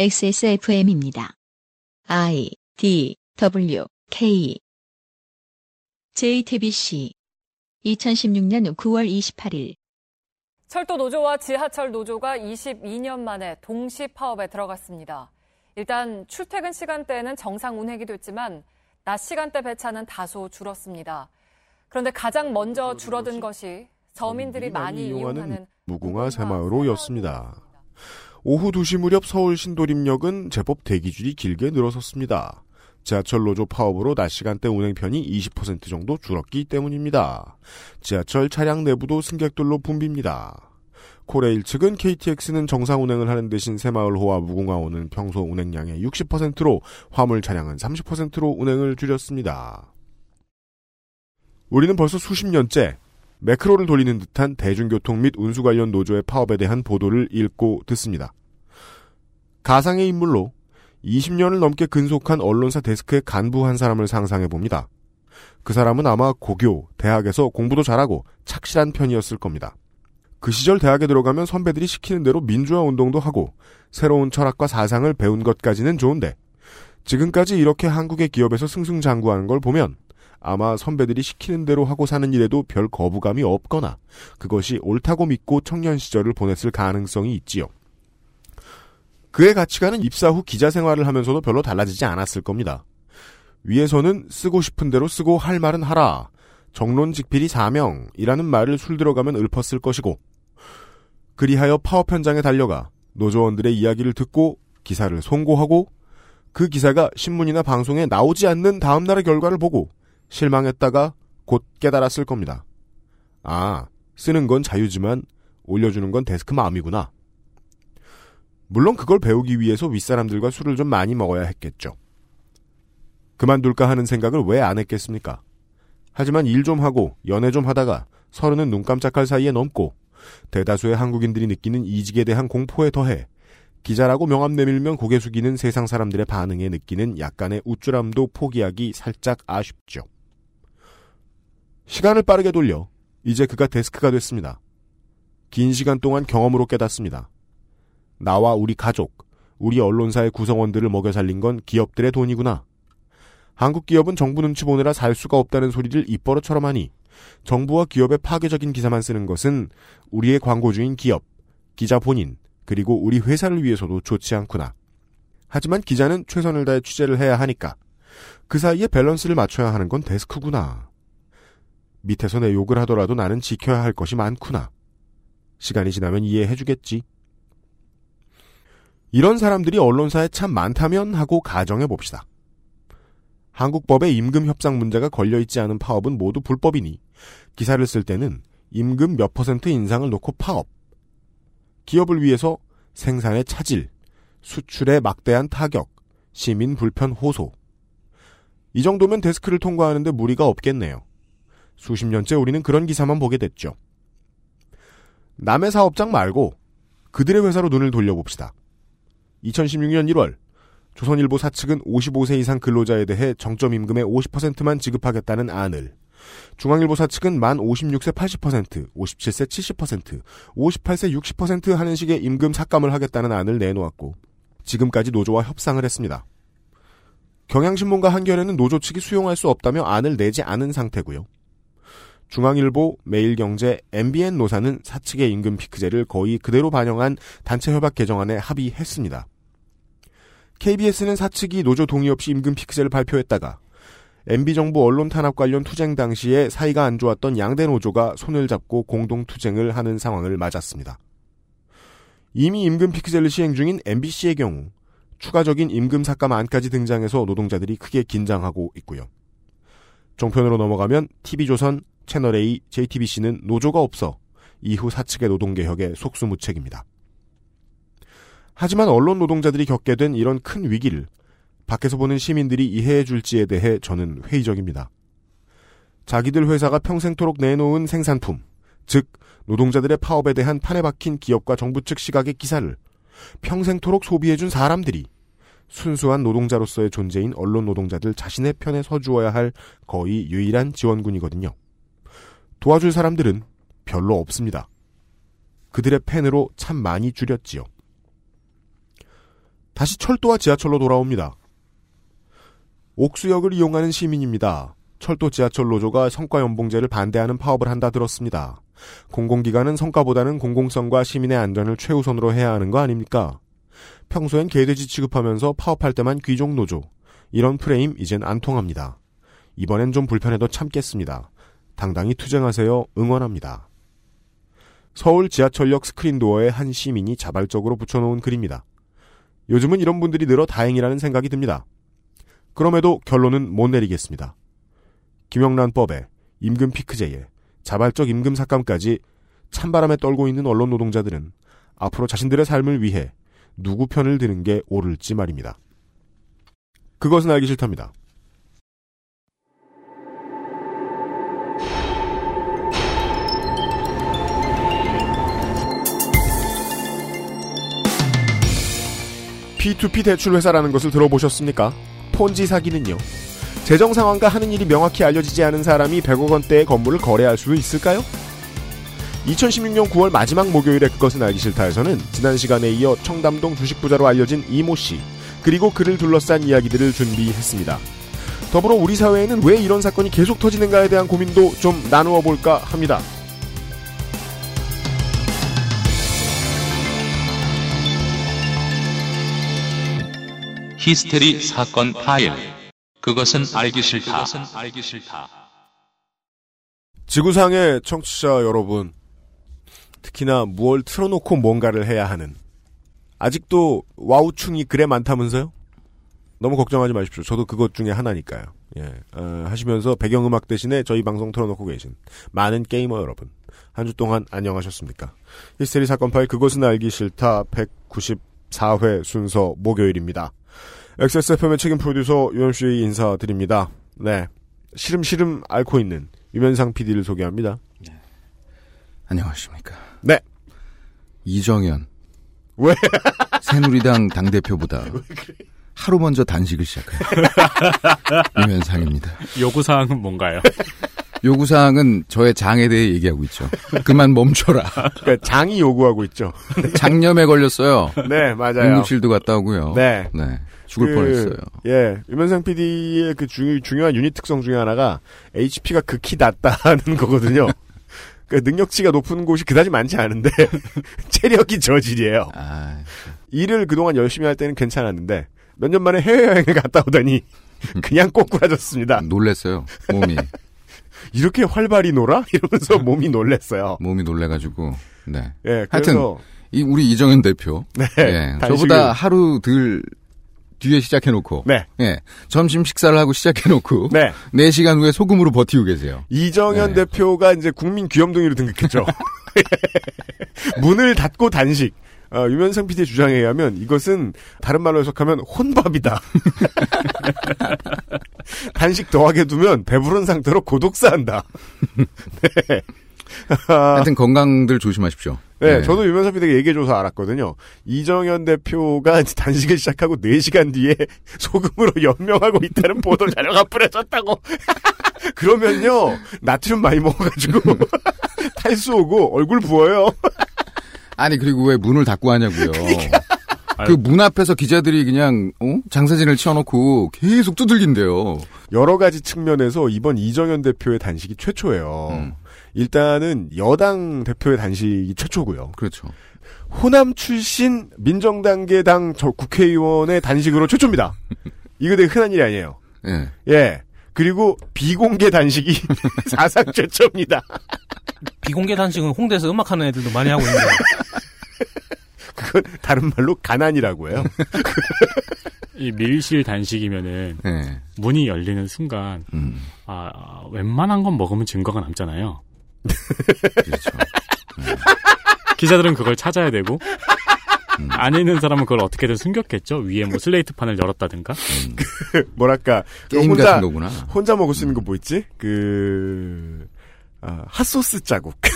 XSFM입니다. I D W K JTBC 2016년 9월 28일 철도 노조와 지하철 노조가 22년 만에 동시 파업에 들어갔습니다. 일단 출퇴근 시간대에는 정상 운행이 됐지만 낮 시간대 배차는 다소 줄었습니다. 그런데 가장 먼저 줄어든 것이 서민들이 많이 이용하는 무궁화 새마을호였습니다. 오후 2시 무렵 서울 신도림역은 제법 대기줄이 길게 늘어섰습니다. 지하철 노조 파업으로 낮 시간대 운행편이 20% 정도 줄었기 때문입니다. 지하철 차량 내부도 승객들로 붐빕니다. 코레일 측은 KTX는 정상 운행을 하는 대신 새마을호와 무궁화호는 평소 운행량의 60%로 화물 차량은 30%로 운행을 줄였습니다. 우리는 벌써 수십 년째 매크로를 돌리는 듯한 대중교통 및 운수 관련 노조의 파업에 대한 보도를 읽고 듣습니다. 가상의 인물로 20년을 넘게 근속한 언론사 데스크의 간부 한 사람을 상상해 봅니다. 그 사람은 아마 고교, 대학에서 공부도 잘하고 착실한 편이었을 겁니다. 그 시절 대학에 들어가면 선배들이 시키는 대로 민주화 운동도 하고 새로운 철학과 사상을 배운 것까지는 좋은데 지금까지 이렇게 한국의 기업에서 승승장구하는 걸 보면 아마 선배들이 시키는 대로 하고 사는 일에도 별 거부감이 없거나 그것이 옳다고 믿고 청년 시절을 보냈을 가능성이 있지요. 그의 가치관은 입사 후 기자 생활을 하면서도 별로 달라지지 않았을 겁니다. 위에서는 쓰고 싶은 대로 쓰고 할 말은 하라. 정론 직필이 사명이라는 말을 술 들어가면 읊었을 것이고 그리하여 파업 현장에 달려가 노조원들의 이야기를 듣고 기사를 송고하고 그 기사가 신문이나 방송에 나오지 않는 다음날의 결과를 보고 실망했다가 곧 깨달았을 겁니다. 아, 쓰는 건 자유지만 올려주는 건 데스크 마음이구나. 물론 그걸 배우기 위해서 윗사람들과 술을 좀 많이 먹어야 했겠죠. 그만둘까 하는 생각을 왜 안 했겠습니까? 하지만 일 좀 하고 연애 좀 하다가 서른은 눈 깜짝할 사이에 넘고 대다수의 한국인들이 느끼는 이직에 대한 공포에 더해 기자라고 명함 내밀면 고개 숙이는 세상 사람들의 반응에 느끼는 약간의 우쭐함도 포기하기 살짝 아쉽죠. 시간을 빠르게 돌려 이제 그가 데스크가 됐습니다. 긴 시간 동안 경험으로 깨닫습니다. 나와 우리 가족, 우리 언론사의 구성원들을 먹여 살린 건 기업들의 돈이구나. 한국 기업은 정부 눈치 보느라 살 수가 없다는 소리를 입버릇처럼 하니 정부와 기업의 파괴적인 기사만 쓰는 것은 우리의 광고주인 기업, 기자 본인, 그리고 우리 회사를 위해서도 좋지 않구나. 하지만 기자는 최선을 다해 취재를 해야 하니까 그 사이에 밸런스를 맞춰야 하는 건 데스크구나. 밑에서 내 욕을 하더라도 나는 지켜야 할 것이 많구나. 시간이 지나면 이해해주겠지. 이런 사람들이 언론사에 참 많다면 하고 가정해 봅시다. 한국법에 임금 협상 문제가 걸려있지 않은 파업은 모두 불법이니 기사를 쓸 때는 임금 몇 퍼센트 인상을 놓고 파업. 기업을 위해서 생산의 차질, 수출의 막대한 타격, 시민 불편 호소. 이 정도면 데스크를 통과하는데 무리가 없겠네요. 수십 년째 우리는 그런 기사만 보게 됐죠. 남의 사업장 말고 그들의 회사로 눈을 돌려봅시다. 2016년 1월 조선일보 사측은 55세 이상 근로자에 대해 정점 임금의 50%만 지급하겠다는 안을 중앙일보 사측은 만 56세 80%, 57세 70%, 58세 60% 하는 식의 임금 삭감을 하겠다는 안을 내놓았고 지금까지 노조와 협상을 했습니다. 경향신문과 한겨레는 노조 측이 수용할 수 없다며 안을 내지 않은 상태고요. 중앙일보, 매일경제, MBN 노사는 사측의 임금 피크제를 거의 그대로 반영한 단체 협약 개정안에 합의했습니다. KBS는 사측이 노조 동의 없이 임금 피크제를 발표했다가 MB정부 언론 탄압 관련 투쟁 당시에 사이가 안 좋았던 양대 노조가 손을 잡고 공동 투쟁을 하는 상황을 맞았습니다. 이미 임금 피크제를 시행 중인 MBC의 경우 추가적인 임금 삭감 안까지 등장해서 노동자들이 크게 긴장하고 있고요. 종편으로 넘어가면 TV조선, 채널A, JTBC는 노조가 없어 이후 사측의 노동개혁에 속수무책입니다. 하지만 언론 노동자들이 겪게 된 이런 큰 위기를 밖에서 보는 시민들이 이해해 줄지에 대해 저는 회의적입니다. 자기들 회사가 평생토록 내놓은 생산품, 즉 노동자들의 파업에 대한 판에 박힌 기업과 정부 측 시각의 기사를 평생토록 소비해 준 사람들이 순수한 노동자로서의 존재인 언론 노동자들 자신의 편에 서주어야 할 거의 유일한 지원군이거든요. 도와줄 사람들은 별로 없습니다. 그들의 펜으로 참 많이 줄였지요. 다시 철도와 지하철로 돌아옵니다. 옥수역을 이용하는 시민입니다. 철도 지하철 노조가 성과 연봉제를 반대하는 파업을 한다 들었습니다. 공공기관은 성과보다는 공공성과 시민의 안전을 최우선으로 해야 하는 거 아닙니까? 평소엔 개돼지 취급하면서 파업할 때만 귀족 노조. 이런 프레임 이젠 안 통합니다. 이번엔 좀 불편해도 참겠습니다. 당당히 투쟁하세요. 응원합니다. 서울 지하철역 스크린도어에 한 시민이 자발적으로 붙여놓은 글입니다. 요즘은 이런 분들이 늘어 다행이라는 생각이 듭니다. 그럼에도 결론은 못 내리겠습니다. 김영란법에 임금 피크제에 자발적 임금 삭감까지 찬바람에 떨고 있는 언론 노동자들은 앞으로 자신들의 삶을 위해 누구 편을 드는 게 옳을지 말입니다. 그것은 알기 싫답니다. P2P 대출 회사라는 것을 들어보셨습니까? 폰지 사기는요. 재정 상황과 하는 일이 명확히 알려지지 않은 사람이 100억 원대의 건물을 거래할 수 있을까요? 2016년 9월 마지막 목요일에 그것은 알기 싫다에서는 지난 시간에 이어 청담동 주식부자로 알려진 이모 씨 그리고 그를 둘러싼 이야기들을 준비했습니다. 더불어 우리 사회에는 왜 이런 사건이 계속 터지는가에 대한 고민도 좀 나누어 볼까 합니다. 히스테리 사건 파일. 그것은 알기 싫다. 그것은 알기 싫다. 지구상의 청취자 여러분, 특히나 무얼 틀어놓고 뭔가를 해야 하는 아직도 와우충이 그래 많다면서요? 너무 걱정하지 마십시오. 저도 그것 중에 하나니까요. 예, 어, 하시면서 배경음악 대신에 저희 방송 틀어놓고 계신 많은 게이머 여러분, 한 주 동안 안녕하셨습니까? 히스테리 사건 파일 그것은 알기 싫다 194회 순서 목요일입니다. XSFM의 책임 프로듀서 유현씨 인사드립니다. 네. 시름시름 앓고 있는 유면상 PD를 소개합니다. 안녕하십니까. 네. 이정현. 왜? 새누리당 당대표보다 하루 먼저 단식을 시작해요. 유면상입니다. 요구사항은 뭔가요? 요구사항은 저의 장에 대해 얘기하고 있죠. 그만 멈춰라. 그러니까 장이 요구하고 있죠. 장염에 걸렸어요. 네, 맞아요. 응급실도 갔다 오고요. 네. 네. 죽을 그, 뻔했어요. 예. 유면상 PD의 그 중, 중요한 유닛 특성 중에 하나가 HP가 극히 낮다는 거거든요. 그 능력치가 높은 곳이 그다지 많지 않은데 체력이 저질이에요. 아, 일을 그동안 열심히 할 때는 괜찮았는데 몇 년 만에 해외여행을 갔다 오더니 그냥 꼬꾸라졌습니다. 놀랬어요. 몸이. 이렇게 활발히 놀아? 이러면서 몸이 놀랬어요. 몸이 놀래가지고. 네. 예, 하여튼, 이 우리 이정현 대표. 네, 예, 저보다 하루 덜 뒤에 시작해놓고. 네, 예. 점심 식사를 하고 시작해놓고. 네. 4시간 후에 소금으로 버티고 계세요. 이정현 네. 대표가 이제 국민 귀염둥이로 등극했죠. 문을 닫고 단식. 어, 유면상 PD의 주장에 의하면 이것은 다른 말로 해석하면 혼밥이다. 단식 더하게 두면 배부른 상태로 고독사한다. 네. 하여튼 건강들 조심하십시오. 네, 예. 저도 유면상 PD가 얘기해줘서 알았거든요. 이정현 대표가 단식을 시작하고 4시간 뒤에 소금으로 연명하고 있다는 보도 자료가 뿌려졌다고. 그러면요, 나트륨 많이 먹어가지고 탈수 오고 얼굴 부어요. 아니 그리고 왜 문을 닫고 하냐고요. 그러니까. 그문 앞에서 기자들이 그냥 어? 장사진을 치워놓고 계속 두들긴대요. 여러 가지 측면에서 이번 이정현 대표의 단식이 최초예요. 음. 일단은 여당 대표의 단식이 최초고요. 그렇죠. 호남 출신 민정당계당 저 국회의원의 단식으로 최초입니다. 이거 되게 흔한 일이 아니에요. 예. 예. 그리고 비공개 단식이 사상 최초입니다. 비공개 단식은 홍대에서 음악하는 애들도 많이 하고 있는데 그건 다른 말로 가난이라고 해요. 이 밀실 단식이면은 예. 문이 열리는 순간 음. 아, 아, 웬만한 건 먹으면 증거가 남잖아요. 그렇죠. 기자들은 그걸 찾아야 되고 음. 안에 있는 사람은 그걸 어떻게든 숨겼겠죠. 위에 뭐 슬레이트판을 열었다든가. 뭐랄까 그 게임 혼자 같은 거구나. 혼자 먹을 수 있는 거 뭐 있지? 그 아, 핫소스 자국.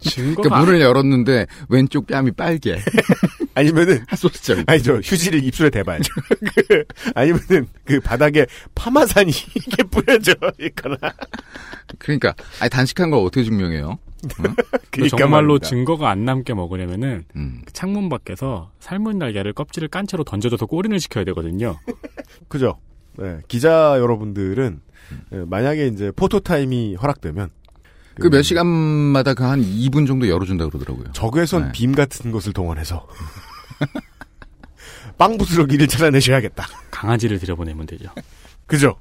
증거가 그러니까 문을 열었는데 왼쪽 뺨이 빨개. 아니면은 핫소스장. 아니죠 휴지를 입술에 대봐야죠. 그, 아니면은 그 바닥에 파마산이 이게 뿌려져 있거나. 그러니까 아니 단식한 걸 어떻게 증명해요? 근데 정말로 증거가 안 남게 먹으려면은 음. 그 창문 밖에서 삶은 날개를 껍질을 깐 채로 던져줘서 꼬리를 시켜야 되거든요. 그죠. 네, 기자 여러분들은 예, 만약에 이제 포토 타임이 허락되면 그몇 시간마다 그 한 2분 정도 열어준다 그러더라고요. 적외선 네. 빔 같은 것을 동원해서 빵 부스러기를 찾아내셔야겠다. 강아지를 들여보내면 되죠. 그죠?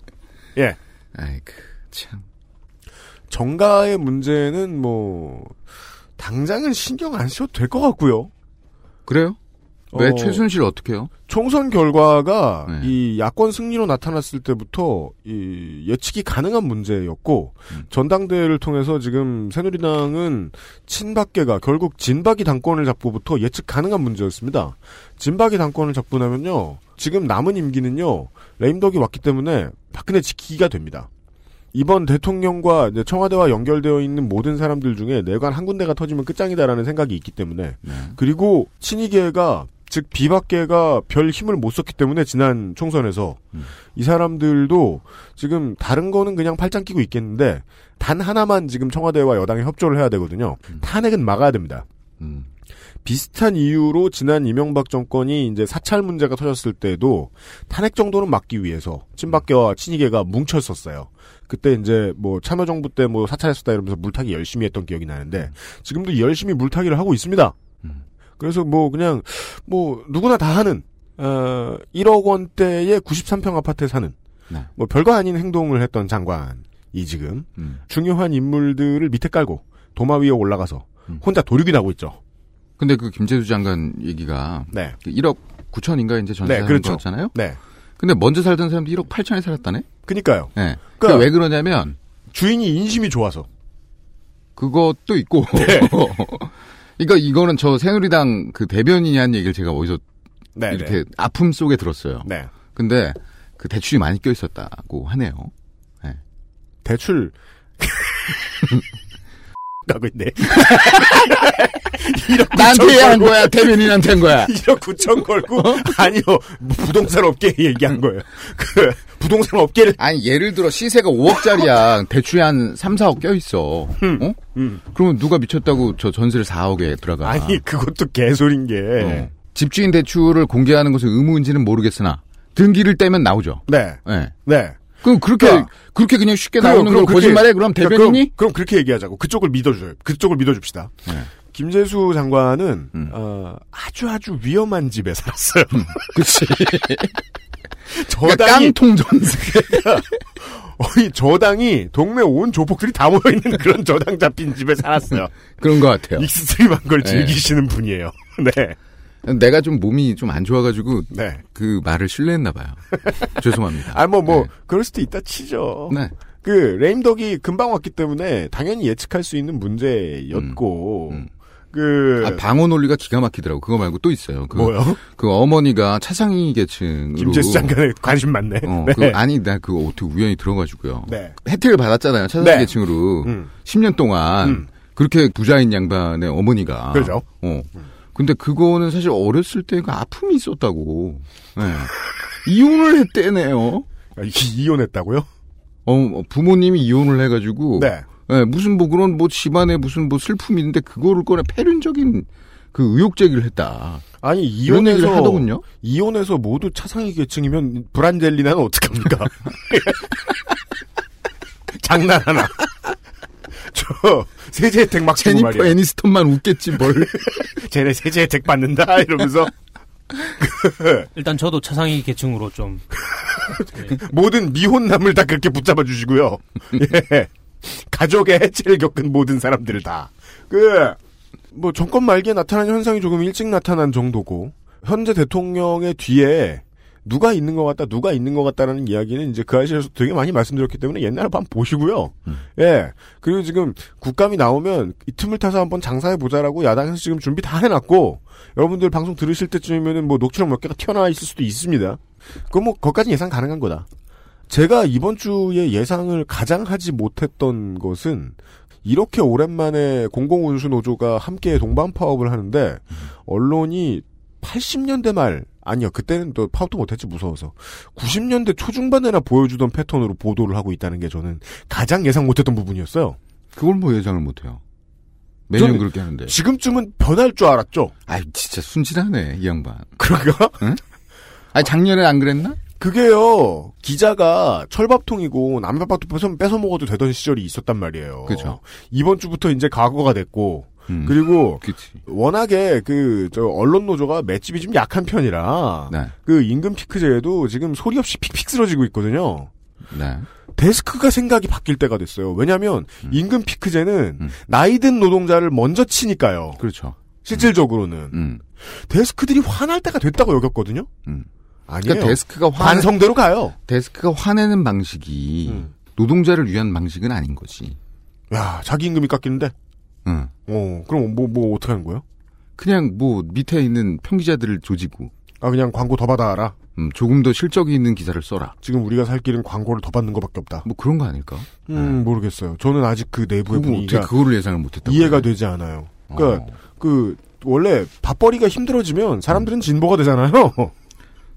예. 아이고, 참. 정가의 문제는 뭐 당장은 신경 안 써도 될 것 같고요. 그래요? 왜 어, 최순실 어떻게 해요? 총선 결과가 네. 이 야권 승리로 나타났을 때부터 이 예측이 가능한 문제였고 음. 전당대회를 통해서 지금 새누리당은 친박계가 결국 진박이 당권을 잡고부터 예측 가능한 문제였습니다. 진박이 당권을 잡고 나면요 지금 남은 임기는요 레임덕이 왔기 때문에 박근혜 지키기가 됩니다. 이번 대통령과 청와대와 연결되어 있는 모든 사람들 중에 내관 한 군데가 터지면 끝장이다라는 생각이 있기 때문에 네. 그리고 친이계가 즉 비박계가 별 힘을 못 썼기 때문에 지난 총선에서 음. 이 사람들도 지금 다른 거는 그냥 팔짱 끼고 있겠는데 단 하나만 지금 청와대와 여당이 협조를 해야 되거든요. 음. 탄핵은 막아야 됩니다. 음. 비슷한 이유로 지난 이명박 정권이 이제 사찰 문제가 터졌을 때도 탄핵 정도는 막기 위해서 친박계와 친이계가 뭉쳤었어요. 그때 이제 뭐 참여정부 때 뭐 사찰했었다 이러면서 물타기 열심히 했던 기억이 나는데 지금도 열심히 물타기를 하고 있습니다. 음. 그래서 뭐 그냥 뭐 누구나 다 하는 어 1억 원대의 93평 아파트에 사는 네. 뭐 별거 아닌 행동을 했던 장관이 지금 음. 중요한 인물들을 밑에 깔고 도마 위에 올라가서 음. 혼자 도륙이 나고 있죠. 근데 그 김재수 장관 얘기가 네. 그 1억 9천인가 이제 전세 네, 그렇죠. 거잖아요. 네. 근데 먼저 살던 사람도 1억 8천에 살았다네. 그니까요. 네. 그러니까- 왜 그러냐면 주인이 인심이 좋아서. 그것도 있고. 네. 그러니까 이거는 저 새누리당 그 대변인이 한 얘기를 제가 어디서 네. 이렇게 아픔 속에 들었어요. 네. 근데 그 대출이 많이 껴 있었다고 하네요. 대출 가고 있네. 나한테 한 거야, 대변인한테 한 거야. 1억 9천 걸고 아니요 부동산 업계 얘기한 거예요. 그 부동산 업계를 아니 예를 들어 시세가 5억짜리야 대출이 한 3, 4억 껴 있어. 어? 음. 그러면 누가 미쳤다고 저 전세를 4억에 들어가? 아니 그것도 개소린 게. 어. 집주인 대출을 공개하는 것은 의무인지는 모르겠으나 등기를 떼면 나오죠. 네. 예. 네. 그럼 그렇게 그러니까 그렇게 그냥 쉽게 그럼, 나오는 그럼 걸 그렇게- 거짓말해? 그럼 그러니까 대변인이? 그럼, 그럼 그렇게 얘기하자고. 그쪽을 믿어줘요. 그쪽을 믿어줍시다. 네. 김재수 장관은 음. 어, 아주 아주 위험한 집에 살았어요. 그치. 저당이 그러니까 깡통 전세. 거의 저당이 동네 온 조폭들이 다 모여 있는 그런 저당 잡힌 집에 살았어요. 그런 것 같아요. extreme한 걸 네. 즐기시는 분이에요. 네, 내가 좀 몸이 좀 안 좋아가지고 네. 그 말을 신뢰했나 봐요. 죄송합니다. 아뭐뭐 네. 그럴 수도 있다 치죠. 네. 그 레임덕이 금방 왔기 때문에 당연히 예측할 수 있는 문제였고 음, 음. 그 아, 방어 논리가 기가 막히더라고. 그거 말고 또 있어요. 그, 뭐요? 그 어머니가 차상위 계층으로. 김재수 장관에 관심 많네. 어, 네. 그, 아니, 나 그거 어떻게 우연히 들어가지고요. 네. 혜택을 받았잖아요. 차상위 네. 계층으로. 음. 10년 동안. 음. 그렇게 부자인 양반의 어머니가. 그렇죠. 어. 근데 그거는 사실 어렸을 때 그 아픔이 있었다고. 네. 이혼을 했대네요. 아, 이- 이혼했다고요? 어, 부모님이 이혼을 해가지고. 네. 예, 무슨 뭐 그런 뭐 집안에 무슨 뭐 슬픔이 있는데 그거를 꺼내 패륜적인 그 의혹 제기를 했다. 아니 이혼해서 하더군요. 이혼해서 모두 차상위 계층이면 브란젤리나는 어떡합니까? 장난하나? 저 세제 혜택 막 주고 제니퍼 말이야. 애니스톤만 웃겠지 뭘. 쟤네 세제 혜택 받는다 이러면서 일단 저도 차상위 계층으로 좀 모든 미혼남을 다 그렇게 붙잡아 주시고요. 예. 가족의 해체를 겪은 모든 사람들을 다. 그, 뭐, 정권 말기에 나타난 현상이 조금 일찍 나타난 정도고, 현재 대통령의 뒤에 누가 있는 것 같다, 누가 있는 것 같다라는 이야기는 이제 그 아시에서 되게 많이 말씀드렸기 때문에 옛날에 한번 보시고요. 예. 그리고 지금 국감이 나오면 이 틈을 타서 한번 장사해보자라고 야당에서 지금 준비 다 해놨고, 여러분들 방송 들으실 때쯤이면은 뭐 녹취록 몇 개가 튀어나와 있을 수도 있습니다. 그건 뭐, 거기까지 예상 가능한 거다. 제가 이번 주에 예상을 가장 하지 못했던 것은 이렇게 오랜만에 공공운수 노조가 함께 동반 파업을 하는데 언론이 80년대 말 아니요 그때는 또 파업도 못했지 무서워서 90년대 초중반에나 보여주던 패턴으로 보도를 하고 있다는 게 저는 가장 예상 못했던 부분이었어요. 그걸 뭐 예상을 못해요. 매년 그렇게 하는데. 지금쯤은 변할 줄 알았죠. 아이, 진짜 순진하네, 이 양반. 그런가? 아니, 작년에 안 그랬나? 그게요, 기자가 철밥통이고 남밥밥도 뺏어, 뺏어 먹어도 되던 시절이 있었단 말이에요. 그죠. 이번 주부터 이제 과거가 됐고, 음. 그리고 그치. 워낙에 그, 저, 언론 노조가 맷집이 좀 약한 편이라, 네. 그 임금 피크제에도 지금 소리 없이 픽픽 쓰러지고 있거든요. 네. 데스크가 생각이 바뀔 때가 됐어요. 왜냐하면 임금 피크제는 음. 나이든 노동자를 먼저 치니까요. 그렇죠. 실질적으로는 음. 데스크들이 화날 때가 됐다고 여겼거든요. 음. 아니에요. 그러니까 데스크가 화, 관성대로 가요. 데스크가 화내는 방식이 음. 노동자를 위한 방식은 아닌 거지. 야, 자기 임금이 깎이는데. 응. 어, 그럼 뭐 뭐 어떻게 하는 거예요? 그냥 뭐 밑에 있는 평기자들을 조지고 아, 그냥 광고 더 받아라. 음, 조금 더 실적이 있는 기사를 써라. 지금 우리가 살 길은 광고를 더 받는 것밖에 없다. 뭐 그런 거 아닐까? 음, 모르겠어요. 저는 아직 그 내부의 그거 분위기가 어떻게 그거를 예상을 못했다고 이해가? 되지 않아요. 그러니까 어. 그 원래 밥벌이가 힘들어지면 사람들은 진보가 되잖아요.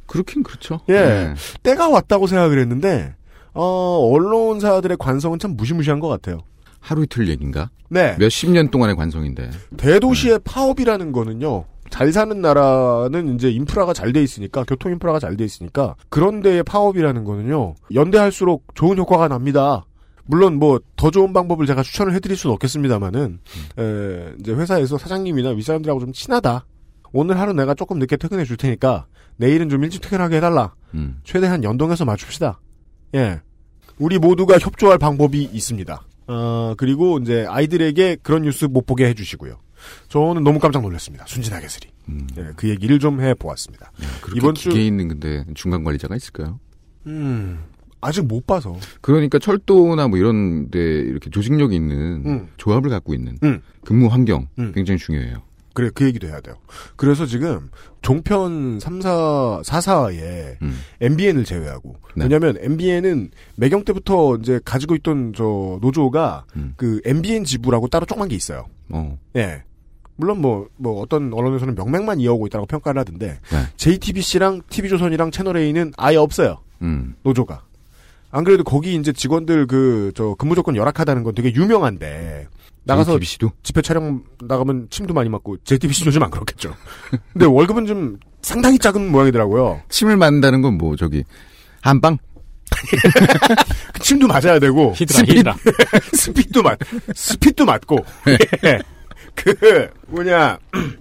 그렇긴 그렇죠. 예. 네. 때가 왔다고 생각을 했는데 어, 언론사들의 관성은 참 무시무시한 것 같아요. 하루 이틀 얘긴가? 네. 몇십 년 동안의 관성인데. 대도시의 파업이라는 거는요. 잘 사는 나라는 이제 인프라가 잘 돼 있으니까 교통 인프라가 잘 돼 있으니까 그런 데의 파업이라는 거는요. 연대할수록 좋은 효과가 납니다. 물론 뭐 더 좋은 방법을 제가 추천을 해드릴 수는 없겠습니다만은 에, 이제 회사에서 사장님이나 윗사람들하고 좀 친하다. 오늘 하루 내가 조금 늦게 퇴근해 줄 테니까 내일은 좀 일찍 퇴근하게 해달라. 음. 최대한 연동해서 맞춥시다. 예. 우리 모두가 협조할 방법이 있습니다. 어, 그리고 이제 아이들에게 그런 뉴스 못 보게 해주시고요. 저는 너무 깜짝 놀랐습니다. 순진하게 쓰리. 음. 예, 그 얘기를 좀 해보았습니다. 그렇게 이번 주- 기계 있는 근데 중간 관리자가 있을까요? 음, 아직 못 봐서. 그러니까 철도나 뭐 이런 데 이렇게 조직력이 있는 음. 조합을 갖고 있는 음. 근무 환경 음. 굉장히 중요해요. 그래, 그 얘기도 해야 돼요. 그래서 지금 종편 3사, 4사에 음. MBN을 제외하고. 네. 왜냐면 MBN은 매경 때부터 이제 가지고 있던 저 노조가 음. 그 MBN 지부라고 따로 조그만 게 있어요. 어. 예. 물론 뭐, 뭐 어떤 언론에서는 명맥만 이어오고 있다고 평가를 하던데, 네. JTBC랑 TV조선이랑 채널A는 아예 없어요. 음. 노조가. 안 그래도 거기 이제 직원들 그, 저, 근무 조건 열악하다는 건 되게 유명한데, 나가서 JTBC도 집회 촬영 나가면 침도 많이 맞고, JTBC 요즘 안 그렇겠죠. 근데 월급은 좀 상당히 작은 모양이더라고요. 침을 맞는다는 건 뭐 저기 한방 그 침도 맞아야 되고, 히드라 히드라. 스피드도 맞, 스피드도 맞고, 예. 그, 뭐냐,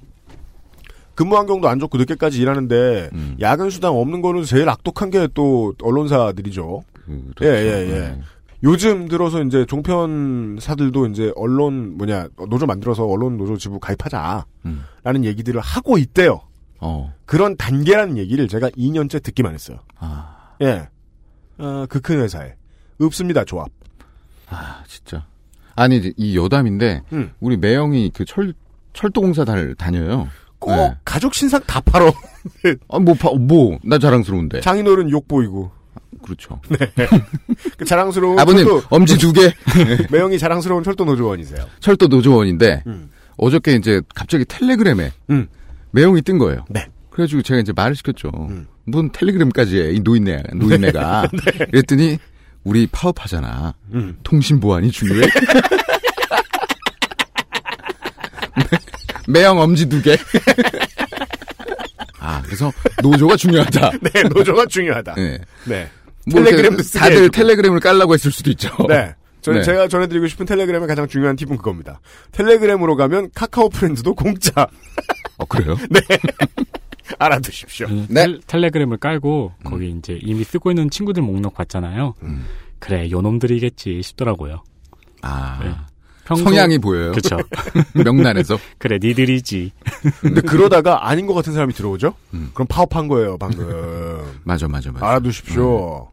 근무 환경도 안 좋고 늦게까지 일하는데, 음. 야근 수당 없는 거는 제일 악독한 게 또 언론사들이죠. 그렇죠. 예, 예, 예. 네. 요즘 들어서 이제 종편사들도 이제 언론 뭐냐 노조 만들어서 언론 노조 지부 가입하자라는 음. 얘기들을 하고 있대요. 어. 그런 단계라는 얘기를 제가 2년째 듣기만 했어요. 아, 예, 어, 그 큰 회사에 없습니다 조합. 아 진짜. 아니 이 여담인데 음. 우리 매형이 그 철 철도공사 다 다녀요. 꼭 네. 가족 신상 다 팔어. 아뭐뭐나 자랑스러운데. 장인어른 욕 보이고 그렇죠. 그 자랑스러운 아버님 철도, 엄지 두 개. 매형이 자랑스러운 철도 노조원이세요. 철도 노조원인데 음. 어저께 이제 갑자기 텔레그램에 음. 매형이 뜬 거예요. 네. 그래가지고 제가 이제 말을 시켰죠. 음. 무슨 텔레그램까지 해, 이 노인네, 노인네가. 그랬더니, 우리 파업하잖아. 음. 통신 보안이 중요해. 매형 엄지 두 개. 아, 그래서 노조가 중요하다. 네, 노조가 중요하다. 네. 네. 뭐 텔레그램도 쓰게 다들 해주고. 텔레그램을 깔라고 했을 수도 있죠. 네. 저는 네. 제가 전해드리고 싶은 텔레그램의 가장 중요한 팁은 그겁니다. 텔레그램으로 가면 카카오 프렌즈도 공짜. 어, 그래요? 알아두십시오. 음, 네. 텔, 텔레그램을 깔고 거기 이제 이미 쓰고 있는 친구들 목록 봤잖아요. 음. 그래 요놈들이겠지 싶더라고요. 아. 네. 평소- 성향이 보여요. 그쵸. 명란에서. 그래 니들이지. 근데 그러다가 아닌 것 같은 사람이 들어오죠? 음. 그럼 파업한 거예요, 방금. 맞아, 맞아, 맞아. 알아두십시오.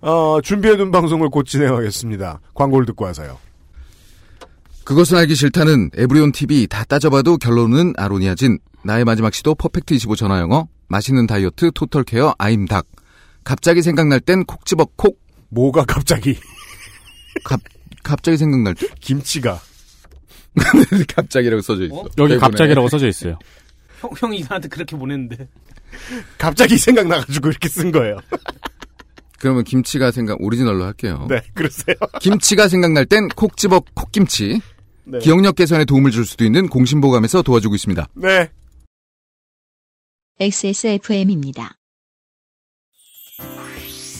어, 준비해둔 방송을 곧 진행하겠습니다. 광고를 듣고 와서요. 그것은 알기 싫다는 에브리온 TV 다 따져봐도 결론은 아로니아진. 나의 마지막 시도 퍼펙트 25 전화 영어. 맛있는 다이어트 토털 케어 아임닭. 갑자기 생각날 땐 콕 집어 콕. 뭐가 갑자기 갑 갑자기 생각날 때? 김치가 갑자기라고 써져 있어. 여기 대본에. 갑자기라고 써져 있어요. 형, 형이 나한테 그렇게 보냈는데. 갑자기 생각나가지고 이렇게 쓴 거예요. 그러면 김치가 생각 오리지널로 할게요. 네, 그러세요. 김치가 생각날 땐 콕 집어 콕김치. 네. 기억력 개선에 도움을 줄 수도 있는 공신보감에서 도와주고 있습니다. 네. XSFM입니다.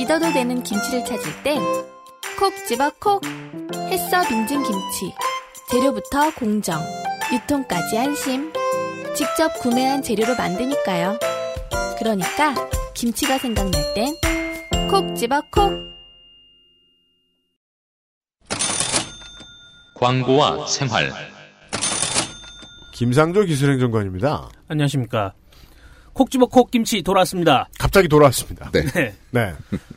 믿어도 되는 김치를 찾을 땐 콕 집어 콕 햇서 빙진 김치 재료부터 공정 유통까지 안심 직접 구매한 재료로 만드니까요 그러니까 김치가 생각날 땐 콕 집어 콕 광고와 생활. 김상조 기술행정관입니다. 안녕하십니까. 콕 집어 콕 김치 돌아왔습니다. 갑자기 돌아왔습니다. 네. 네, 네.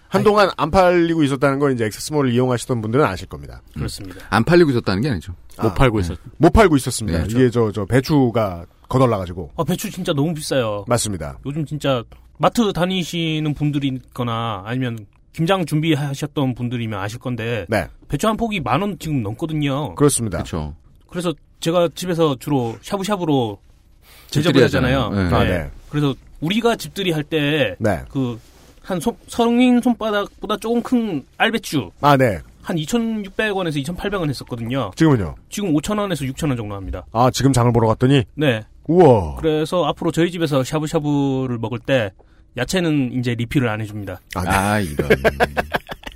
한동안 안 팔리고 있었다는 건 이제 액세스몰을 이용하시던 분들은 아실 겁니다. 그렇습니다. 안 팔리고 있었다는 게 아니죠. 못 아, 팔고 있었. 못 팔고 있었습니다. 네, 이게 저, 저 배추가 거덜나가지고. 아, 배추 진짜 너무 비싸요. 맞습니다. 요즘 진짜 마트 다니시는 분들이거나 아니면 김장 준비하셨던 분들이면 아실 건데 네. 배추 한 폭이 만 원 지금 넘거든요. 그렇습니다. 그렇죠. 그래서 제가 집에서 주로 샤브샤브로 집들이 하잖아요. 하잖아요. 네. 아, 네. 그래서 우리가 집들이 할때 네. 그한 성인 손바닥보다 조금 큰 알배추 아, 네. 한 2,600원에서 2,800원 했었거든요. 지금은요? 지금 5,000원에서 6,000원 정도 합니다. 아, 지금 장을 보러 갔더니, 네. 우와. 그래서 앞으로 저희 집에서 샤브샤브를 먹을 때 야채는 이제 리필을 안 해줍니다. 아, 네. 아, 이런.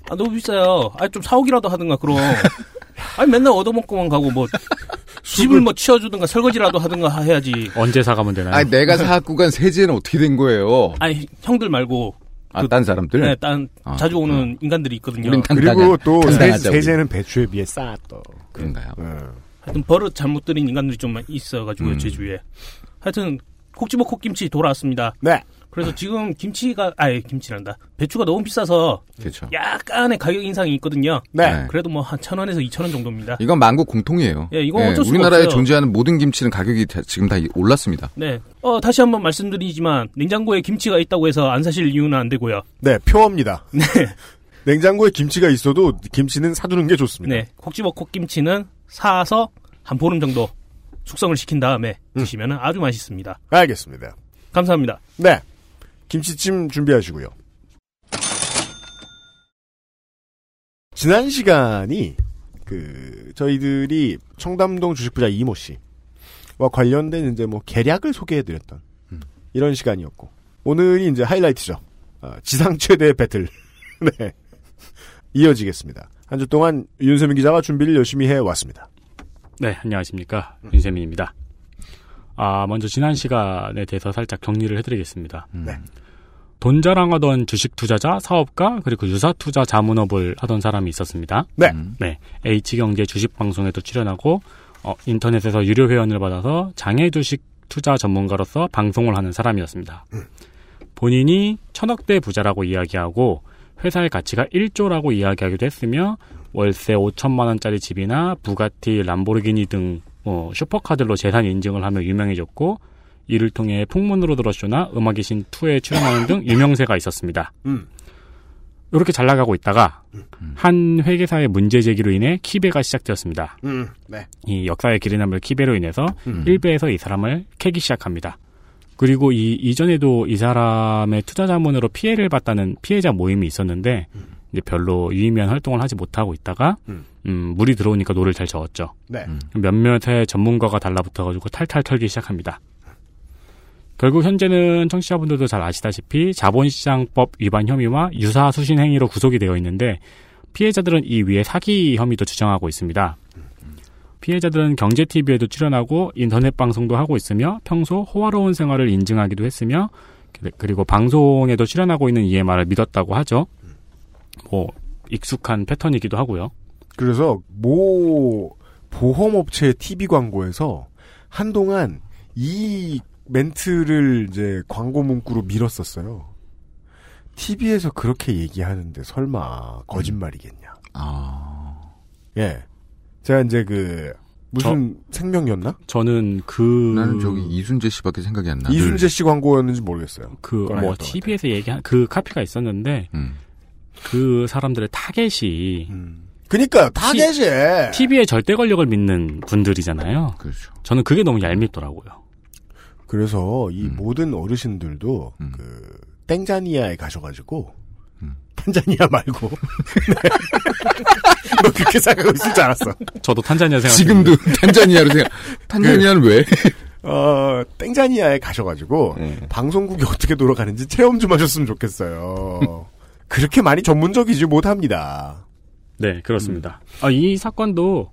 아, 너무 비싸요. 아, 좀 사오기라도 하든가, 그럼. 아니, 맨날 얻어먹고만 가고, 뭐, 집을 뭐 치워주든가 설거지라도 하든가 해야지. 언제 사가면 되나요? 아, 내가 사갖고 간 세제는 어떻게 된 거예요? 아니, 형들 말고, 아, 그- 딴 사람들? 네, 딴, 아, 자주 오는 인간들이 있거든요. 그리고 또 세, 당당하자. 세제는 배추에 비해 싸, 또. 그런가요? 음. 하여튼 버릇 잘못 들인 인간들이 좀 있어가지고요, 음. 제 주위에. 하여튼, 콕집어 콕김치 돌아왔습니다. 네. 그래서 지금 김치가, 아예 김치란다. 배추가 너무 비싸서 그렇죠. 약간의 가격 인상이 있거든요. 네. 네. 그래도 뭐 한 천 원에서 이천 원 정도입니다. 이건 만국 공통이에요. 예, 이건 어쩔 수가 우리나라에 없어요. 존재하는 모든 김치는 가격이 다- 지금 다 올랐습니다. 네. 어, 다시 한번 말씀드리지만, 냉장고에 김치가 있다고 해서 안 사실 이유는 안 되고요. 네, 표어입니다. 네. 냉장고에 김치가 있어도 김치는 사두는 게 좋습니다. 네. 콕집어 콕김치는 사서 한 보름 정도 숙성을 시킨 다음에 음. 드시면 아주 맛있습니다. 알겠습니다. 감사합니다. 네. 김치찜 준비하시고요. 지난 시간이 그 저희들이 청담동 주식부자 이모 씨와 관련된 이제 뭐 계략을 소개해드렸던 이런 시간이었고 오늘이 이제 하이라이트죠. 어, 지상 최대 배틀. 네. 이어지겠습니다. 한 주 동안 윤세민 기자가 준비를 열심히 해 왔습니다. 네, 안녕하십니까. 윤세민입니다. 아, 먼저 지난 시간에 대해서 살짝 정리를 해드리겠습니다. 음. 네. 돈 자랑하던 주식 투자자, 사업가, 그리고 유사 투자 자문업을 하던 사람이 있었습니다. 네. 음. 네. H경제 주식 방송에도 출연하고, 어, 인터넷에서 유료 회원을 받아서 장애 주식 투자 전문가로서 방송을 하는 사람이었습니다. 본인이 천억대 부자라고 이야기하고, 회사의 가치가 1조라고 이야기하기도 했으며, 월세 5천만 원짜리 집이나 부가티, 람보르기니 등 어, 슈퍼카들로 재산 인증을 하며 유명해졌고, 이를 통해 풍문으로 들어쇼나 음악의 신 2에 출연하는 등 유명세가 있었습니다. 음. 이렇게 잘 나가고 있다가 한 회계사의 문제 제기로 인해 키배가 시작되었습니다. 음. 네. 이 역사의 길이 남을 키배로 인해서 음. 일베에서 이 사람을 캐기 시작합니다. 그리고 이 이전에도 이 사람의 투자 자문으로 피해를 봤다는 피해자 모임이 있었는데 이제 별로 유의미한 활동을 하지 못하고 있다가 음. 음, 물이 들어오니까 노를 잘 저었죠. 네. 음. 몇몇의 전문가가 달라붙어가지고 탈탈 털기 시작합니다. 결국 현재는 청취자분들도 잘 아시다시피 자본시장법 위반 혐의와 유사 수신 행위로 구속이 되어 있는데 피해자들은 이 위에 사기 혐의도 주장하고 있습니다. 피해자들은 경제TV에도 출연하고 인터넷 방송도 하고 있으며 평소 호화로운 생활을 인증하기도 했으며 그리고 방송에도 출연하고 있는 이의 말을 믿었다고 하죠. 뭐 익숙한 패턴이기도 하고요. 그래서 모 보험업체 TV 광고에서 한동안 이 멘트를 이제 광고 문구로 밀었었어요. TV에서 그렇게 얘기하는데 설마 거짓말이겠냐? 아. 예. 제가 이제 그 무슨 생명이었나? 저는 그 나는 저기 이순재 씨밖에 생각이 안 나. 이순재 씨 광고였는지 모르겠어요. 그 뭐 TV에서 얘기한 그 카피가 있었는데 음. 그 사람들의 타겟이 그니까요. 타겟이 TV의 절대 권력을 믿는 분들이잖아요. 그렇죠. 저는 그게 너무 얄밉더라고요. 그래서 음. 이 모든 어르신들도 그 땡자니아에 가셔가지고 탄자니아 말고 네. 너 그렇게 생각하고 있을 줄 알았어. 저도 탄자니아 생각. 지금도 탄자니아로 생각. 탄자니아는 왜? 어 땡자니아에 가셔가지고 네. 방송국이 어떻게 돌아가는지 체험 좀 하셨으면 좋겠어요. 그렇게 많이 전문적이지 못합니다. 네, 그렇습니다. 아, 이 사건도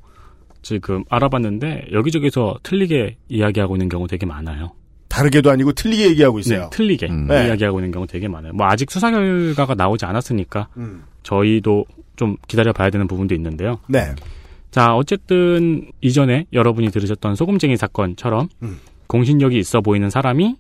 지금 알아봤는데 여기저기서 틀리게 이야기하고 있는 경우 되게 많아요. 다르게도 아니고 틀리게 얘기하고 있어요. 네, 틀리게 음. 네. 이야기하고 있는 경우 되게 많아요. 뭐 아직 수사 결과가 나오지 않았으니까 음. 저희도 좀 기다려 봐야 되는 부분도 있는데요. 네. 자, 어쨌든 이전에 여러분이 들으셨던 소금쟁이 사건처럼 음. 공신력이 있어 보이는 사람이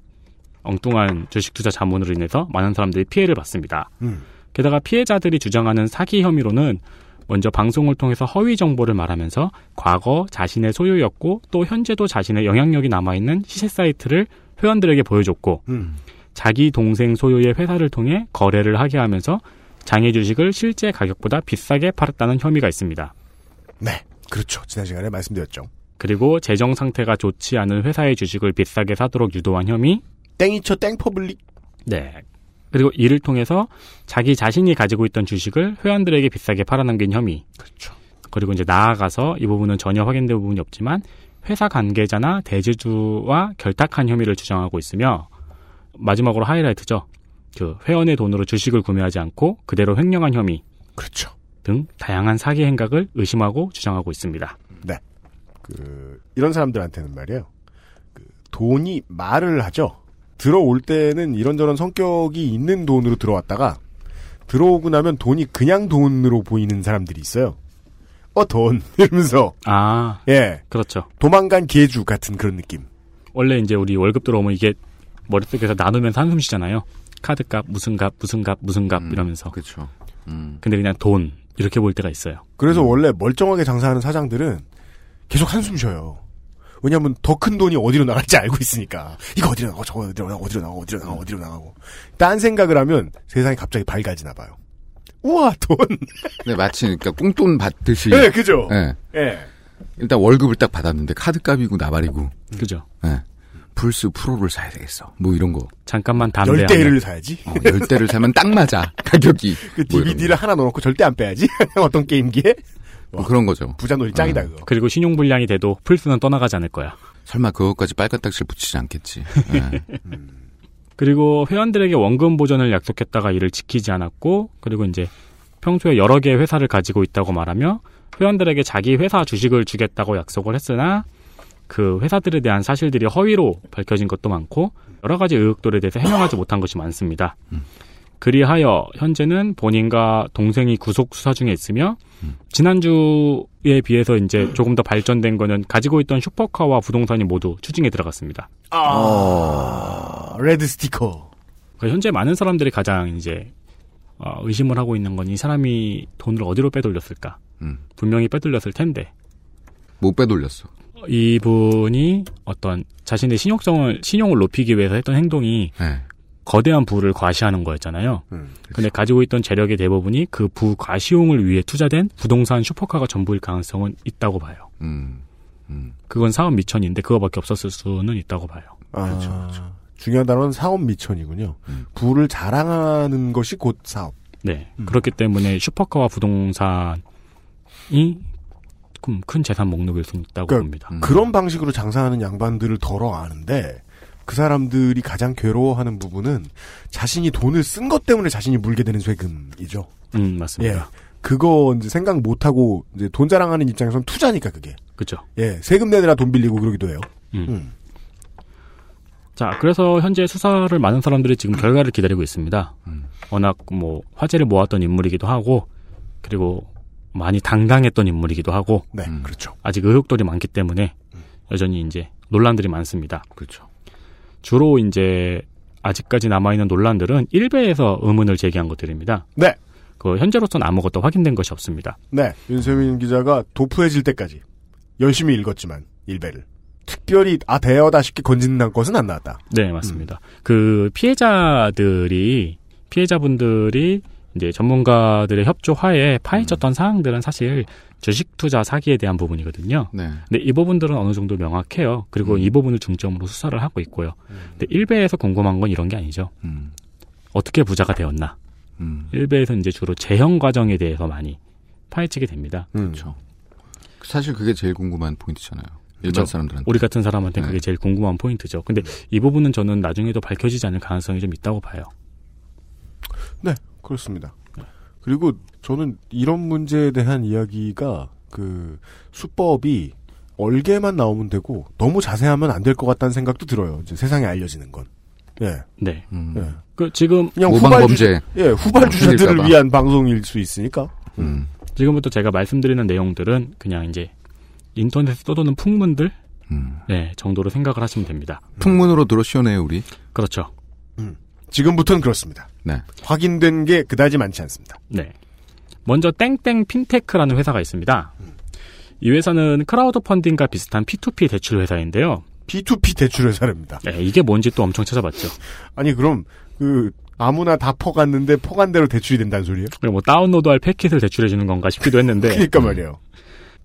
엉뚱한 주식 투자 자문으로 인해서 많은 사람들이 피해를 받습니다. 음. 게다가 피해자들이 주장하는 사기 혐의로는 먼저 방송을 통해서 허위 정보를 말하면서 과거 자신의 소유였고 또 현재도 자신의 영향력이 남아있는 시세 사이트를 회원들에게 보여줬고 음. 자기 동생 소유의 회사를 통해 거래를 하게 하면서 장외 주식을 실제 가격보다 비싸게 팔았다는 혐의가 있습니다. 네. 그렇죠. 지난 시간에 말씀드렸죠. 그리고 재정 상태가 좋지 않은 회사의 주식을 비싸게 사도록 유도한 혐의. 땡이쳐 땡퍼블릭. 네. 그리고 이를 통해서 자기 자신이 가지고 있던 주식을 회원들에게 비싸게 팔아넘긴 혐의. 그렇죠. 그리고 이제 나아가서 이 부분은 전혀 확인된 부분이 없지만 회사 관계자나 대주주와 결탁한 혐의를 주장하고 있으며 마지막으로 하이라이트죠. 그 회원의 돈으로 주식을 구매하지 않고 그대로 횡령한 혐의 그렇죠. 등 다양한 사기 행각을 의심하고 주장하고 있습니다. 네. 그 이런 사람들한테는 말이에요. 그 돈이 말을 하죠. 들어올 때는 이런저런 성격이 있는 돈으로 들어왔다가 들어오고 나면 돈이 그냥 돈으로 보이는 사람들이 있어요. 어, 돈. 이러면서. 아, 예. 그렇죠. 도망간 개주 같은 그런 느낌. 원래 이제 우리 월급 들어오면 이게 머릿속에서 나누면서 한숨 쉬잖아요. 카드 값, 무슨 값, 무슨 값, 무슨 값 이러면서. 그렇죠. 음. 근데 그냥 돈 이렇게 볼 때가 있어요. 그래서 원래 멀쩡하게 장사하는 사장들은 계속 한숨 쉬어요. 왜냐하면 더 큰 돈이 어디로 나갈지 알고 있으니까 이거 어디로 나가고 저거 어디로 나가고 어디로 나가고 어디로 나가고 어디로 나가고 딴 생각을 하면 세상이 갑자기 밝아지나 봐요. 우와 돈. 네, 마치 그러니까 꽁돈 받듯이. 네, 그죠. 예. 예. 일단 월급을 딱 받았는데 카드값이고 나발이고. 그죠. 예. 플스 프로를 사야 되겠어. 뭐 이런 거. 잠깐만 담배 열한 대를 대. 사야지. 어, 열 대를 사면 딱 맞아. 가격이. 그뭐 DVD를 하나 넣어놓고 절대 안 빼야지. 어떤 게임기에 뭐 그런 거죠. 부자 놀이 짱이다 그거. 그리고 신용 불량이 돼도 플스는 떠나가지 않을 거야. 설마 그것까지 빨간 딱지를 붙이지 않겠지. 예. 그리고 회원들에게 원금 보전을 약속했다가 이를 지키지 않았고, 그리고 이제 평소에 여러 개의 회사를 가지고 있다고 말하며 회원들에게 자기 회사 주식을 주겠다고 약속을 했으나 그 회사들에 대한 사실들이 허위로 밝혀진 것도 많고 여러 가지 의혹들에 대해서 해명하지 못한 것이 많습니다. 그리하여 현재는 본인과 동생이 구속 수사 중에 있으며 지난주에 비해서 이제 조금 더 발전된 거는 가지고 있던 슈퍼카와 부동산이 모두 추징에 들어갔습니다. 아, 레드 스티커. 그러니까 현재 많은 사람들이 가장 이제 어, 의심을 하고 있는 건 이 사람이 돈을 어디로 빼돌렸을까? 음. 분명히 빼돌렸을 텐데 못 빼돌렸어. 이분이 어떤 자신의 신용성을 신용을 높이기 위해서 했던 행동이 예. 거대한 부를 과시하는 거였잖아요. 음. 근데 가지고 있던 재력의 대부분이 그 부 과시용을 위해 투자된 부동산 슈퍼카가 전부일 가능성은 있다고 봐요. 음. 음. 그건 사업 미천인데 그거밖에 없었을 수는 있다고 봐요. 아, 그렇죠, 중요한 단어는 사업 미천이군요. 음. 부를 자랑하는 것이 곧 사업. 네. 음. 그렇기 때문에 슈퍼카와 부동산이 큰- 큰 재산 목록일 수 있다고 그러니까 봅니다. 음. 그런 방식으로 장사하는 양반들을 덜어 아는데 그 사람들이 가장 괴로워하는 부분은 자신이 돈을 쓴 것 때문에 자신이 물게 되는 세금이죠. 음, 예. 맞습니다. 그거 이제 생각 못 하고 이제 돈 자랑하는 입장에서는 투자니까 그게. 그죠. 예. 세금 내느라 돈 빌리고 그러기도 해요. 음. 음. 자, 그래서 현재 수사를 많은 사람들이 지금 결과를 기다리고 있습니다. 음. 워낙 뭐 화제를 모았던 인물이기도 하고 그리고 많이 당당했던 인물이기도 하고 네, 음. 그렇죠. 아직 의혹들이 많기 때문에 여전히 이제 논란들이 많습니다. 그렇죠. 주로 이제 아직까지 남아있는 논란들은 일베에서 의문을 제기한 것들입니다. 네. 그 현재로서는 아무것도 확인된 것이 없습니다. 네, 윤세민 기자가 도프해질 때까지 열심히 읽었지만 일배를 특별히 아 대여다 싶게 건진난 것은 안 나왔다. 네, 맞습니다. 그 피해자들이 피해자분들이 이제 전문가들의 협조하에 파헤쳤던 사항들은 사실 주식 투자 사기에 대한 부분이거든요. 네. 근데 이 부분들은 어느 정도 명확해요. 그리고 이 부분을 중점으로 수사를 하고 있고요. 근데 1배에서 궁금한 건 이런 게 아니죠. 음. 어떻게 부자가 되었나? 음. 1배에서 이제 주로 재형 과정에 대해서 많이 파헤치게 됩니다. 그렇죠. 사실 그게 제일 궁금한 포인트잖아요. 일반 그렇죠. 사람들한테. 우리 같은 사람한테 네. 그게 제일 궁금한 포인트죠. 근데 이 부분은 저는 나중에도 밝혀지지 않을 가능성이 좀 있다고 봐요. 네, 그렇습니다. 그리고 저는 이런 문제에 대한 이야기가 그 수법이 얼개만 나오면 되고 너무 자세하면 안 될 것 같다는 생각도 들어요. 이제 세상에 알려지는 건. 예. 네. 음. 예. 그 지금 그냥 모방 후발 범죄. 주, 예, 후발 어, 주자들을 생길까봐. 위한 방송일 수 있으니까. 음. 지금부터 제가 말씀드리는 내용들은 그냥 이제 인터넷에 떠도는 풍문들 음. 네, 정도로 생각을 하시면 됩니다. 풍문으로 들어 시원해요, 우리. 그렇죠. 지금부터는 그렇습니다. 네. 확인된 게 그다지 많지 않습니다. 네. 먼저 땡땡 핀테크라는 회사가 있습니다. 이 회사는 크라우드 펀딩과 비슷한 P2P 대출 회사인데요. P2P 대출 회사랍니다. 네, 이게 뭔지 또 엄청 찾아봤죠. 아니 그럼 그 아무나 다 퍼갔는데 퍼간 대로 대출이 된다는 소리예요? 뭐 다운로드할 패킷을 대출해 주는 건가 싶기도 했는데 그러니까 말이에요.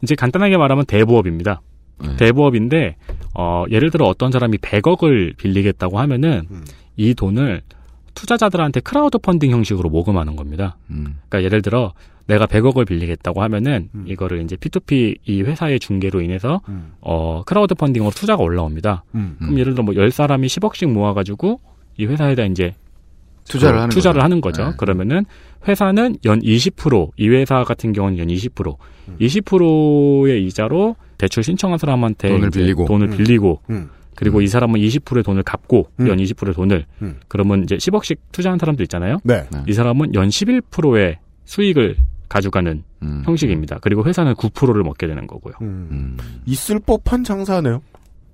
이제 간단하게 말하면 대부업입니다. 네. 대부업인데 어, 예를 들어 어떤 사람이 100억을 빌리겠다고 하면은 음. 이 돈을 투자자들한테 크라우드 펀딩 형식으로 모금하는 겁니다. 음. 그러니까 예를 들어 내가 100억을 빌리겠다고 하면은 음. 이거를 이제 P2P 이 회사의 중개로 인해서 음. 어 크라우드 펀딩으로 투자가 올라옵니다. 음. 그럼 예를 들어 뭐 10사람이 10억씩 모아 가지고 이 회사에다 이제 투자를 그 하는 투자를 거죠. 하는 거죠. 네. 그러면은 회사는 연 20%, 이 회사 같은 경우는 연 20%, 음. 20%의 이자로 대출 신청한 사람한테 돈을 빌리고. 돈을 음. 빌리고 음. 그리고 이 사람은 20%의 돈을 갚고 음. 연 20%의 돈을 음. 그러면 이제 10억씩 투자한 사람도 있잖아요. 네. 네. 이 사람은 연 11%의 수익을 가져가는 음. 형식입니다. 그리고 회사는 9%를 먹게 되는 거고요. 음. 음. 있을 법한 장사네요.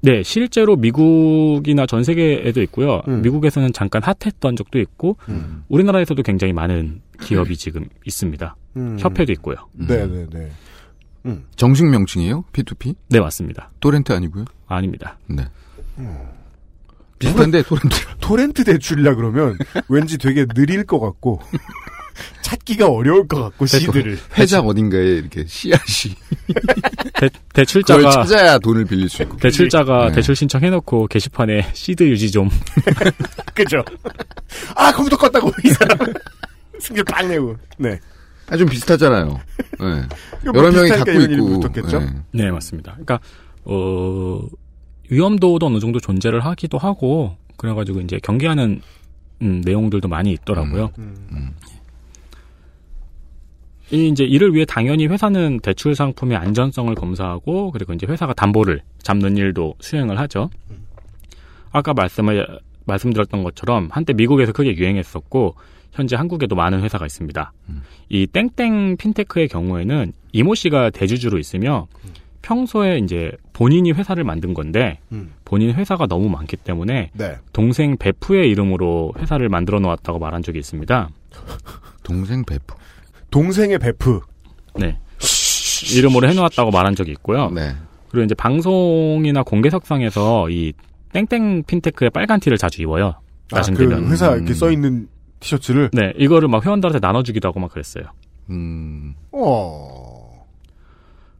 네, 실제로 미국이나 전 세계에도 있고요. 음. 미국에서는 잠깐 핫했던 적도 있고 음. 우리나라에서도 굉장히 많은 기업이 지금 있습니다. 음. 협회도 있고요. 음. 네, 네, 네. 음. 정식 명칭이에요? P2P? 네, 맞습니다. 토렌트 아니고요? 아닙니다. 네. 비슷한데 토렌트. 토렌트 대출이라 그러면 왠지 되게 느릴 것 같고 찾기가 어려울 것 같고 시들을 회자 어딘가에 이렇게 씨앗이 대, 그걸 대출자가 찾아야 돈을 빌릴 수 있고. 대출자가 네. 대출 신청해놓고 게시판에 시드 유지 좀 그죠? 아 컴퓨터 껐다고 이 사람 승질 빵 내고 네 아, 좀 비슷하잖아요. 네. 뭐 여러 명이 갖고 있고. 붙었겠죠? 네. 네, 맞습니다. 그러니까 어 위험도도 어느 정도 존재를 하기도 하고 그래가지고 이제 경계하는 음, 내용들도 많이 있더라고요. 음. 이 이제 이를 위해 당연히 회사는 대출 상품의 안전성을 검사하고 그리고 이제 회사가 담보를 잡는 일도 수행을 하죠. 아까 말씀을 말씀드렸던 것처럼 한때 미국에서 크게 유행했었고 현재 한국에도 많은 회사가 있습니다. 이 땡땡 핀테크의 경우에는 이모 씨가 대주주로 있으며 평소에 이제 본인이 회사를 만든 건데 음. 본인 회사가 너무 많기 때문에 네 동생 베프의 이름으로 회사를 만들어 놓았다고 말한 적이 있습니다. 동생 베프. 동생의 베프 네. 이름으로 해놓았다고 말한 적이 있고요. 네. 그리고 이제 방송이나 공개석상에서 이 땡땡 핀테크의 빨간 티를 자주 입어요. 아, 나중 그 되면. 회사 음. 이렇게 써 있는 티셔츠를 네, 이거를 막 회원들한테 나눠주기도 하고 막 그랬어요. 음. 어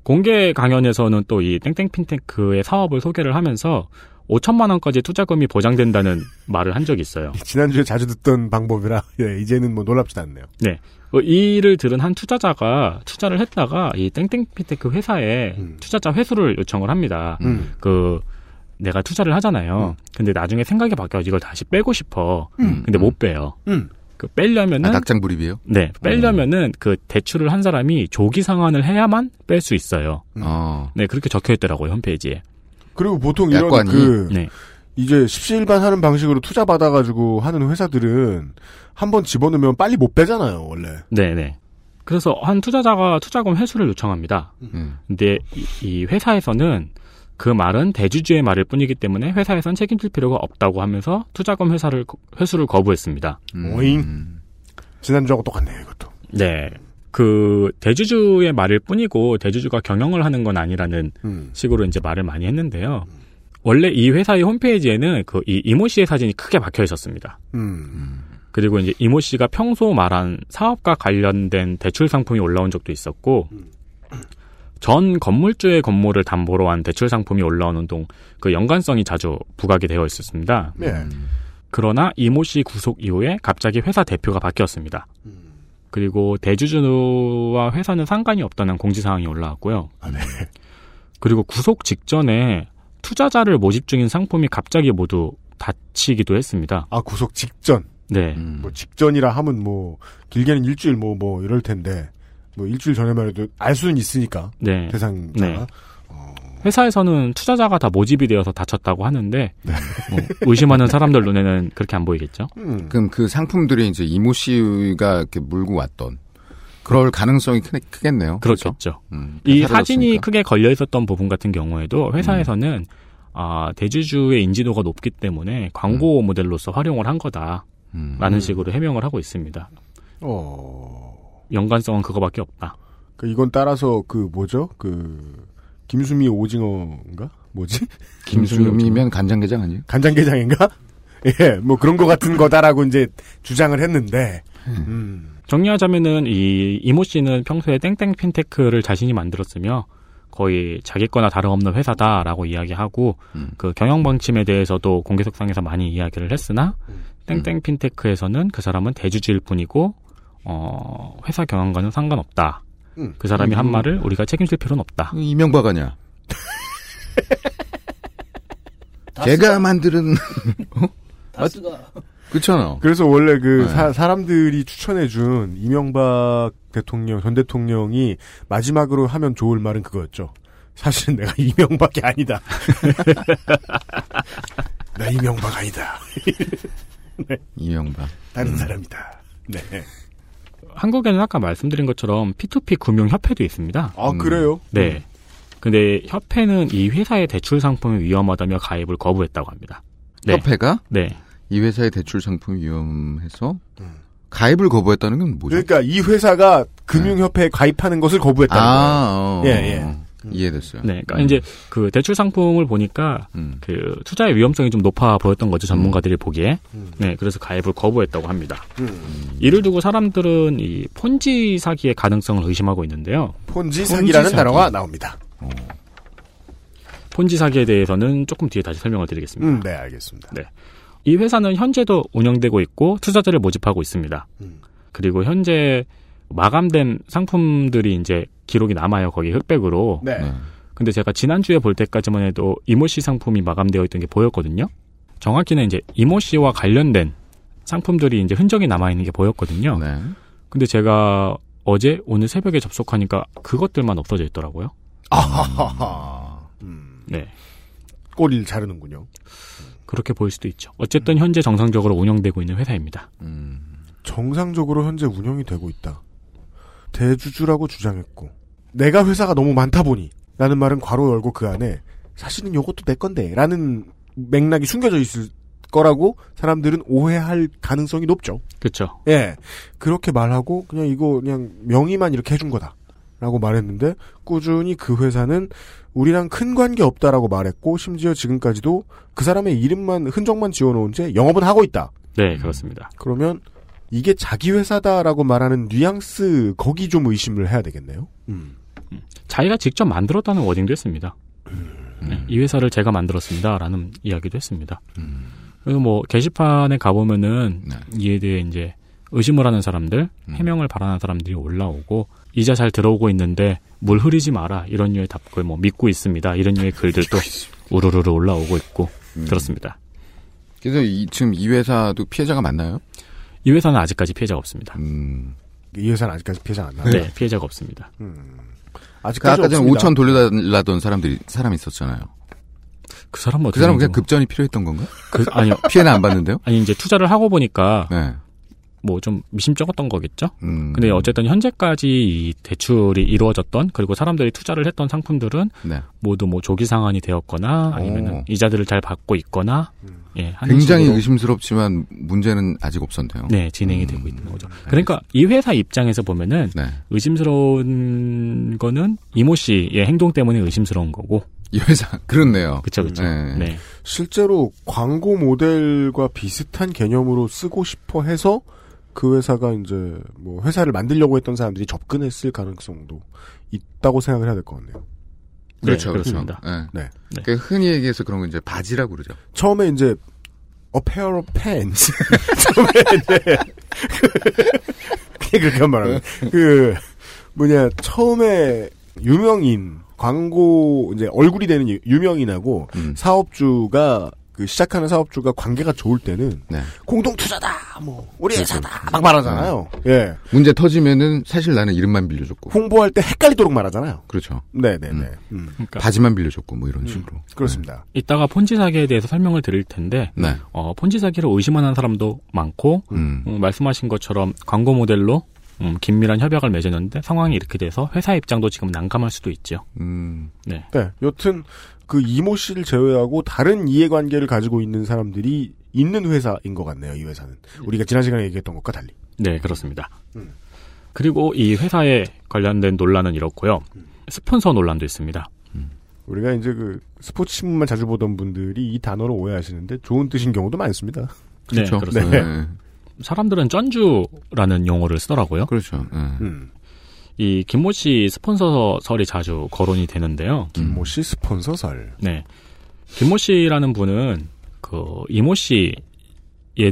공개 강연에서는 또 이 땡땡 핀테크의 사업을 소개를 하면서 5천만 원까지 투자금이 보장된다는 말을 한 적이 있어요. 지난주에 자주 듣던 방법이라 예, 이제는 뭐 놀랍지도 않네요. 네. 어, 이 일을 들은 한 투자자가 투자를 했다가 이 땡땡 핀테크 회사에 음. 투자자 회수를 요청을 합니다. 음. 그 내가 투자를 하잖아요. 음. 근데 나중에 생각이 바뀌어 이걸 다시 빼고 싶어. 음. 근데 못 빼요. 음. 그 빼려면은 아, 낙장불입이에요? 네 빼려면은 그 대출을 한 사람이 조기 상환을 해야만 뺄 수 있어요. 음. 어. 네 그렇게 적혀 있더라고요 홈페이지에. 그리고 보통 이런 약관이? 그 네. 이제 십시일반 하는 방식으로 투자 받아가지고 하는 회사들은 한 번 집어넣으면 빨리 못 빼잖아요 원래. 네네. 그래서 한 투자자가 투자금 회수를 요청합니다. 음. 근데 이, 이 회사에서는 그 말은 대주주의 말일 뿐이기 때문에 회사에선 책임질 필요가 없다고 하면서 투자금 회사를 회수를 거부했습니다. 음. 오잉. 지난주하고 똑같네요 이것도. 네. 그 대주주의 말일 뿐이고 대주주가 경영을 하는 건 아니라는 음. 식으로 이제 말을 많이 했는데요. 원래 이 회사의 홈페이지에는 그 이 이모 씨의 사진이 크게 박혀 있었습니다. 음. 그리고 이제 이모 씨가 평소 말한 사업과 관련된 대출 상품이 올라온 적도 있었고 전 건물주의 건물을 담보로 한 대출 상품이 올라오는 동 그 연관성이 자주 부각이 되어 있었습니다. 네. 그러나 이모 씨 구속 이후에 갑자기 회사 대표가 바뀌었습니다. 그리고 대주주와 회사는 상관이 없다는 공지사항이 올라왔고요. 아, 네. 그리고 구속 직전에 투자자를 모집 중인 상품이 갑자기 모두 닫히기도 했습니다. 아 구속 직전. 네. 음. 뭐 직전이라 하면 뭐 길게는 일주일 뭐뭐 이럴 텐데 뭐 일주일 전에만 해도 알 수는 있으니까 네. 대상자가 네. 회사에서는 투자자가 다 모집이 되어서 다쳤다고 하는데 네. 뭐 의심하는 사람들 눈에는 그렇게 안 보이겠죠. 음. 그럼 그 상품들이 이제 이모 씨가 이렇게 물고 왔던 그럴 가능성이 크, 크겠네요. 그렇겠죠. 음, 이다 사진이 사라졌으니까. 크게 걸려 있었던 부분 같은 경우에도 회사에서는 아, 대주주의 인지도가 높기 때문에 광고 모델로서 활용을 한 거다라는 음. 식으로 해명을 하고 있습니다. 어. 연관성은 그거밖에 없다. 그 이건 따라서 그 뭐죠? 그 김수미 오징어인가? 뭐지? 김수미면 간장게장 아니에요? 간장게장인가? 예, 뭐 그런 거 같은 거다라고 이제 주장을 했는데, 음, 정리하자면은 이 이모 씨는 평소에 땡땡 핀테크를 자신이 만들었으며 거의 자기 거나 다름없는 회사다라고 이야기하고 음. 그 경영 방침에 대해서도 공개석상에서 많이 이야기를 했으나 음. 땡땡 핀테크에서는 그 사람은 대주주일 뿐이고 어 회사 경영과는 상관없다. 음. 그 사람이 한 음. 말을 우리가 책임질 필요는 없다. 이명박 아니야. 제가 만드는 다스가 그렇잖아. 그래서 원래 그 네. 사, 람들이 추천해준 이명박 대통령, 전 대통령이 마지막으로 하면 좋을 말은 그거였죠. 사실은 내가 이명박이 아니다. 나 이명박 아니다. 이명박. 다른 음. 사람이다. 네. 한국에는 아까 말씀드린 것처럼 P2P 금융 협회도 있습니다. 아, 음. 그래요? 네. 근데 협회는 이 회사의 대출 상품이 위험하다며 가입을 거부했다고 합니다. 네. 협회가 네. 이 회사의 대출 상품이 위험해서 음. 가입을 거부했다는 건 뭐죠? 그러니까 이 회사가 금융협회에 가입하는 것을 거부했다는 거예요. 아, 어, 예, 어, 예. 어. 이해됐어요. 네. 그러니까 음. 이제 그 대출 상품을 보니까 음. 그 투자의 위험성이 좀 높아 보였던 거죠 전문가들이 보기에. 음. 네, 그래서 가입을 거부했다고 합니다. 음. 이를 두고 사람들은 이 폰지 사기의 가능성을 의심하고 있는데요. 폰지 사기라는 사기. 단어가 나옵니다. 폰지 사기에 대해서는 조금 뒤에 다시 설명을 드리겠습니다. 음, 네, 알겠습니다. 네. 이 회사는 현재도 운영되고 있고 투자자를 모집하고 있습니다. 음. 그리고 현재 마감된 상품들이 이제 기록이 남아요. 거기 흑백으로. 네. 네. 근데 제가 지난주에 볼 때까지만 해도 이모 씨 상품이 마감되어 있던 게 보였거든요. 정확히는 이제 이모 씨와 관련된 상품들이 이제 흔적이 남아 있는 게 보였거든요. 네. 근데 제가 어제 오늘 새벽에 접속하니까 그것들만 없어져 있더라고요. 아하하하. 음, 네. 꼬리를 자르는군요. 그렇게 보일 수도 있죠. 어쨌든 현재 정상적으로 운영되고 있는 회사입니다. 음. 정상적으로 현재 운영이 되고 있다. 대주주라고 주장했고 내가 회사가 너무 많다 보니 라는 말은 괄호 열고 그 안에 사실은 요것도 내 건데 라는 맥락이 숨겨져 있을 거라고 사람들은 오해할 가능성이 높죠. 그렇죠. 예. 그렇게 말하고 그냥 이거 그냥 명의만 이렇게 해준 거다. 라고 말했는데 꾸준히 그 회사는 우리랑 큰 관계 없다라고 말했고 심지어 지금까지도 그 사람의 이름만 흔적만 지워놓은 채 영업은 하고 있다. 네, 그렇습니다. 그러면 이게 자기 회사다라고 말하는 뉘앙스 거기 좀 의심을 해야 되겠네요. 음. 자기가 직접 만들었다는 워딩도 했습니다. 네, 이 회사를 제가 만들었습니다라는 이야기도 했습니다. 음. 그래서 뭐 게시판에 가보면은 네. 이에 대해 이제 의심을 하는 사람들, 음. 해명을 바라는 사람들이 올라오고 이자 잘 들어오고 있는데 물 흐리지 마라 이런 류의 답글 뭐 믿고 있습니다 이런 류의 글들도 우르르르 올라오고 있고 음. 그렇습니다. 그래서 이, 지금 이 회사도 피해자가 많나요? 이 회사는 아직까지 피해자가 없습니다. 음. 이 회사는 아직까지 피해자 안 나요. 네, 피해자가 없습니다. 음. 그 아직까지 아까 전에 없습니다. 5천 돌려달라던 사람들이 사람 있었잖아요. 그 사람은 그 사람은 어떻게 그냥 급전이 필요했던 건가? 그, 아니요 피해는 안 받는데요? 아니 이제 투자를 하고 보니까 네. 뭐좀 미심쩍었던 거겠죠. 음. 근데 어쨌든 현재까지 이 대출이 이루어졌던 그리고 사람들이 투자를 했던 상품들은 네. 모두 뭐 조기 상환이 되었거나 아니면 오. 이자들을 잘 받고 있거나 예, 굉장히 식으로 의심스럽지만 문제는 아직 없었네요. 네, 진행이 되고 있는 거죠. 그러니까 이 회사 입장에서 보면은 네. 의심스러운 거는 이모 씨의 행동 때문에 의심스러운 거고. 이 회사 그렇네요. 그쵸, 그쵸. 네. 네. 실제로 광고 모델과 비슷한 개념으로 쓰고 싶어 해서 그 회사가 이제 뭐 회사를 만들려고 했던 사람들이 접근했을 가능성도 있다고 생각을 해야 될 것 같네요. 그렇죠, 네, 그렇죠. 그렇습니다. 네. 네. 그러니까 흔히 얘기해서 그런 거 이제 바지라고 그러죠. 처음에 이제 a pair of pants 처음에 이제 그게 그렇게 말하는 그 뭐냐 처음에 유명인 광고 이제 얼굴이 되는 유- 유명인하고 음. 사업주가 그 시작하는 사업주가 관계가 좋을 때는 네. 공동 투자다 뭐 우리 그렇죠. 회사다 막 말하잖아요. 예 문제 터지면은 사실 나는 이름만 빌려줬고. 홍보할 때 헷갈리도록 말하잖아요. 그렇죠. 네네네. 음. 그러니까 바지만 빌려줬고 뭐 이런 식으로. 그렇습니다. 이따가 폰지 사기에 대해서 설명을 드릴 텐데 네. 어, 폰지 사기를 의심하는 사람도 많고 음. 음, 말씀하신 것처럼 광고 모델로 음, 긴밀한 협약을 맺었는데 상황이 이렇게 돼서 회사 입장도 지금 난감할 수도 있죠. 음. 네. 네, 여튼 그 이모 씨를 제외하고 다른 이해관계를 가지고 있는 사람들이 있는 회사인 것 같네요. 이 회사는 우리가 지난 시간에 얘기했던 것과 달리. 네, 그렇습니다. 음. 그리고 이 회사에 관련된 논란은 이렇고요. 스폰서 논란도 있습니다. 우리가 이제 그 스포츠 신문만 자주 보던 분들이 이 단어를 오해하시는데 좋은 뜻인 경우도 많습니다. 그렇죠. 네, 그렇습니다. 네. 사람들은 쩐주라는 용어를 쓰더라고요. 그렇죠. 네. 음. 이 김모 씨 스폰서설이 자주 거론이 되는데요. 김모 씨 스폰서설. 네. 김모 씨라는 분은 그 이모 씨에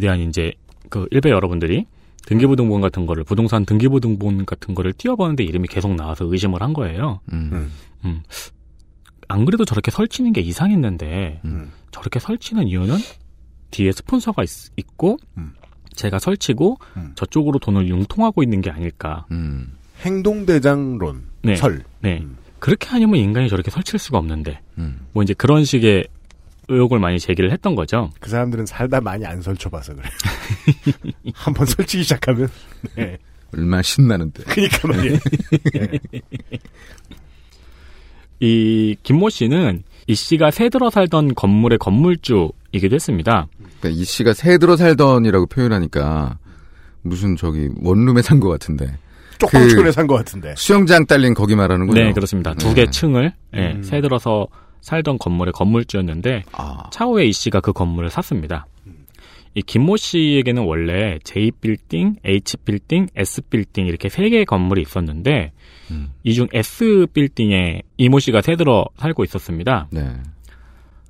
대한 이제 그 일베 여러분들이 등기부등본 같은 거를 부동산 등기부등본 같은 거를 띄워보는데 이름이 계속 나와서 의심을 한 거예요. 음. 음. 안 그래도 저렇게 설치는 게 이상했는데 음. 저렇게 설치는 이유는 뒤에 스폰서가 있, 고 음. 제가 설치고 음. 저쪽으로 돈을 융통하고 있는 게 아닐까. 음. 행동대장론. 네. 설. 네. 음. 그렇게 하려면 인간이 저렇게 설치할 수가 없는데. 음. 뭐 이제 그런 식의 의혹을 많이 제기를 했던 거죠. 그 사람들은 살다 많이 안 설쳐봐서 그래. 한 번 설치기 시작하면. 네. 얼마나 신나는데. 그니까 말이에요. 이 김모 씨는 이 씨가 새 들어 살던 건물의 건물주이기도 했습니다. 그러니까 이 씨가 새 들어 살던이라고 표현하니까 무슨 저기 원룸에 산 것 같은데. 쪽방촌에 산것 같은데. 수영장 딸린 거기 말하는 거죠. 네, 그렇습니다. 두개 층을 예, 새 들어서 살던 건물의 건물주였는데 아. 차후에 이 씨가 그 건물을 샀습니다. 이 김모 씨에게는 원래 J 빌딩, H 빌딩, S 빌딩 이렇게 세 개의 건물이 있었는데 음. 이중 S 빌딩에 이모 씨가 새 들어 살고 있었습니다. 네.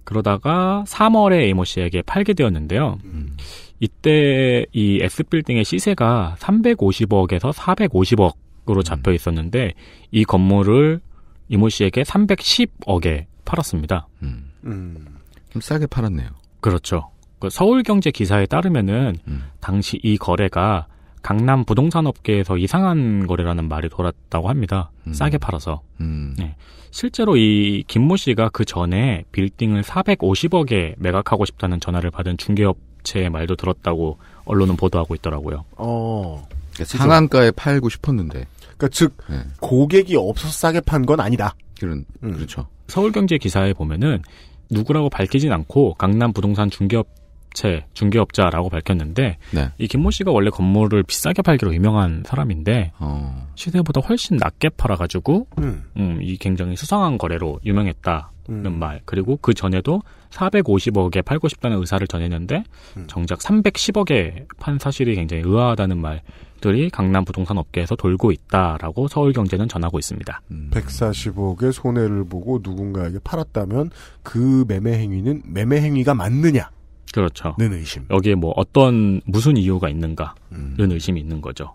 그러다가 3월에 이모 씨에게 팔게 되었는데요. 음. 이때 이 S 빌딩의 시세가 350억에서 450억으로 잡혀 있었는데 이 건물을 이모 씨에게 310억에 팔았습니다. 음. 음. 좀 싸게 팔았네요. 그렇죠. 그 서울경제 기사에 따르면은 음. 당시 이 거래가 강남 부동산 업계에서 이상한 거래라는 말이 돌았다고 합니다. 음. 싸게 팔아서. 음. 네. 실제로 이 김모 씨가 그 전에 빌딩을 450억에 매각하고 싶다는 전화를 받은 중개업 체의 말도 들었다고 언론은 보도하고 있더라고요. 어. 그러니까 상한가에 팔고 싶었는데. 그러니까 즉 네. 고객이 없어서 싸게 판 건 아니다. 그런 음. 그렇죠. 서울경제 기사에 보면은 누구라고 밝히진 않고 강남 부동산 중개업 체 중개업자라고 밝혔는데 네. 이 김모 씨가 원래 건물을 비싸게 팔기로 유명한 사람인데 어. 시세보다 훨씬 낮게 팔아가지고 음. 음, 이 굉장히 수상한 거래로 유명했다는 음. 말 그리고 그 전에도 450억에 팔고 싶다는 의사를 전했는데 음. 정작 310억에 판 사실이 굉장히 의아하다는 말들이 강남 부동산 업계에서 돌고 있다라고 서울경제는 전하고 있습니다. 음. 140억의 손해를 보고 누군가에게 팔았다면 그 매매 행위는 매매 행위가 맞느냐는 그렇죠. 의심. 여기에 뭐 어떤 무슨 이유가 있는가는 음. 의심이 있는 거죠.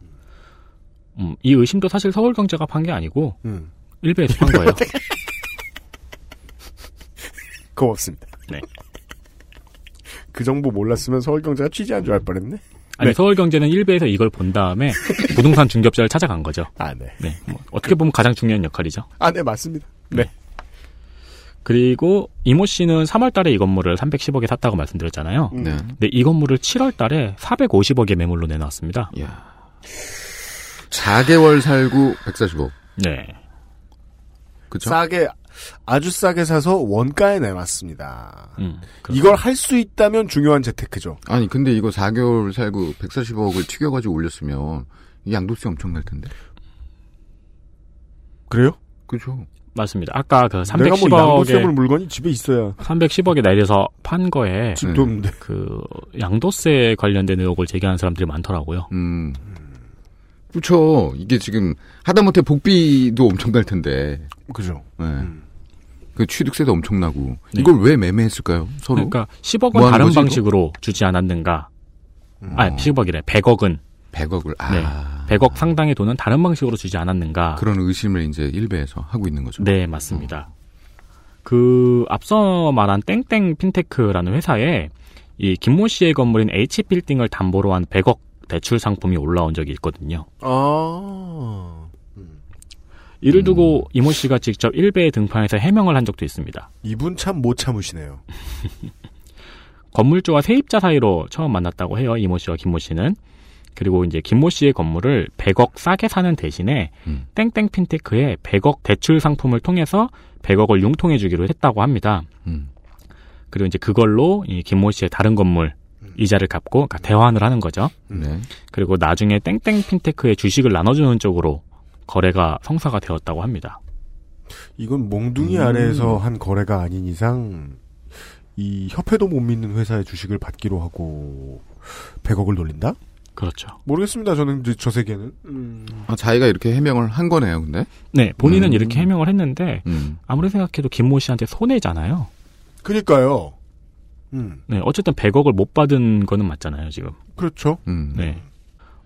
음, 이 의심도 사실 서울경제가 판 게 아니고 음. 일베에서 판 거예요. 고맙습니다. 네. 그 정보 몰랐으면 서울경제가 취재한 줄 알 뻔했네. 아니 네. 서울경제는 일베에서 이걸 본 다음에 부동산 중개업자를 찾아간 거죠. 아, 네. 네, 뭐 어떻게 보면 가장 중요한 역할이죠. 아, 네, 맞습니다. 네. 그리고 이모 씨는 3월 달에 이 건물을 310억에 샀다고 말씀드렸잖아요. 음. 네. 근데 이 건물을 7월 달에 450억에 매물로 내놨습니다. 야. 4개월 살고 140억. 네. 그쵸? 싸게 아주 싸게 사서 원가에 내놨습니다. 음, 이걸 할 수 있다면 중요한 재테크죠. 아니, 근데 이거 4개월 살고 140억을 튀겨가지고 올렸으면 이 양도세 엄청 날 텐데. 그래요? 그죠. 맞습니다. 아까 그 내가 뭐 양도세 310억에 물 물건이 집에 있어야 310억에 내려서 판 거에 집도 없는데. 그 양도세 관련된 의혹을 제기하는 사람들이 많더라고요. 음. 그쵸. 이게 지금 하다못해 복비도 엄청 날 텐데. 그죠. 네. 음. 그 취득세도 엄청나고. 네. 이걸 왜 매매했을까요? 서로? 그러니까 10억은 뭐 다른 거지, 이거? 방식으로 주지 않았는가? 아, 10억이래. 100억은 100억을, 아. 네. 100억 상당의 돈은 다른 방식으로 주지 않았는가? 그런 의심을 이제 일베에서 하고 있는 거죠. 네, 맞습니다. 그 앞서 말한 땡땡 핀테크라는 회사에 이 김모 씨의 건물인 H 빌딩을 담보로 한 100억 대출 상품이 올라온 적이 있거든요. 아. 이를 음. 두고 이모 씨가 직접 일베에 등판해서 해명을 한 적도 있습니다. 이분 참 못 참으시네요. 건물주와 세입자 사이로 처음 만났다고 해요. 이모 씨와 김모 씨는. 그리고 이제 김모 씨의 건물을 100억 싸게 사는 대신에 음. 땡땡 핀테크에 100억 대출 상품을 통해서 100억을 융통해 주기로 했다고 합니다. 음. 그리고 이제 그걸로 이 김모 씨의 다른 건물 이자를 갚고 그러니까 대환을 하는 거죠. 네. 그리고 나중에 땡땡 핀테크의 주식을 나눠주는 쪽으로 거래가 성사가 되었다고 합니다. 이건 몽둥이 음. 아래에서 한 거래가 아닌 이상 이 협회도 못 믿는 회사의 주식을 받기로 하고 100억을 돌린다? 그렇죠. 모르겠습니다. 저는 이제 저 세계는. 음. 아, 자기가 이렇게 해명을 한 거네요, 근데? 네, 본인은 음. 이렇게 해명을 했는데 음. 아무리 생각해도 김모 씨한테 손해잖아요. 그니까요. 음. 네, 어쨌든 100억을 못 받은 거는 맞잖아요, 지금. 그렇죠. 음. 네.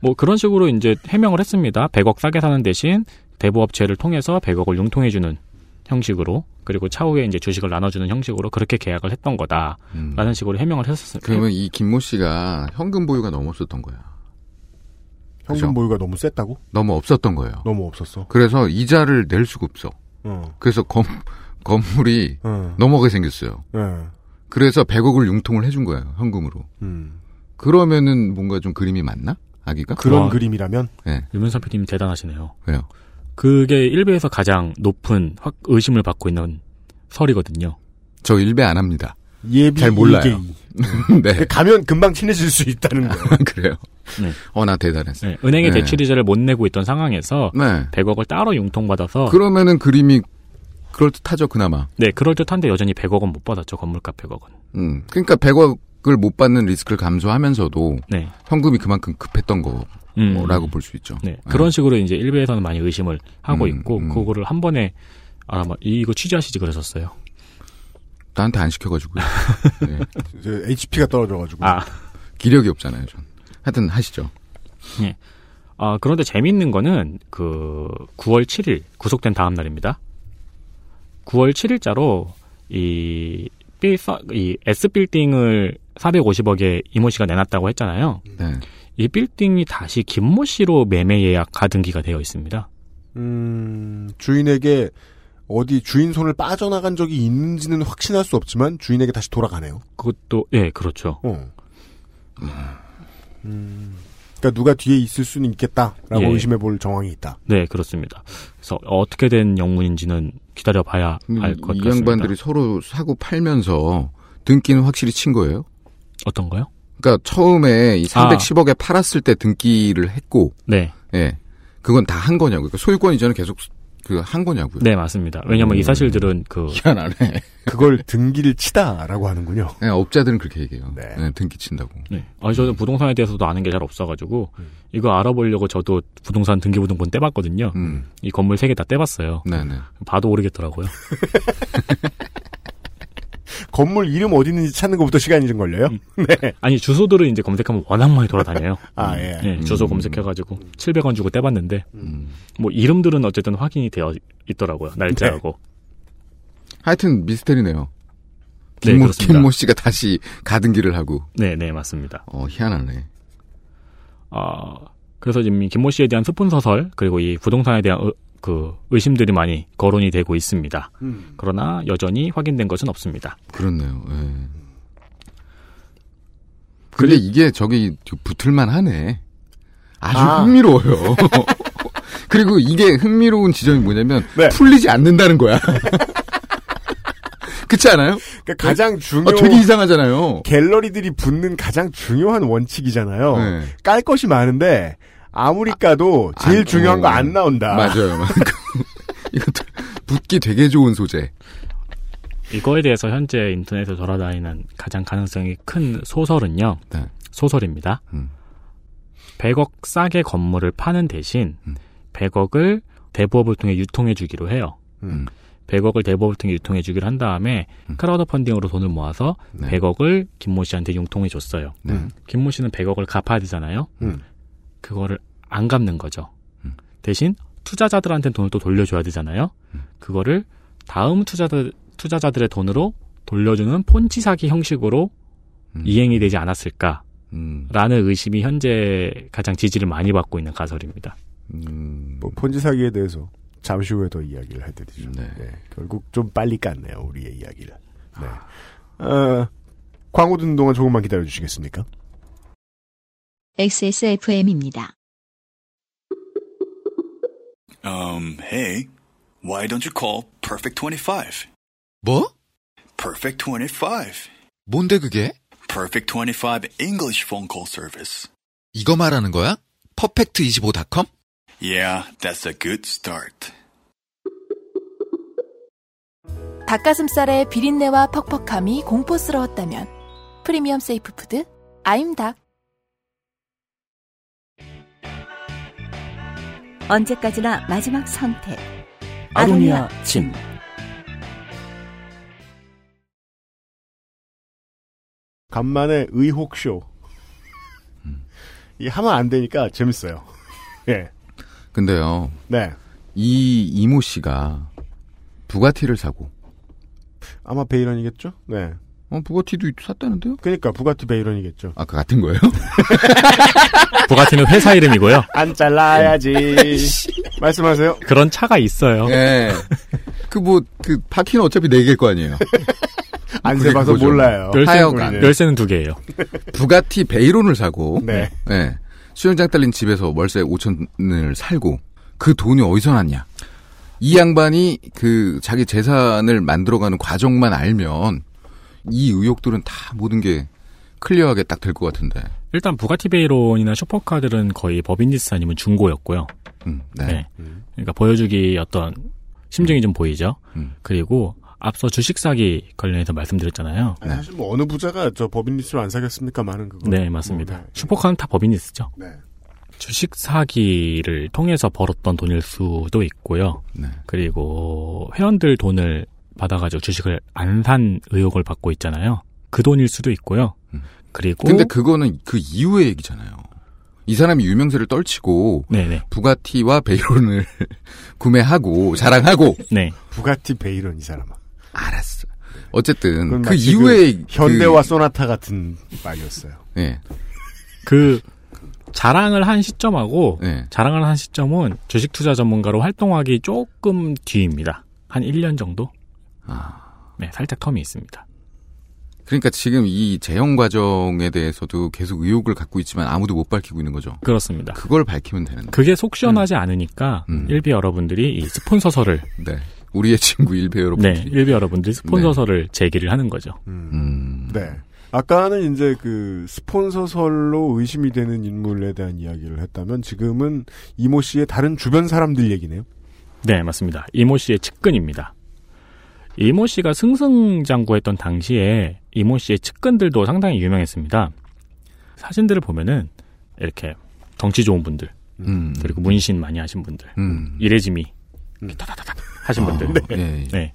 뭐 그런 식으로 이제 해명을 했습니다. 100억 싸게 사는 대신 대부업체를 통해서 100억을 융통해주는 형식으로 그리고 차후에 이제 주식을 나눠주는 형식으로 그렇게 계약을 했던 거다라는 음. 식으로 해명을 했었습니다. 그러면 이 김모 씨가 현금 보유가 너무 없었던 거야. 현금? 보유가 너무 셌다고? 너무 없었던 거예요. 너무 없었어. 그래서 이자를 낼 수가 없어. 어. 그래서 건, 건물이 어. 넘어가게 생겼어요. 예. 그래서 100억을 융통을 해준 거예요, 현금으로. 음. 그러면은 뭔가 좀 그림이 맞나? 아기가? 그런 와. 그림이라면 네. 유면선 PD님 대단하시네요. 왜요? 그게 일베에서 가장 높은 확 의심을 받고 있는 설이거든요. 저 일배 안 합니다. 예비 잘 몰라요. 네. 가면 금방 친해질 수 있다는 거예요. 그래요. 네. 어, 나 대단했어. 네, 은행에 네. 대출 이자를 못 내고 있던 상황에서 네. 100억을 따로 융통받아서 그러면은 그림이 그럴듯하죠, 그나마. 네, 그럴 듯한데 여전히 100억은 못 받았죠. 건물값 100억은. 음. 그러니까 100억을 못 받는 리스크를 감수하면서도 네. 현금이 그만큼 급했던 음. 거라고 볼수 있죠. 네, 그런 식으로 이제 일베에서는 많이 의심을 하고 음, 있고 음. 그거를 한 번에 아, 막 이거 취재하시지 그러셨어요. 나한테 안 시켜가지고. 네. HP가 떨어져가지고. 아, 기력이 없잖아요, 전. 하여튼 하시죠. 아 그런데 재밌는 거는 그 9월 7일 구속된 다음 날입니다. 9월 7일자로 이, B, 이 S 빌딩을 450억에 이모 씨가 내놨다고 했잖아요. 네. 이 빌딩이 다시 김모 씨로 매매 예약 가등기가 되어 있습니다. 음, 주인에게 어디 주인 손을 빠져나간 적이 있는지는 확신할 수 없지만 주인에게 다시 돌아가네요. 그것도 예 그렇죠. 어. 음, 그러니까 누가 뒤에 있을 수는 있겠다라고 예. 의심해 볼 정황이 있다. 네 그렇습니다. 그래서 어떻게 된 영문인지는 기다려 봐야 음, 알것이 같습니다. 양반들이 서로 사고 팔면서 등기는 확실히 친 거예요. 어떤 거요? 그러니까 처음에 이 아. 310억에 팔았을 때 등기를 했고, 네, 예. 그건 다 한 거냐고요. 그러니까 소유권 이전은 계속 그 한 거냐고요. 네 맞습니다. 왜냐면 이 사실들은 그 희한하네. 그걸 등기를 치다라고 하는군요. 네, 업자들은 그렇게 얘기해요. 네. 네, 등기 친다고. 네. 아니, 저는 부동산에 대해서도 아는 게 잘 없어가지고, 음. 이거 알아보려고 저도 부동산 등기부등본 떼봤거든요. 음, 이 건물 세 개 다 떼봤어요. 네네. 봐도 모르겠더라고요. 건물 이름 어디 있는지 찾는 것부터 시간이 좀 걸려요. 네. 아니, 주소들을 이제 검색하면 워낙 많이 돌아다녀요. 아, 예. 네, 주소 음. 검색해가지고 700원 주고 떼봤는데, 음. 뭐 이름들은 어쨌든 확인이 되어 있더라고요. 날짜하고. 하여튼 미스테리네요. 네, 김모, 그렇습니다. 김모 씨가 다시 가등기를 하고, 네, 네, 맞습니다. 어, 희한하네. 어, 그래서 지금 이 김모 씨에 대한 스폰 서설, 그리고 이 부동산에 대한 의- 그 의심들이 많이 거론이 되고 있습니다. 음. 그러나 여전히 확인된 것은 없습니다. 그렇네요. 예. 근데 이게 저기 붙을만 하네. 아주 아. 흥미로워요. 그리고 이게 흥미로운 지점이 뭐냐면 네. 풀리지 않는다는 거야. 그렇지 않아요? 그러니까 가장 중요 어, 되게 이상하잖아요. 갤러리들이 붙는 가장 중요한 원칙이잖아요. 네. 깔 것이 많은데 아무리 까도 제일 안- 중요한 거 어, 안 나온다. 맞아요. 이것도 붙기 되게 좋은 소재. 이거에 대해서 현재 인터넷에 돌아다니는 가장 가능성이 큰 소설은요. 네. 소설입니다. 음. 100억 싸게 건물을 파는 대신 음. 100억을 대부업을 통해 유통해 주기로 해요. 음. 100억을 대부업을 통해 유통해 주기로 한 다음에 음. 크라우드 펀딩으로 돈을 모아서 네. 100억을 김모 씨한테 융통해 줬어요. 네. 음. 김모 씨는 100억을 갚아야 되잖아요. 음. 그거를 안 갚는 거죠. 음. 대신 투자자들한테 돈을 또 돌려줘야 되잖아요. 음. 그거를 다음 투자들, 투자자들의 돈으로 돌려주는 폰치 사기 형식으로 음. 이행이 되지 않았을까라는 음. 의심이 현재 가장 지지를 많이 받고 있는 가설입니다. 음. 뭐 폰지 사기에 대해서 잠시 후에 더 이야기를 해드리죠. 네. 네, 결국 좀 빨리 깠네요 우리의 이야기를. 네. 어, 광고 듣는 동안 조금만 기다려 주시겠습니까? XSFM입니다. Um, hey, why don't you call Perfect 25? 뭐? Perfect 25. 뭔데 그게? Perfect 25 English phone call service. 이거 말하는 거야? 퍼펙트25.com? Yeah, that's a good start. 닭가슴살의 비린내와 퍽퍽함이 공포스러웠다면 프리미엄 세이프 푸드 아임닭 언제까지나 마지막 선택. 아로니아 침. 간만에 의혹쇼. 이 하면 안 되니까 재밌어요. 예. 근데요, 네. 이 이모 씨가 부가티를 사고, 아마 베이런이겠죠? 네. 어, 부가티도 샀다는데요? 그러니까 부가티 베이런이겠죠. 아, 그 같은 거예요? 부가티는 회사 이름이고요. 안 잘라야지. 말씀하세요. 그런 차가 있어요. 예. 그 뭐, 그, 바퀴는 어차피 네 개일 거 아니에요. 안 세봐서. 몰라요. 열쇠, 하여간. 열쇠는 두 개예요. 부가티 베이론을 사고, 네. 예. 수영장 딸린 집에서 월세 5천을 살고, 그 돈이 어디서 났냐? 이 양반이 그 자기 재산을 만들어가는 과정만 알면, 이 의혹들은 다 모든 게 clear하게 딱 될 것 같은데. 일단 부가티 베이론이나 슈퍼카들은 거의 법인리스 아니면 중고였고요. 음, 네. 네. 그러니까 보여주기 어떤 심정이 좀 보이죠. 음. 그리고 앞서 주식 사기 관련해서 말씀드렸잖아요. 아니, 사실 뭐 어느 부자가 저 법인 리스를 안 사겠습니까? 많은 그거. 네, 맞습니다. 뭐, 네. 슈퍼카는 다 법인리스죠. 네. 주식 사기를 통해서 벌었던 돈일 수도 있고요. 네. 그리고 회원들 돈을 받아가지고 주식을 안 산 의혹을 받고 있잖아요. 그 돈일 수도 있고요. 음. 그리고 근데 그거는 그 이후의 얘기잖아요. 이 사람이 유명세를 떨치고, 네네 부가티와 베이론을 구매하고, 자랑하고, 네 부가티 베이런 이 사람아. 알았어. 어쨌든 그 이후에 현대와 소나타 같은 말이었어요. 그, 예, 그 자랑을 한 시점하고 예. 자랑을 한 시점은 주식 투자 전문가로 활동하기 조금 뒤입니다. 한 1년 정도? 아, 네, 살짝 텀이 있습니다. 그러니까 지금 이 재형 과정에 대해서도 계속 의혹을 갖고 있지만 아무도 못 밝히고 있는 거죠. 그렇습니다. 그걸 밝히면 되는데. 그게 속 시원하지 않으니까 음. 일비 여러분들이 이 스폰서서를 네, 우리의 친구 일배 네, 여러분들이. 일비 여러분들이 스폰서서를 제기를 하는 거죠. 음. 음, 네. 아까는 이제 그 스폰서설로 의심이 되는 인물에 대한 이야기를 했다면 지금은 이모 씨의 다른 주변 사람들 얘기네요. 네, 맞습니다. 이모 씨의 측근입니다. 이모 씨가 승승장구했던 당시에 이모 씨의 측근들도 상당히 유명했습니다. 사진들을 보면은 이렇게 덩치 좋은 분들 음, 그리고 문신 많이 하신 분들 음, 이레지미 음. 타타타닥 하신 분들 아, 네. 예, 예. 네.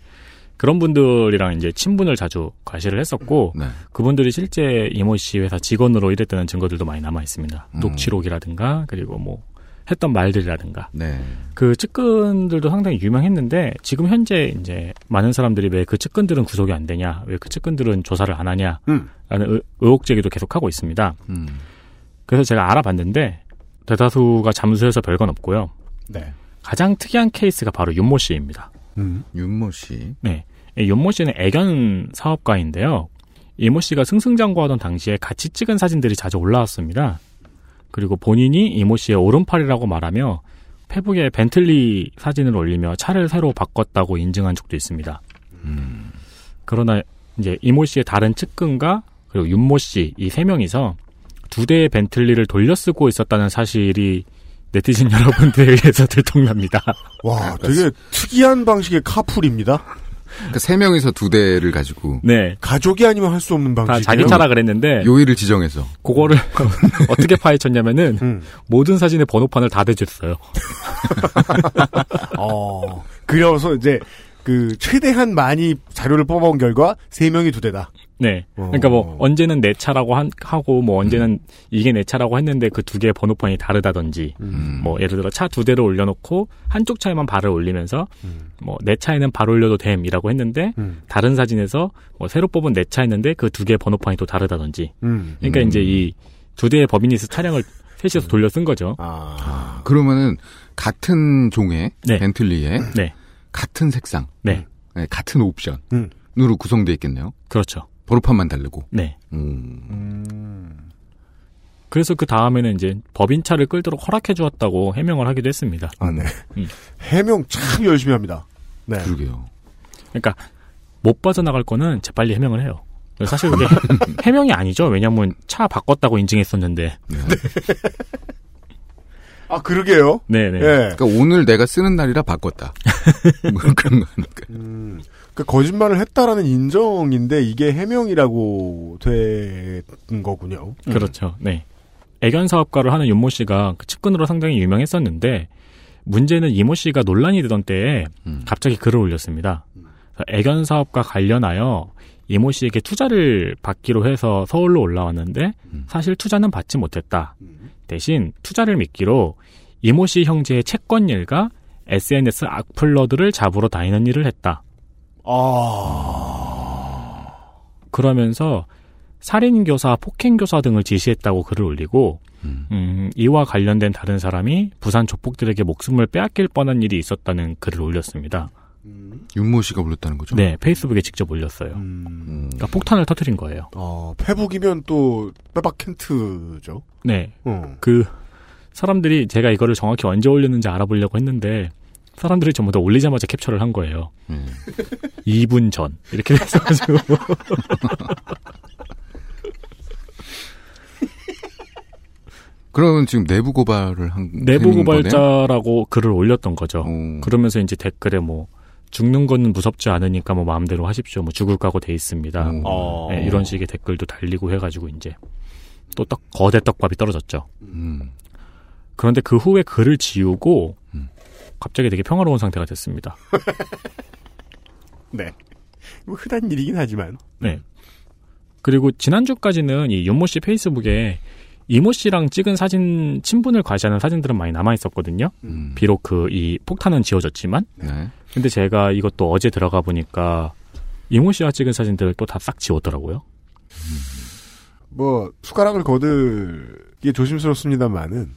그런 분들이랑 이제 친분을 자주 과시를 했었고 네. 그분들이 실제 이모 씨 회사 직원으로 일했다는 증거들도 많이 남아 있습니다. 음. 녹취록이라든가 그리고 뭐 했던 말들이라든가 네. 그 측근들도 상당히 유명했는데 지금 현재 이제 많은 사람들이 왜 그 측근들은 구속이 안 되냐, 왜 그 측근들은 조사를 안 하냐라는 음. 의, 의혹 제기도 계속하고 있습니다. 음, 그래서 제가 알아봤는데 대다수가 잠수해서 별건 없고요. 네. 가장 특이한 케이스가 바로 윤모 씨입니다. 음. 윤모 씨. 네. 이 윤모 씨는 애견 사업가인데요. 이모 씨가 승승장구하던 당시에 같이 찍은 사진들이 자주 올라왔습니다. 그리고 본인이 이모 씨의 오른팔이라고 말하며 페북에 벤틀리 사진을 올리며 차를 새로 바꿨다고 인증한 적도 있습니다. 그러나 이제 이모 씨의 다른 측근과 그리고 윤모 씨 이 세 명이서 두 대의 벤틀리를 돌려 쓰고 있었다는 사실이 네티즌 여러분들에 의해서 들통납니다. 와, 되게 특이한 방식의 카풀입니다. 그러니까 세 명이서 두 대를 가지고 네. 가족이 아니면 할 수 없는 방식. 다 자기 차라 그랬는데 요일을 지정해서 그거를 어떻게 파헤쳤냐면은 음. 모든 사진의 번호판을 다 대줬어요. 어. 그래서 이제 그 최대한 많이 자료를 뽑아온 결과 세 명이 두 대다. 네. 어. 그러니까 뭐 언제는 내 차라고 한- 하고 뭐 언제는 이게 내 차라고 했는데 그 두 개의 번호판이 다르다든지 음. 뭐 예를 들어 차 두 대를 올려놓고 한쪽 차에만 발을 올리면서 음. 뭐내 차에는 발 올려도 됨이라고 했는데 음. 다른 사진에서 뭐 새로 뽑은 내 차였는데 그 두 개의 번호판이 또 다르다든지 음. 그러니까 이제 이 두 대의 법인리스 차량을 셋이서 돌려 쓴 거죠. 아. 그러면은 같은 종의 네. 벤틀리에 네. 같은 색상, 네. 네, 같은 옵션 으로 음. 구성되어 있겠네요. 그렇죠. 번호판만 다르고. 네. 음. 음. 그래서 그 다음에는 이제 법인차를 끌도록 허락해 주었다고 해명을 하기도 했습니다. 아, 네. 음. 해명 참 열심히 합니다. 네. 그러게요. 그러니까 못 빠져나갈 거는 재빨리 해명을 해요. 사실 그게 해명이 아니죠. 왜냐면 차 바꿨다고 인증했었는데. 아, 그러게요. 네네. 예. 그러니까 오늘 내가 쓰는 날이라 바꿨다. 뭐 그런 거니까. 음, 그 거짓말을 했다라는 인정인데 이게 해명이라고 된 거군요. 그렇죠. 네. 애견 사업가를 하는 윤모 씨가 그 측근으로 상당히 유명했었는데 문제는 이모 씨가 논란이 되던 때에 음. 갑자기 글을 올렸습니다. 애견 사업과 관련하여 이모 씨에게 투자를 받기로 해서 서울로 올라왔는데 음. 사실 투자는 받지 못했다. 대신 투자를 미끼로 이모 씨 형제의 채권 일과 SNS 악플러들을 잡으러 다니는 일을 했다. 아. 그러면서 살인교사, 폭행교사 등을 지시했다고 글을 올리고 음. 음, 이와 관련된 다른 사람이 부산 조폭들에게 목숨을 빼앗길 뻔한 일이 있었다는 글을 올렸습니다. 윤모 씨가 불렀다는 거죠? 네, 페이스북에 직접 올렸어요. 음. 그러니까 폭탄을 터뜨린 거예요. 어, 페북이면 또 빼박 켄트죠. 네, 어. 그 사람들이 제가 이거를 정확히 언제 올렸는지 알아보려고 했는데 사람들이 전부 다 올리자마자 캡처를 한 거예요. 음. 2분 전 이렇게 돼서가지고 그러면 지금 내부 고발을 한 내부 셈인 거네요? 고발자라고 글을 올렸던 거죠. 오. 그러면서 이제 댓글에 뭐 죽는 거는 무섭지 않으니까 뭐 마음대로 하십시오. 뭐 죽을 각오 돼 있습니다. 네, 이런 식의 댓글도 달리고 해가지고 이제 또 떡, 거대 떡밥이 떨어졌죠. 음. 그런데 그 후에 글을 지우고 음. 갑자기 되게 평화로운 상태가 됐습니다. 네. 뭐 흔한 일이긴 하지만. 네. 그리고 지난주까지는 이 윤모 씨 페이스북에 이모 씨랑 찍은 사진, 친분을 과시하는 사진들은 많이 남아 있었거든요. 음. 비록 그 이 폭탄은 지워졌지만. 네. 근데 제가 이것도 어제 들어가 보니까 이모 씨와 찍은 사진들을 또다 싹 지웠더라고요. 뭐 숟가락을 거들기 조심스럽습니다만은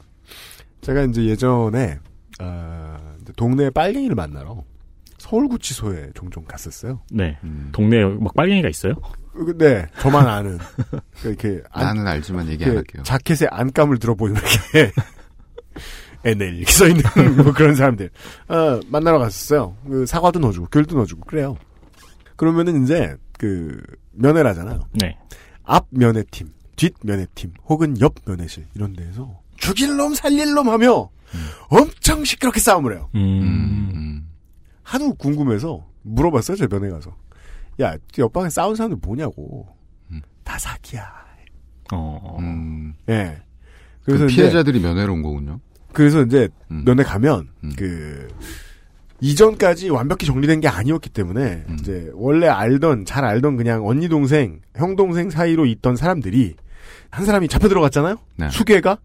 제가 이제 예전에 아, 이제 동네 빨갱이를 만나러 서울구치소에 종종 갔었어요. 네. 음. 동네에 막 빨갱이가 있어요? 그, 네, 저만 아는 이렇게 안- 나는 알지만 얘기 그안 할게요. 자켓에 안감을 들어보이는 이렇게 NL 이렇게 써 있는 뭐 그런 사람들 어, 만나러 갔었어요. 그 사과도 넣어주고 귤도 넣어주고 그래요. 그러면은 이제 그 면회라잖아요. 네. 앞 면회팀, 뒷 면회팀, 혹은 옆 면회실 이런 데에서 죽일 놈 살릴 놈 하며 엄청 시끄럽게 싸움을 해요. 음. 음. 하도 궁금해서 물어봤어요. 제 면회 가서. 야, 옆방에 싸운 사람들 뭐냐고. 음. 다 사기야. 어. 음. 예. 그 그래서 이제 피해자들이 면회로 온 거군요. 그래서 이제 음. 면회 가면 음. 그 이전까지 완벽히 정리된 게 아니었기 때문에 음. 이제 원래 알던 잘 알던 그냥 언니 동생 형 동생 사이로 있던 사람들이 한 사람이 잡혀 들어갔잖아요. 네. 수괴가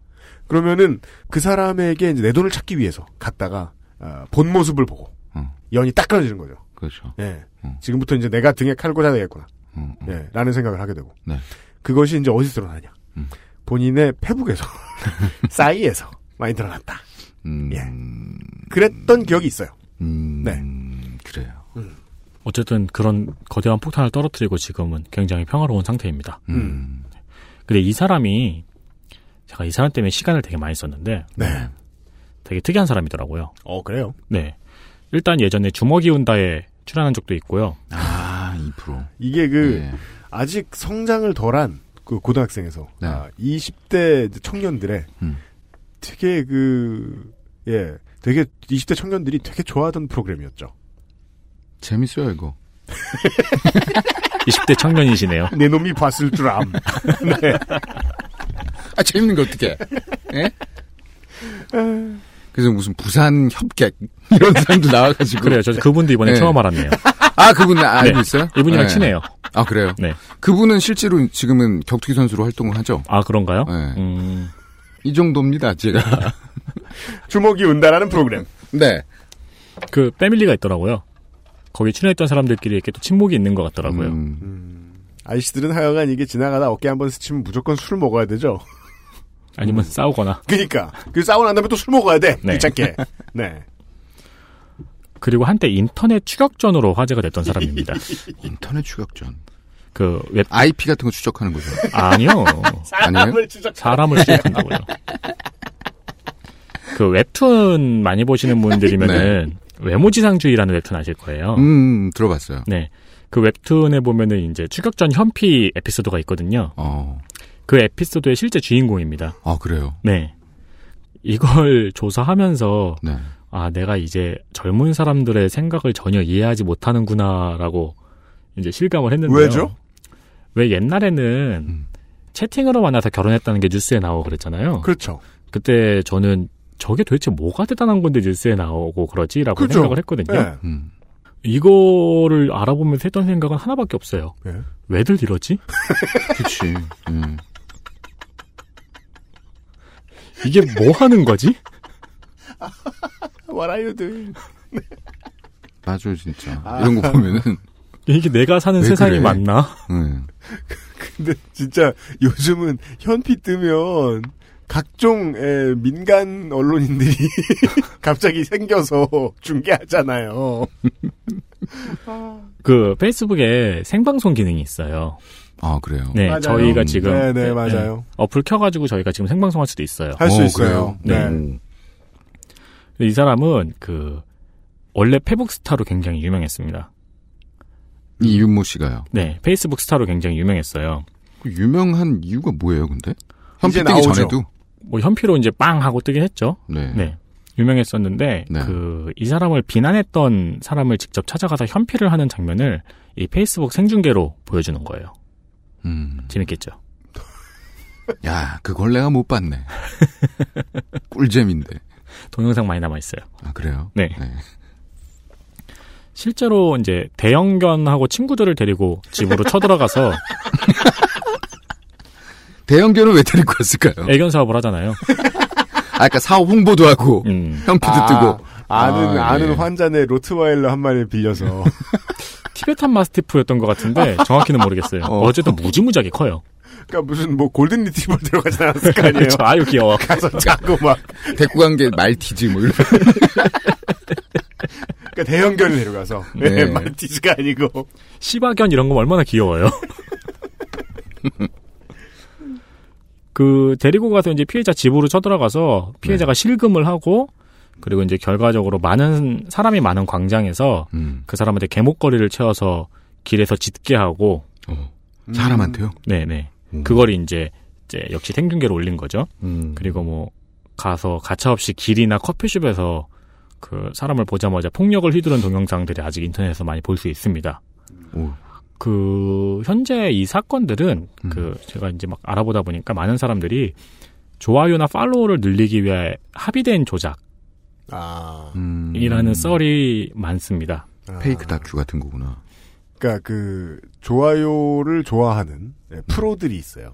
그러면은 그 사람에게 이제 내 돈을 찾기 위해서 갔다가 어, 본 모습을 보고 음. 연이 딱 끊어지는 거죠. 그렇죠. 예. 음. 지금부터 이제 내가 등에 칼 꽂아야 되겠구나. 음, 음. 예. 라는 생각을 하게 되고. 네. 그것이 이제 어디서 드러나냐. 음. 본인의 페북에서, 싸이에서 많이 드러났다. 음, 예. 그랬던 기억이 있어요. 음, 네. 그래요. 어쨌든 그런 거대한 폭탄을 떨어뜨리고 지금은 굉장히 평화로운 상태입니다. 음. 근데 이 사람이 제가 이 사람 때문에 시간을 되게 많이 썼는데 네. 되게 특이한 사람이더라고요. 어, 그래요? 네. 일단 예전에 주먹이 운다에 출연한 적도 있고요. 아, 2%. 이게 그 예. 아직 성장을 덜한 그 고등학생에서 네. 아, 20대 청년들의 음. 되게 그 예, 되게 20대 청년들이 되게 좋아하던 프로그램이었죠. 재밌어요, 이거. 20대 청년이시네요. 내 놈이 봤을 줄 암. 네. 아, 재밌는 거 어떻게? 예? 그래서 무슨 부산 협객 이런 사람도 나와가지고 그래요. 저 그분도 이번에 네. 처음 알았네요. 아 그분 알고 네. 있어요? 이분이랑 네. 친해요. 아 그래요? 네. 그분은 실제로 지금은 격투기 선수로 활동을 하죠. 아 그런가요? 네. 음, 이 정도입니다, 제가. 주먹이 운다라는 프로그램. 네. 그 패밀리가 있더라고요. 거기 출연했던 사람들끼리 이렇게 또 친목이 있는 것 같더라고요. 음, 아저씨들은 하여간 이게 지나가다 어깨 한 번 스치면 무조건 술을 먹어야 되죠. 아니면 싸우거나. 그니까. 그 싸고 난 다음에 또 술 먹어야 돼. 네. 귀찮게. 네. 그리고 한때 인터넷 추격전으로 화제가 됐던 사람입니다. 인터넷 추격전. 그 웹, IP 같은 거 추적하는 거죠. 아니요. 아니에요? 추적. 사람을 추격한다고요. 그 웹툰 많이 보시는 분들이면은 외모지상주의라는 웹툰 아실 거예요. 음, 들어봤어요. 네. 그 웹툰에 보면은 이제 추격전 현피 에피소드가 있거든요. 어, 그 에피소드의 실제 주인공입니다. 아 그래요. 네. 이걸 조사하면서 네. 아, 내가 이제 젊은 사람들의 생각을 전혀 이해하지 못하는구나라고 이제 실감을 했는데요. 왜죠? 왜 옛날에는 음. 채팅으로 만나서 결혼했다는 게 뉴스에 나오고 그랬잖아요. 그렇죠. 그때 저는 저게 도대체 뭐가 대단한 건데 뉴스에 나오고 그러지라고 그죠. 생각을 했거든요. 네. 음. 이거를 알아보면서 했던 생각은 하나밖에 없어요. 네. 왜들 이러지? 그치. 음. 이게 뭐 하는 거지? What are you doing? 맞아요, 진짜. 아. 이런 거 보면은, 이게 내가 사는 왜 세상이 그래? 맞나? 음. 근데 진짜 요즘은 현피 뜨면 각종 에, 민간 언론인들이 갑자기 생겨서 중계하잖아요. 그 페이스북에 생방송 기능이 있어요. 아, 그래요. 네, 맞아요. 저희가 지금 네, 네, 맞아요. 어플 켜가지고 저희가 지금 생방송 할 수도 있어요. 할수 어, 있어요. 그래요? 네. 음. 이 사람은 그 원래 페북 스타로 굉장히 유명했습니다. 이 윤모 씨가요. 네, 페이스북 스타로 굉장히 유명했어요. 그 유명한 이유가 뭐예요, 근데? 현피 뜨기 나오죠. 전에도? 뭐 현피로 이제 빵 하고 뜨긴 했죠. 네. 네. 유명했었는데 네. 그이 사람을 비난했던 사람을 직접 찾아가서 현피를 하는 장면을 이 페이스북 생중계로 보여주는 거예요. 음. 재밌겠죠. 야, 그걸 내가 못 봤네. 꿀잼인데. 동영상 많이 남아 있어요. 아, 그래요? 네. 실제로 이제 대형견하고 친구들을 데리고 집으로 쳐들어가서 대형견은 왜 데리고 왔을까요? 애견 사업을 하잖아요. 아, 아까 사업 홍보도 하고, 음. 현피도 아, 뜨고. 아는 아, 아는 예. 환자네 로트와일러 한 마리 빌려서 티베탄 마스티프였던 것 같은데 정확히는 모르겠어요. 어. 어. 쨌든 무지무지하게 커요. 그러니까 무슨 뭐 골든 리트리버 들어가지 않았을 거 아니에요. 그렇죠. 아유 귀여워. 가서 자고 막 데리고 간게 말티즈, 뭐, 이런. 그러니까 대형견을 데려가서 네. 네. 말티즈가 아니고 시바견 이런 거 얼마나 귀여워요. 그 데리고 가서 이제 피해자 집으로 쳐들어가서 피해자가 실금을 하고 그리고 이제 결과적으로 많은 사람이 많은 광장에서 음. 그 사람한테 개목걸이를 채워서 길에서 짖게 하고 어. 사람한테요? 네네 음. 그걸 이제 이제 역시 생중계로 올린 거죠. 음. 그리고 뭐 가서 가차없이 길이나 커피숍에서 그 사람을 보자마자 폭력을 휘두른 동영상들이 아직 인터넷에서 많이 볼 수 있습니다. 오. 그 현재 이 사건들은 음. 그 제가 이제 막 알아보다 보니까 많은 사람들이 좋아요나 팔로우를 늘리기 위해 합의된 조작 이라는 아, 음. 썰이 많습니다. 아. 페이크 다큐 같은 거구나. 그러니까 그 좋아요를 좋아하는 네, 프로들이 있어요.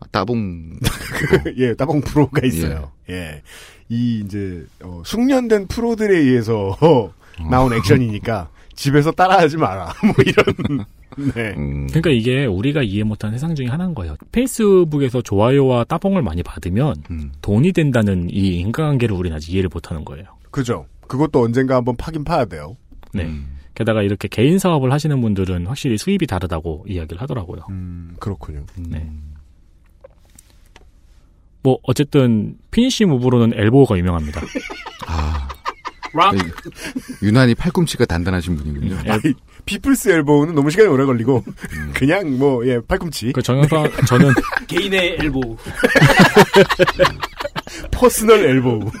아, 따봉. 예, 따봉 프로가 있어요. 예. 이 이제 어, 숙련된 프로들에 의해서 나온 액션이니까 집에서 따라하지 마라. 뭐 이런 네. 음, 그러니까 이게 우리가 이해 못한 세상 중에 하나인 거예요. 페이스북에서 좋아요와 따봉을 많이 받으면 음. 돈이 된다는 이 인간관계를 우리는 아직 이해를 못하는 거예요. 그죠. 그것도 언젠가 한번 파긴 파야 돼요. 네. 음. 게다가 이렇게 개인 사업을 하시는 분들은 확실히 수입이 다르다고 이야기를 하더라고요. 음, 그렇군요. 네. 뭐 어쨌든 finish move로는 elbow가 유명합니다. 아, 유난히 팔꿈치가 단단하신 분이군요. 엘- 아이, People's Elbow는 너무 시간이 오래 걸리고, 음. 그냥 뭐, 예, 팔꿈치. 그 정영상 저는 개인의 elbow. personal elbow.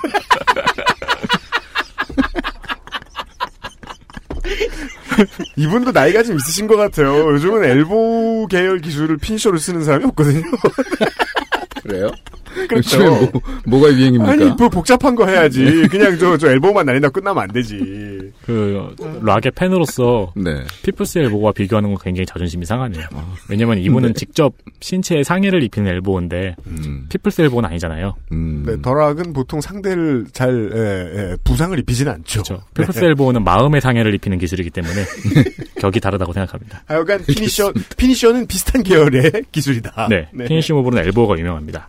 이분도 나이가 좀 있으신 것 같아요. 요즘은 elbow 계열 기술을 finisher로 쓰는 사람이 없거든요. 그렇죠. 요즘에 뭐, 뭐가 유행입니까? 아니, 뭐 복잡한 거 해야지. 그냥 저, 저 elbow만 날린다 끝나면 안 되지. 그 Rock의 팬으로서 네. People's Elbow와 비교하는 건 굉장히 자존심이 상하네요. 아. 왜냐면 이분은 직접 신체에 상해를 입히는 elbow인데 음, People's Elbow는 아니잖아요. 음. 네, The Rock은 보통 상대를 잘, 예, 예, 부상을 입히지는 않죠. 그렇죠. People's Elbow는 마음의 상해를 입히는 기술이기 때문에 격이 다르다고 생각합니다. 하여간 finisher, finisher는 비슷한 계열의 기술이다. 네, finish move는 elbow가 유명합니다.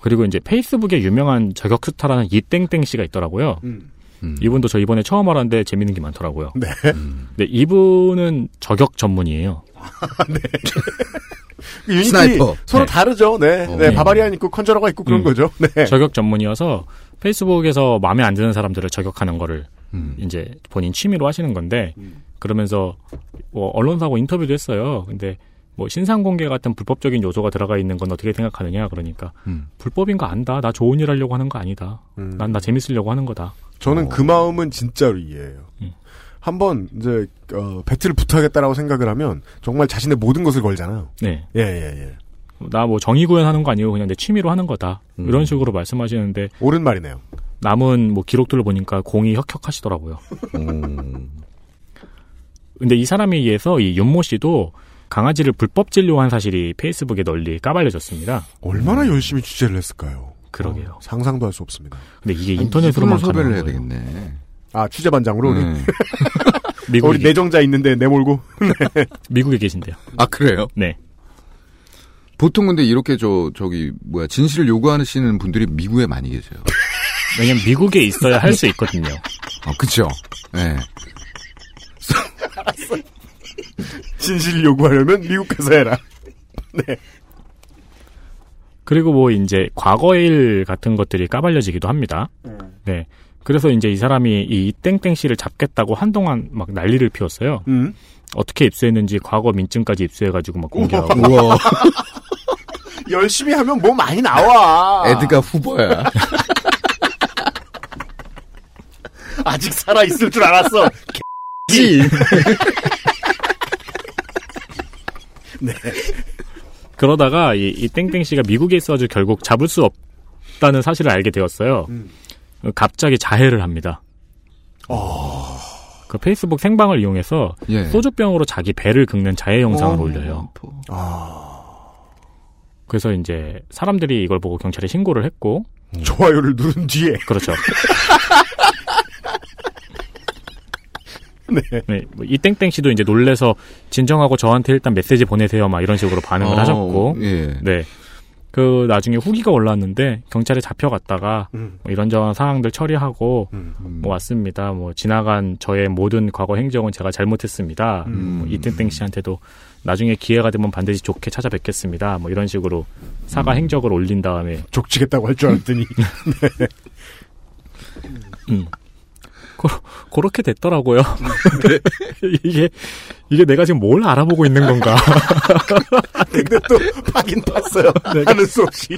그리고 이제 페이스북에 유명한 저격 스타라는 이땡땡 씨가 있더라고요. 음. 음. 이분도 저 이번에 처음 알았는데 재밌는 게 많더라고요. 네. 네, 이분은 저격 전문이에요. 그 유닛이 sniper. 서로 네. 다르죠. 네. 어. 네. 네. barbarian 있고 conjurer가 있고 그런 음. 거죠. 네. 저격 전문이어서 페이스북에서 마음에 안 드는 사람들을 저격하는 거를 음. 이제 본인 취미로 하시는 건데 음. 그러면서 뭐 언론사하고 인터뷰도 했어요. 근데 뭐 신상 공개 같은 불법적인 요소가 들어가 있는 건 어떻게 생각하느냐 그러니까 음. 불법인 거 안다. 나 좋은 일 하려고 하는 거 아니다. 음. 난나 재밌으려고 하는 거다. 저는 어. 그 마음은 진짜로 이해해요. 음. 한번 이제 어, 배틀을 붙어야겠다라고 생각을 하면 정말 자신의 모든 것을 걸잖아요. 네. 예, 예, 예. 나 뭐 정의 구현하는 거 아니고 그냥 내 취미로 하는 거다. 음. 이런 식으로 말씀하시는데 옳은 말이네요. 남은 뭐 기록들을 보니까 공이 혁혁하시더라고요. 음. 근데 이 사람에 의해서 이 윤모 씨도 강아지를 불법 진료한 사실이 페이스북에 널리 까발려졌습니다. 얼마나 열심히 취재를 했을까요? 그러게요. 어, 상상도 할 수 없습니다. 근데 이게 인터넷으로만 가능한 해야 거예요. 되겠네. 아 취재 반장으로 우리, 네. 미국에, 우리 내정자 있는데 내몰고 미국에 계신데요. 아 그래요? 네. 보통 근데 이렇게 저 저기 뭐야 진실을 요구하시는 분들이 미국에 많이 계세요. 왜냐면 미국에 있어야 할 수 있거든요. 어, 그쵸? 네. 진실을 요구하려면 미국 가서 해라. 그리고 뭐 이제 과거의 일 같은 것들이 까발려지기도 합니다. 네. 그래서 이제 이 사람이 이 땡땡 씨를 잡겠다고 한동안 막 난리를 피웠어요. 음. 어떻게 입수했는지 과거 민증까지 입수해가지고 막 공개하고. 우와. 열심히 하면 뭐 많이 나와. 에드가 후보야. 아직 살아 있을 줄 알았어. 지. 그러다가 이, 이 땡땡 씨가 미국에 있어가지고 결국 잡을 수 없다는 사실을 알게 되었어요. 음. 갑자기 자해를 합니다. 그 페이스북 생방을 이용해서 예. 소주병으로 자기 배를 긁는 자해 영상을 어, 올려요. 아, 그래서 이제 사람들이 이걸 보고 경찰에 신고를 했고, 좋아요를 누른 뒤에. 그렇죠. 네. 네, 뭐이 땡땡 씨도 이제 놀래서 진정하고 저한테 일단 메시지 보내세요, 막 이런 식으로 반응을 어, 하셨고, 예. 네. 그 나중에 후기가 올라왔는데 경찰에 잡혀갔다가 음. 뭐 이런저런 상황들 처리하고 음. 뭐 왔습니다. 뭐 지나간 저의 모든 과거 행적은 제가 잘못했습니다. 음. 뭐 이땡땡 씨한테도 나중에 기회가 되면 반드시 좋게 찾아뵙겠습니다. 뭐 이런 식으로 사과 행적을 올린 다음에 족치겠다고 할 줄 알았더니. 음. 고, 그렇게 됐더라고요. 이게 이게 내가 지금 뭘 알아보고 있는 건가? 근데 또 파긴 팠어요. 하는 수 없이.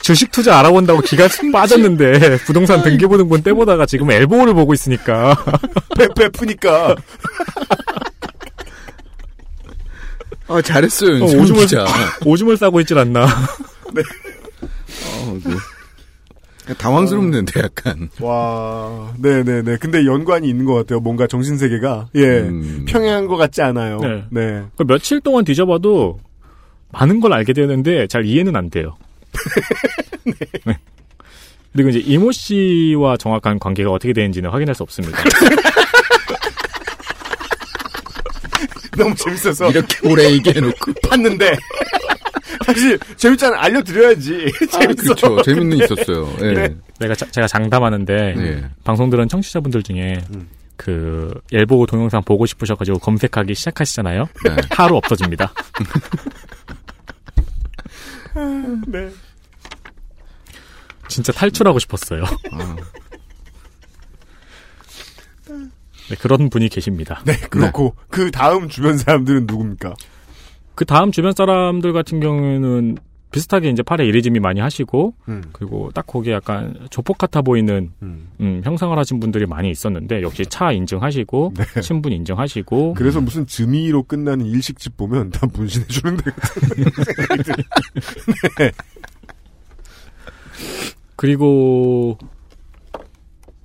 주식 투자 알아본다고 기가 빠졌는데 부동산 등기부등본 떼보다가 지금 엘보를 보고 있으니까 푸니까. 아, 잘했어요, 어, 오줌을 기자. 오줌을 싸고 있질 않나? 어, 뭐. 당황스럽는데, 약간. 와, 네네네. 근데 연관이 있는 것 같아요. 뭔가 정신 세계가. 예. 음. 평행한 것 같지 않아요. 네. 네. 그 며칠 동안 뒤져봐도 많은 걸 알게 되는데 잘 이해는 안 돼요. 네. 그리고 이제 이모 씨와 정확한 관계가 어떻게 되는지는 확인할 수 없습니다. 너무 재밌어서 이렇게 오래 얘기해놓고 봤는데 사실 재밌잖아 알려드려야지 아, 재밌어 그렇죠. 재밌는 있었어요. 예. 네. 내가 자- 제가 장담하는데 네. 방송 들은 청취자분들 중에 음. 그 엘보고 동영상 보고 싶으셔가지고 검색하기 시작하시잖아요. 네. 하루 없어집니다. 네. 진짜 탈출하고 싶었어요. 아, 네, 그런 분이 계십니다. 네 그렇고 그 다음 주변 사람들은 누굽니까 그 다음 주변 사람들 같은 경우에는 비슷하게 이제 팔에 이리짐이 많이 하시고 음. 그리고 딱 거기에 약간 조폭 같아 보이는 음. 음, 형상을 하신 분들이 많이 있었는데 역시 차 인증하시고 네. 신분 인증하시고 그래서 무슨 즈미로 끝나는 일식집 보면 다 문신해 주는데 생각이 들어요. 네. 그리고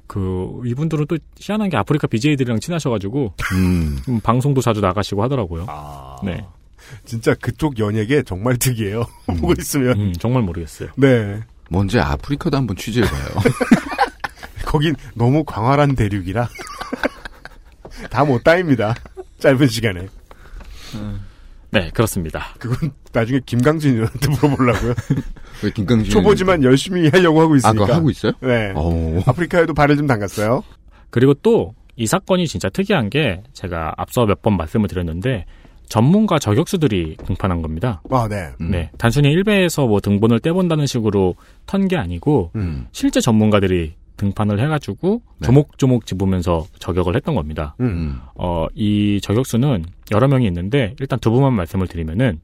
그 이분들은 또 희한한 게 아프리카 BJ들이랑 친하셔가지고 음. 음, 방송도 자주 나가시고 하더라고요. 아, 네, 진짜 그쪽 연예계 정말 특이해요. 보고 있으면. 음, 정말 모르겠어요. 네. 뭔지 아프리카도 한번 취재해봐요. 거긴 너무 광활한 대륙이라 다 못 따입니다. 짧은 시간에. 네, 그렇습니다. 그건 나중에 김강진 의원한테 물어보려고요. 왜 김강진 초보지만 열심히 하려고 하고 아, 있으니까. 그거 하고 있어요? 네. 오. 아프리카에도 발을 좀 담갔어요. 그리고 또 이 사건이 진짜 특이한 게 제가 앞서 몇 번 말씀을 드렸는데 전문가 저격수들이 등판한 겁니다. 아, 네. 음. 네, 단순히 일베에서 뭐 등본을 떼본다는 식으로 턴 게 아니고 음. 실제 전문가들이 등판을 해가지고 네. 조목조목 집으면서 저격을 했던 겁니다. 음. 음. 어, 이 저격수는 여러 명이 있는데 일단 두 분만 말씀을 드리면은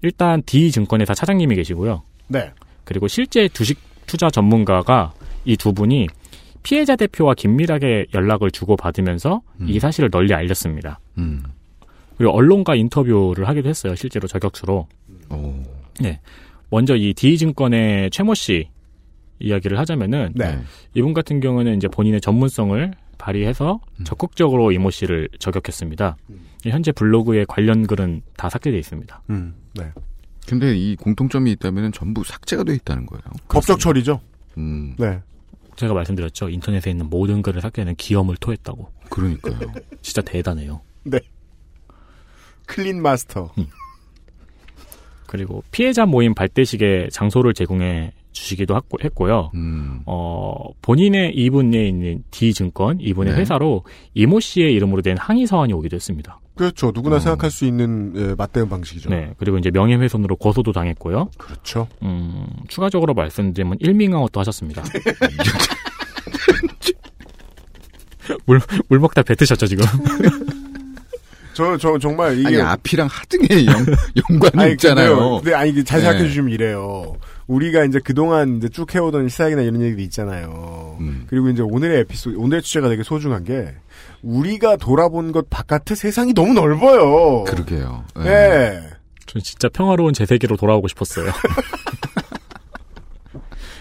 일단 D 증권회사 차장님이 계시고요. 네. 그리고 실제 주식 투자 전문가가 이 두 분이 피해자 대표와 긴밀하게 연락을 주고 받으면서 음. 이 사실을 널리 알렸습니다. 음. 그리고 언론과 인터뷰를 하기도 했어요. 실제로 저격수로. 오. 먼저 이 D 증권의 최모 씨 이야기를 하자면은 네. 이분 같은 경우는 이제 본인의 전문성을 발휘해서 음. 적극적으로 이모 씨를 저격했습니다. 현재 블로그에 관련 글은 다 삭제돼 있습니다. 음. 네. 근데 이 공통점이 있다면 전부 삭제가 돼 있다는 거예요. 법적 처리죠. 음. 네. 제가 말씀드렸죠. 인터넷에 있는 모든 글을 삭제하는 기염을 토했다고. 그러니까요. 진짜 대단해요. 클린 마스터. 그리고 피해자 모임 발대식의 장소를 제공해 주시기도 했고- 했고요. 음. 어, 본인의 이분에 있는 D증권, 이분의 네. 회사로 이모 씨의 이름으로 된 항의 서한이 오기도 했습니다. 그렇죠. 누구나 어. 생각할 수 있는 예, 맞대응 방식이죠. 네. 그리고 이제 명예훼손으로 고소도 당했고요. 그렇죠. 음, 추가적으로 말씀드리면 일밍아웃도 하셨습니다. 물, 물 먹다 뱉으셨죠, 지금? 저, 저, 정말 이게. 아니 앞이랑 하등의 연, 연관이 아니, 있잖아요. 근데요. 근데 아니, 이게 잘 네. 생각해 주시면 이래요. 우리가 이제 그동안 이제 쭉 해오던 시사기나 이런 얘기도 있잖아요. 음. 그리고 이제 오늘의 에피소드, 오늘의 주제가 되게 소중한 게, 우리가 돌아본 것 바깥의 세상이 너무 넓어요. 그러게요. 예. 네. 전 진짜 평화로운 제 세계로 돌아오고 싶었어요.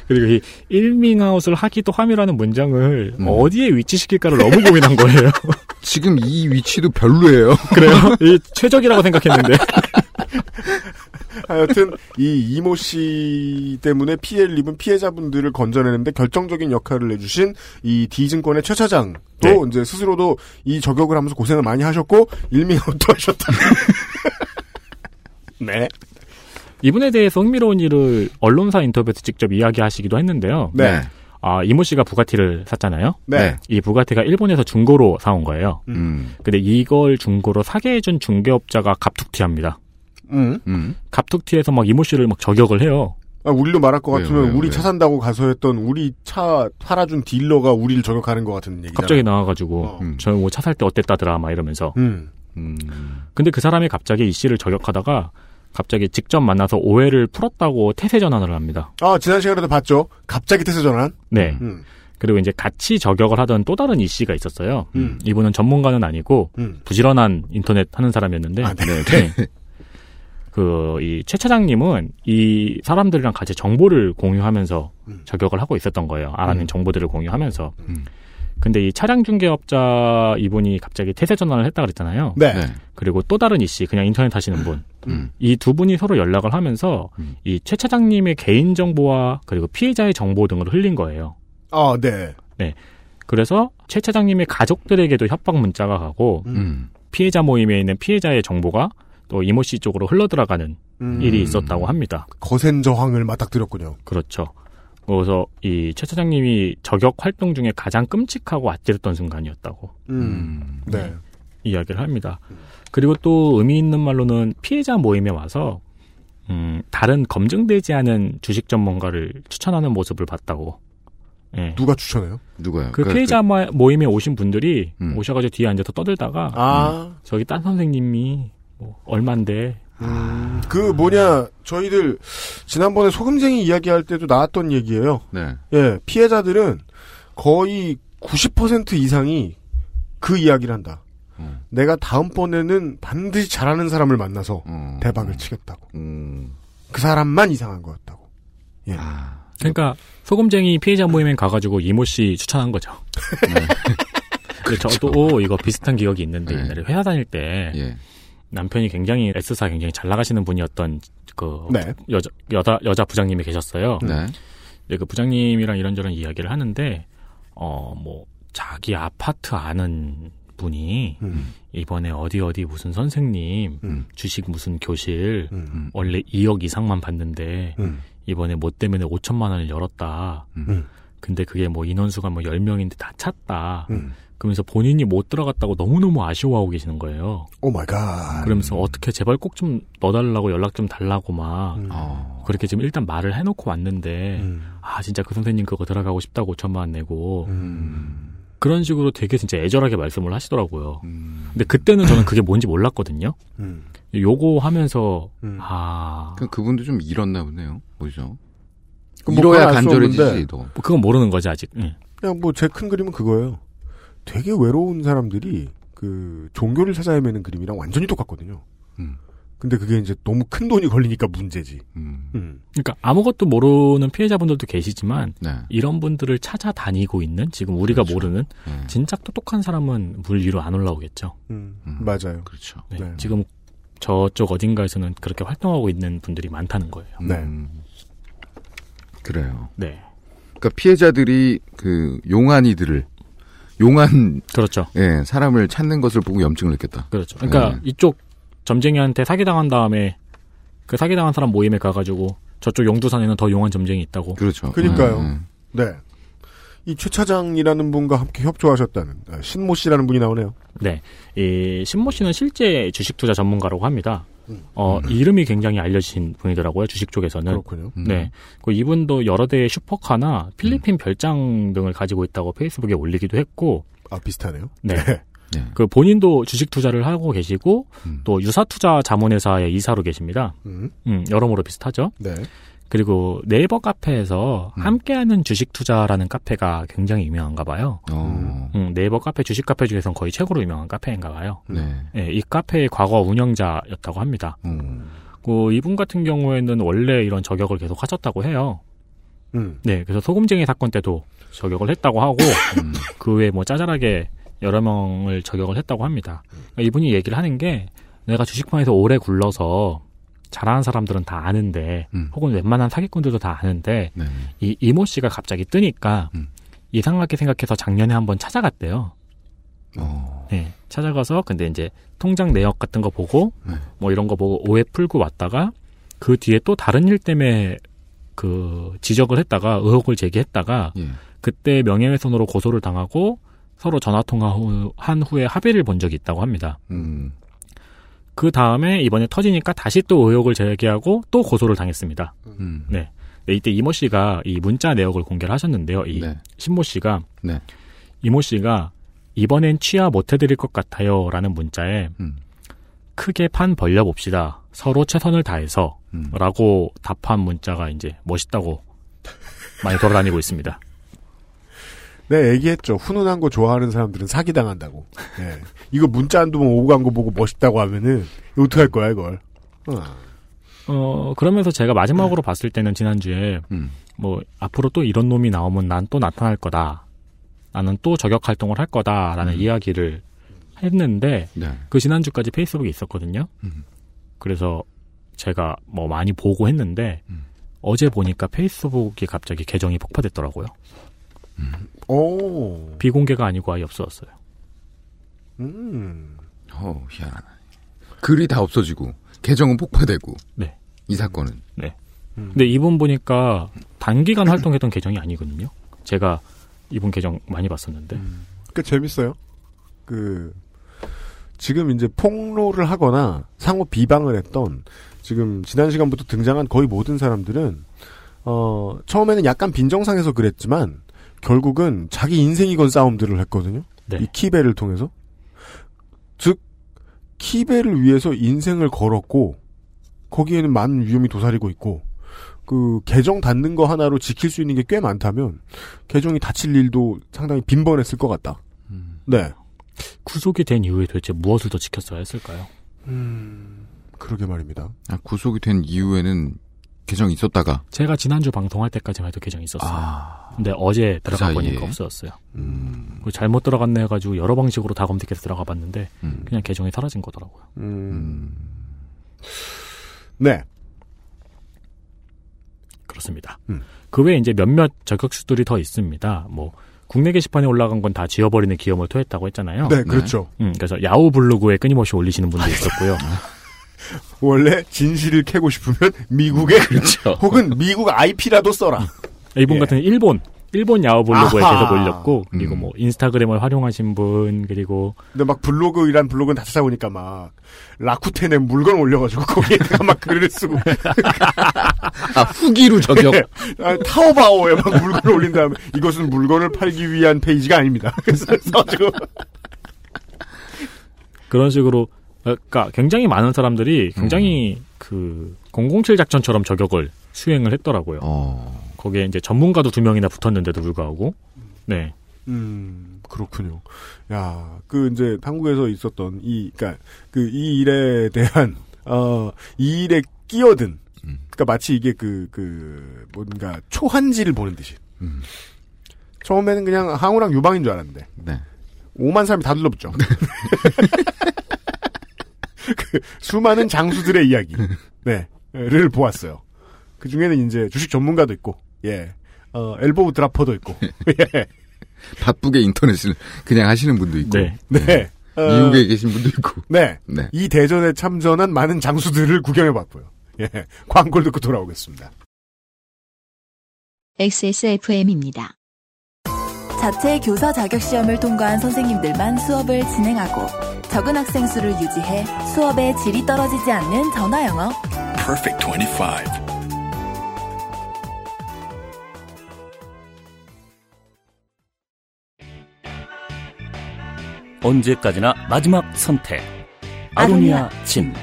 그리고 이 일밍아웃을 하기도 함이라는 문장을 음. 어디에 위치시킬까를 너무 고민한 거예요. 지금 이 위치도 별로예요. 그래요? 이 최적이라고 생각했는데. 하여튼, 이 이모 씨 때문에 피해를 입은 피해자분들을 건져내는데 결정적인 역할을 해주신 이 D증권의 최 차장도 네. 이제 스스로도 이 저격을 하면서 고생을 많이 하셨고, 일밍아웃도 하셨다. 네. 이분에 대해서 흥미로운 일을 언론사 인터뷰에서 직접 이야기하시기도 했는데요. 네. 아, 이모 씨가 부가티를 샀잖아요. 네. 이 부가티가 일본에서 중고로 사온 거예요. 음. 근데 이걸 중고로 사게 해준 중개업자가 갑툭튀합니다. 음. 음. 갑툭튀해서 막 이모 씨를 막 저격을 해요. 아, 우리로 말할 것 왜요, 같으면 왜요, 우리 왜요? 차 산다고 가서 했던 우리 차 팔아준 딜러가 우리를 저격하는 것 같은 얘기잖아. 갑자기 나와가지고 어. 음. 저뭐차 살 때 어땠다더라 막 이러면서. 음. 음. 근데 그 사람이 갑자기 이 씨를 저격하다가 갑자기 직접 만나서 오해를 풀었다고 태세 전환을 합니다. 아, 지난 시간에도 봤죠? 갑자기 태세 전환? 네. 음. 그리고 이제 같이 저격을 하던 또 다른 이 씨가 있었어요. 음. 이분은 전문가는 아니고 음. 부지런한 인터넷 하는 사람이었는데 아, 네. 네. 그, 이, 최 차장님은 이 사람들이랑 같이 정보를 공유하면서 음. 저격을 하고 있었던 거예요. 알아낸 음. 정보들을 공유하면서. 음. 근데 이 차량 중개업자 이분이 갑자기 태세 전환을 했다 그랬잖아요. 네. 네. 그리고 또 다른 이 씨, 그냥 인터넷 하시는 분. 음. 이두 분이 서로 연락을 하면서 음. 이최 차장님의 개인 정보와 그리고 피해자의 정보 등을 흘린 거예요. 아, 네. 그래서 최 차장님의 가족들에게도 협박 문자가 가고 음. 음. 피해자 모임에 있는 피해자의 정보가 또 이모 씨 쪽으로 흘러들어가는 음. 일이 있었다고 합니다. 거센 저항을 맞닥뜨렸군요. 그렇죠. 그래서 이 최 차장님이 저격 활동 중에 가장 끔찍하고 아찔했던 순간이었다고 음. 네. 이야기를 합니다. 그리고 또 의미 있는 말로는 피해자 모임에 와서 음, 다른 검증되지 않은 주식 전문가를 추천하는 모습을 봤다고. 예. 누가 추천해요? 누가요? 그 그러니까 피해자 모- 모임에 오신 분들이 음. 오셔가지고 뒤에 앉아서 떠들다가 아. 음, 저기 딴 선생님이 뭐 얼만데 그 뭐냐 저희들 지난번에 소금쟁이 이야기할 때도 나왔던 얘기예요. 네. 예, 피해자들은 거의 90% 이상이 그 이야기를 한다. 음. 내가 다음번에는 반드시 잘하는 사람을 만나서 어. 대박을 치겠다고. 음. 그 사람만 이상한 거였다고. 예. 아. 그러니까 소금쟁이 피해자 모임에 가가지고 이모 씨 추천한 거죠. 근데 저도 이거 비슷한 기억이 있는데 네. 옛날에 회사 다닐 때 예. 남편이 굉장히 S사 굉장히 잘 나가시는 분이었던 그 네. 여자 여자 여자 부장님이 계셨어요. 네. 네, 그 부장님이랑 이런저런 이야기를 하는데 어 뭐 자기 아파트 아는 분이 음. 이번에 어디 어디 무슨 선생님 음. 주식 무슨 교실 음. 원래 2억 이상만 받는데 음. 이번에 뭐 때문에 5천만 원을 열었다. 음. 근데 그게 뭐 인원수가 뭐 10명인데 다 찼다. 음. 그러면서 본인이 못 들어갔다고 너무너무 아쉬워하고 계시는 거예요. Oh my god. 그러면서 어떻게 제발 꼭 좀 넣어달라고 연락 좀 달라고 막 음. 어. 그렇게 지금 일단 말을 해놓고 왔는데 음. 아 진짜 그 선생님 그거 들어가고 싶다고 5천만 원 내고 음. 그런 식으로 되게 진짜 애절하게 말씀을 하시더라고요. 음. 근데 그때는 저는 그게 뭔지 몰랐거든요. 음. 요거 하면서 음. 아그 그분도 좀 잃었나 보네요. 뭐죠? 그럼 뭐 잃어야 간절해지지. 너. 뭐 그건 모르는 거지 아직. 응. 그냥 뭐 제 큰 그림은 그거예요. 되게 외로운 사람들이 그 종교를 찾아 헤매는 그림이랑 완전히 똑같거든요. 음. 근데 그게 이제 너무 큰 돈이 걸리니까 문제지. 음. 음. 그러니까 아무것도 모르는 피해자분들도 계시지만 네. 이런 분들을 찾아다니고 있는 지금 우리가 그렇죠. 모르는 네. 진짜 똑똑한 사람은 물 위로 안 올라오겠죠. 음. 음. 맞아요. 그렇죠. 네. 네. 지금 저쪽 어딘가에서는 그렇게 활동하고 있는 분들이 많다는 거예요. 네. 음. 그래요. 네. 그러니까 피해자들이 그 용한이들을 용한 그렇죠. 예, 사람을 찾는 것을 보고 염증을 느꼈다. 그렇죠. 그러니까 네. 이쪽 점쟁이한테 사기당한 다음에 그 사기당한 사람 모임에 가가지고 저쪽 용두산에는 더 용한 점쟁이 있다고. 그렇죠. 그러니까요. 예, 예. 네. 이 최 차장이라는 분과 함께 협조하셨다는 아, 신모 씨라는 분이 나오네요. 네. 이 신모 씨는 실제 주식 투자 전문가라고 합니다. 음. 어, 이름이 굉장히 알려진 분이더라고요. 주식 쪽에서는. 그렇군요. 음. 네. 그 이분도 여러 대의 슈퍼카나 필리핀 별장 등을 가지고 있다고 페이스북에 올리기도 했고, 아 비슷하네요. 네. 네. 그 본인도 주식 투자를 하고 계시고, 음. 또 유사 투자 자문회사의 이사로 계십니다. 음. 음, 여러모로 비슷하죠. 네. 그리고 네이버 카페에서 음. 함께하는 주식 투자라는 카페가 굉장히 유명한가 봐요. 어. 음, 네이버 카페 주식 카페 중에서는 거의 최고로 유명한 카페인가 봐요. 네. 예, 이 카페의 과거 운영자였다고 합니다. 음. 그 이분 같은 경우에는 원래 이런 저격을 계속 하셨다고 해요. 음. 네, 그래서 소금쟁이 사건 때도 저격을 했다고 하고 음. 그 외에 뭐 짜잘하게 여러 명을 저격을 했다고 합니다. 그러니까 이분이 얘기를 하는 게 내가 주식판에서 오래 굴러서 잘하는 사람들은 다 아는데 음. 혹은 웬만한 사기꾼들도 다 아는데 네. 이 이모 씨가 갑자기 뜨니까 음. 이상하게 생각해서 작년에 한번 찾아갔대요. 어. 네, 찾아가서 근데 이제 통장 내역 같은 거 보고 네. 뭐 이런 거 보고 오해 풀고 왔다가 그 뒤에 또 다른 일 때문에 그 지적을 했다가 의혹을 제기했다가 예. 그때 명예훼손으로 고소를 당하고 서로 전화 통화 후, 한 후에 합의를 본 적이 있다고 합니다. 음. 그 다음에 이번에 터지니까 다시 또 의혹을 제기하고 또 고소를 당했습니다. 음. 네. 네, 이때 이모 씨가 이 문자 내역을 공개를 하셨는데요. 이 네. 신모 씨가 네. 이모 씨가 이번엔 취하 못 해드릴 것 같아요 라는 문자에 음. 크게 판 벌려봅시다. 서로 최선을 다해서 음. 라고 답한 문자가 이제 멋있다고 많이 돌아다니고 있습니다. 네, 얘기했죠. 훈훈한 거 좋아하는 사람들은 사기당한다고. 네. 이거 문자 한두 번 오고 간 거 보고 멋있다고 하면은, 이거 어떡할 거야, 이걸. 어. 어, 그러면서 제가 마지막으로 봤을 때는 지난주에 음. 뭐 앞으로 또 이런 놈이 나오면 난 또 나타날 거다. 나는 또 저격 활동을 할 거다 라는 음. 이야기를 했는데 네. 그 지난주까지 페이스북에 있었거든요. 음. 그래서 제가 뭐 많이 보고 했는데 음. 어제 보니까 페이스북이 갑자기 계정이 폭파됐더라고요. 오. 비공개가 아니고 아예 없어졌어요. 음. 어, 희한하네. 글이 다 없어지고 계정은 폭파되고. 네. 이 사건은. 네. 근데 이분 보니까 단기간 활동했던 계정이 아니거든요. 제가 이분 계정 많이 봤었는데. 그 재밌어요. 그 지금 이제 폭로를 하거나 상호 비방을 했던 지금 지난 시간부터 등장한 거의 모든 사람들은 어 처음에는 약간 빈정상해서 그랬지만 결국은 자기 인생이 건 싸움들을 했거든요. 네. 이 키베를 통해서 즉 키베를 위해서 인생을 걸었고 거기에는 많은 위험이 도사리고 있고 그 계정 닫는 거 하나로 지킬 수 있는 게 꽤 많다면 계정이 닫힐 일도 상당히 빈번했을 것 같다. 네. 구속이 된 이후에 도대체 무엇을 더 지켰어야 했을까요? 음, 그러게 말입니다. 아, 구속이 된 이후에는 계정이 있었다가. 제가 지난주 방송할 때까지만 해도 계정이 있었어요. 아. 근데 어제 그 들어가 사이에. 보니까 없어졌어요. 음. 그리고 잘못 들어갔네 해가지고 여러 방식으로 다 검색해서 들어가 봤는데 음. 그냥 계정이 사라진 거더라고요. 음. 네. 그렇습니다. 음. 그 외에 이제 몇몇 저격수들이 더 있습니다. 뭐 국내 게시판에 올라간 건 다 지워버리는 기염을 토했다고 했잖아요. 네, 그렇죠. 음, 그래서 야후 블로그에 끊임없이 올리시는 분도 있었고요. 원래 진실을 캐고 싶으면 미국에 그렇죠. 혹은 미국 IP라도 써라. 이분 같은 일본 일본 야후 블로그에 아하. 계속 올렸고 그리고 뭐 인스타그램을 활용하신 분 그리고 근데 막 블로그 이란 블로그는 다 찾아보니까 막 라쿠텐에 물건 올려가지고 거기에다가 막 글을 쓰고 아, 후기로 저격. 아, 타오바오에 막 물건을 올린 다음에 이것은 물건을 팔기 위한 페이지가 아닙니다. 그래서 써가지고 그런 식으로 그러니까 굉장히 많은 사람들이 굉장히 그007 작전처럼 저격을 수행을 했더라고요. 어. 거기에 이제 전문가도 두 명이나 붙었는데도 불구하고 네. 음, 그렇군요. 야, 그 이제 한국에서 있었던 이, 그니까 그 이 일에 대한 어, 이 일에 끼어든, 그니까 마치 이게 그, 그, 뭔가 초한지를 보는 듯이. 음. 처음에는 그냥 항우랑 유방인 줄 알았는데. 네. 5만 사람이 다 둘러붙죠. 그 수많은 장수들의 이야기. 네. 를 보았어요. 그 중에는 이제 주식 전문가도 있고, 예. 어, 엘보우 드라퍼도 있고, 예. 바쁘게 인터넷을 그냥 하시는 분도 있고. 네. 네. 어, 미국에 계신 분도 있고. 네. 네. 이 대전에 참전한 많은 장수들을 구경해 봤고요. 예. 광고를 듣고 돌아오겠습니다. XSFM입니다. 자체 교사 자격 시험을 통과한 선생님들만 수업을 진행하고 적은 학생 수를 유지해 수업의 질이 떨어지지 않는 전화 영어. Perfect 25. 언제까지나 마지막 선택. 아로니아 진.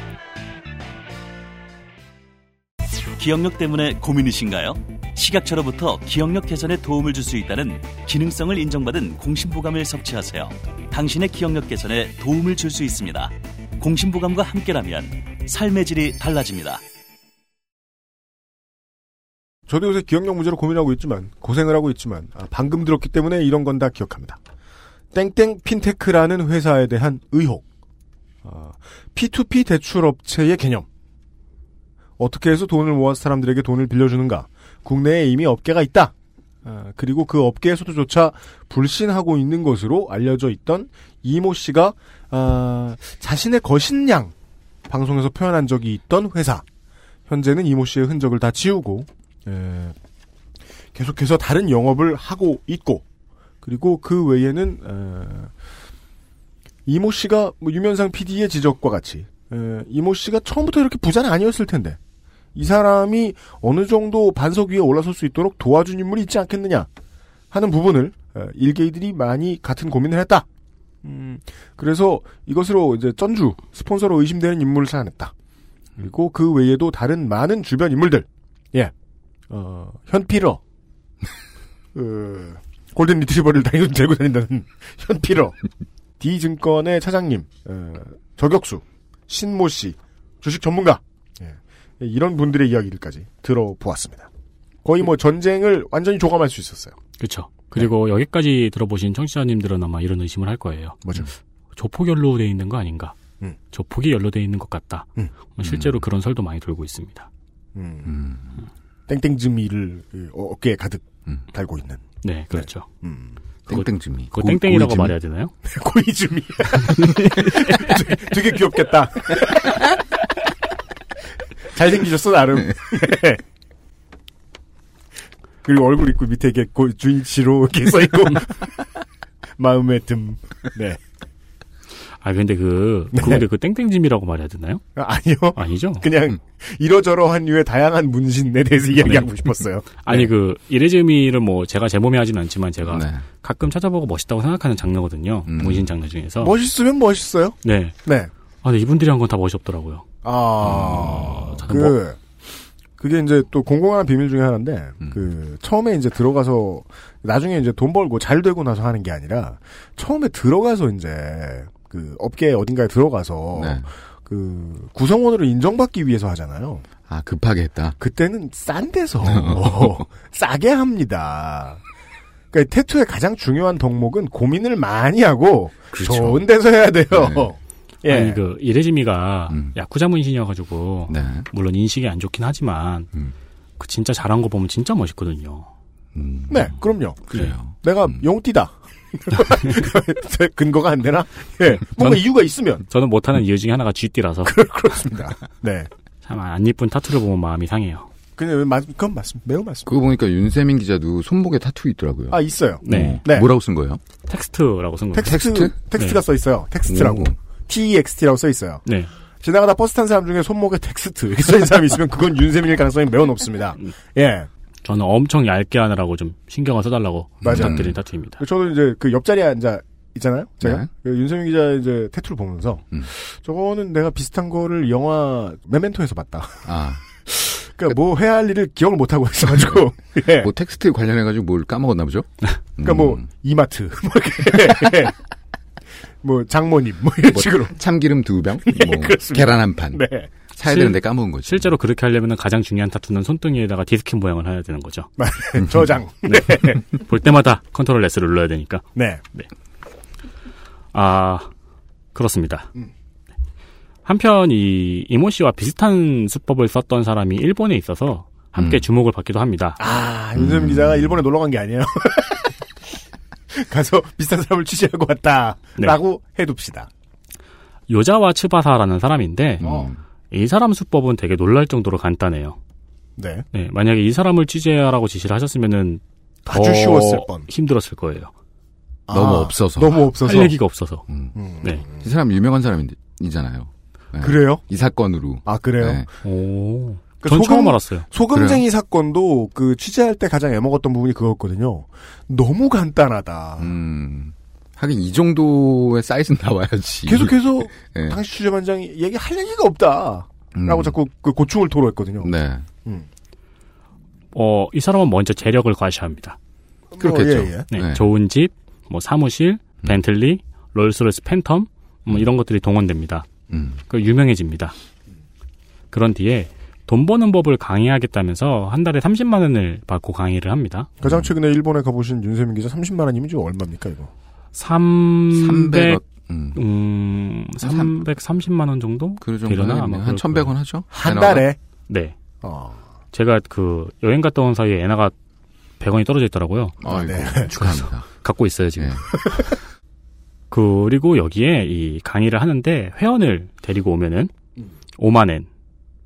기억력 때문에 고민이신가요? 식약처로부터 기억력 개선에 도움을 줄 수 있다는 기능성을 인정받은 공심보감을 섭취하세요. 당신의 기억력 개선에 도움을 줄 수 있습니다. 공심보감과 함께라면 삶의 질이 달라집니다. 저도 요새 기억력 문제로 고민하고 있지만, 고생을 하고 있지만, 아, 방금 들었기 때문에 이런 건 다 기억합니다. 땡땡 핀테크라는 회사에 대한 의혹. 아, P2P 대출업체의 개념. 어떻게 해서 돈을 모아서 사람들에게 돈을 빌려주는가. 국내에 이미 업계가 있다. 아, 그리고 그 업계에서도조차 불신하고 있는 것으로 알려져 있던 이모 씨가 아, 자신의 거신양 방송에서 표현한 적이 있던 회사. 현재는 이모 씨의 흔적을 다 지우고 에, 계속해서 다른 영업을 하고 있고 그리고 그 외에는 에, 이모 씨가 뭐 유면상 PD의 지적과 같이 에, 이모 씨가 처음부터 이렇게 부자는 아니었을 텐데 이 사람이 어느 정도 반석 위에 올라설 수 있도록 도와준 인물이 있지 않겠느냐 하는 부분을 에, 일개이들이 많이 같은 고민을 했다. 음, 그래서 이것으로 이제 전주 스폰서로 의심되는 인물을 찾아냈다. 그리고 그 외에도 다른 많은 주변 인물들, 예, 어, 현피러, 그, 골든 리트리버를 다니고 들고 다닌다는 현피러, D증권의 차장님, 어, 저격수, 신모 씨, 주식 전문가, 예, 이런 분들의 이야기들까지 들어보았습니다. 거의 뭐 전쟁을 완전히 조감할 수 있었어요. 그렇죠. 그리고 여기까지 들어보신 청취자님들은 아마 이런 의심을 할 거예요. 뭐죠? 조폭 연로돼 있는 거 아닌가? 음. 조폭이 연로돼 있는 것 같다. 음. 실제로 그런 설도 많이 돌고 있습니다. 음. 땡땡즈미를 그 어- 어깨에 가득 달고 있는. 네, 그렇죠. 음. 땡땡즈미. 그거 고- 땡땡이라고 고이즈미? 말해야 되나요? 고이즈미. 되게 귀엽겠다. 잘생기셨어, 나름. 네. 그리고 얼굴 있고 밑에 이게 고, 주인치로 이렇게 써있고. 마음의 듬. 네. 아 근데 그 네. 그근데 그 땡땡짐이라고 말해야 되나요? 아, 아니요. 아니죠? 그냥 이러저러한 류의 다양한 문신에 대해서 이야기하고 네. 싶었어요. 아니 네. 그 이레즈미를 뭐 제가 제몸에 하진 않지만 제가 네. 가끔 찾아보고 멋있다고 생각하는 장르거든요. 음. 문신 장르 중에서. 멋있으면 멋있어요. 네. 네. 아, 근데 이분들이 한 건 다 멋이 없더라고요. 아, 저는 그, 뭐- 그게 이제 또 공공한 비밀 중에 하나인데, 음. 그, 처음에 이제 들어가서, 나중에 이제 돈 벌고 잘 되고 나서 하는 게 아니라, 처음에 들어가서 이제, 그, 업계 어딘가에 들어가서, 네. 그, 구성원으로 인정받기 위해서 하잖아요. 아, 급하게 했다. 그때는 싼 데서, 싸게 합니다. 그러니까 태투의 가장 중요한 덕목은 고민을 많이 하고, 그렇죠. 좋은 데서 해야 돼요. 예. 아니 그 이레즈미가 음. 야쿠자 문신이어가지고 네. 물론 인식이 안 좋긴 하지만 음. 그 진짜 잘한 거 보면 진짜 멋있거든요. 음. 네, 그럼요. 그래요. 내가 음. 용띠다. 근거가 안 되나? 예. 뭔가 저는- 이유가 있으면. 저는 못하는 이유 중에 하나가 쥐띠라서 그렇 습니다. 네. 참안 이쁜 타투를 보면 마음이 상해요. 그냥, 맞, 그건 맞습니다. 매우 맞습니다. 그거 보니까 윤세민 기자도 손목에 타투 있더라고요. 아, 있어요. 네. 네. 뭐라고 쓴 거예요? 텍스트라고 쓴 거예요. 텍스트, 텍스트? 텍스트가 네. 써 있어요. 텍스트라고. 오. TEXT라고 써 있어요. 네. 지나가다 버스 탄 사람 중에 손목에 텍스트 이렇게 써 있는 사람이 있으면 그건 윤세민일 가능성이 매우 높습니다. 예. 저는 엄청 얇게 하느라고 좀 신경을 써달라고 맞아요. 부탁드린 타투입니다. 저도 이제 그 옆자리에 앉아 있잖아요. 제가 네. 그 윤세민 기자 이제 tattoo를 보면서 음. 저거는 내가 비슷한 거를 영화 메멘토에서 봤다. 아, 그러니까 뭐 해야 할 일을 기억을 못 하고 있어가지고. 예. 뭐 텍스트 관련해 가지고 뭘 까먹었나 보죠? 그러니까 뭐 음. 이마트 뭐 이렇게 뭐 장모님 뭐 이런 뭐 식으로. 참기름 두 병, 뭐 그렇습니다. 계란 한 판. 네. 사야 실- 되는데 까먹은 거지. 실제로 그렇게 하려면 가장 중요한 tattoo는 손등에다가 디스켓 모양을 해야 되는 거죠. 저장. 네. 볼 때마다 컨트롤 S를 눌러야 되니까. 네. 아, 그렇습니다. 음. 한편 이 이모 씨와 비슷한 수법을 썼던 사람이 일본에 있어서 함께 음. 주목을 받기도 합니다. 아, 윤세민 기자가 일본에 놀러 간 게 아니에요. 가서 비슷한 사람을 취재하고 왔다라고 해둡시다. 요자와 츠바사라는 사람인데 음. 이 사람 수법은 되게 놀랄 정도로 간단해요. 네. 네, 만약에 이 사람을 취재하라고 지시를 하셨으면은 더 아주 쉬웠을 뻔. 힘들었을 거예요. 너무 아, 없어서. 너무 없어서. 할 얘기가 없어서. 음. 음. 네. 이 사람 유명한 사람이잖아요. 네. 그래요? 이 사건으로. 아 그래요? 네. 오. 그전 소금- 처음 알았어요. 소금쟁이 사건도 그 취재할 때 가장 애먹었던 부분이 그거였거든요. 너무 간단하다. 음. 하긴 이 정도의 사이즈는 나와야지. 계속해서 네. 당시 취재반장이 얘기할 얘기가 없다. 라고 음. 자꾸 그 고충을 토로했거든요. 네. 음. 어, 이 사람은 먼저 재력을 과시합니다. 그렇겠죠. 어, 예, 예. 네, 네. 좋은 집, 뭐 사무실, 벤틀리, 롤스로이스 팬텀, 뭐 이런 것들이 동원됩니다. 음. 그 유명해집니다. 그런 뒤에 돈 버는 법을 강의하겠다면서 한 달에 30만 원을 받고 강의를 합니다. 가장 최근에 일본에 가보신 윤세민 기자 30만 원이면 지금 얼마입니까 이거? 300, 300원. 음. 음, 330만 원 정도? 그 되려나? 아마 한 그럴 1100원 거예요. 하죠? 한? 달에? 네. 어. 제가 그 여행 갔다 온 사이에 엔화가 100원이 떨어져 있더라고요. 아이고, 네. 축하합니다. 갖고 있어요, 지금. 네. 그리고 여기에 이 강의를 하는데 회원을 데리고 오면은 5만 엔,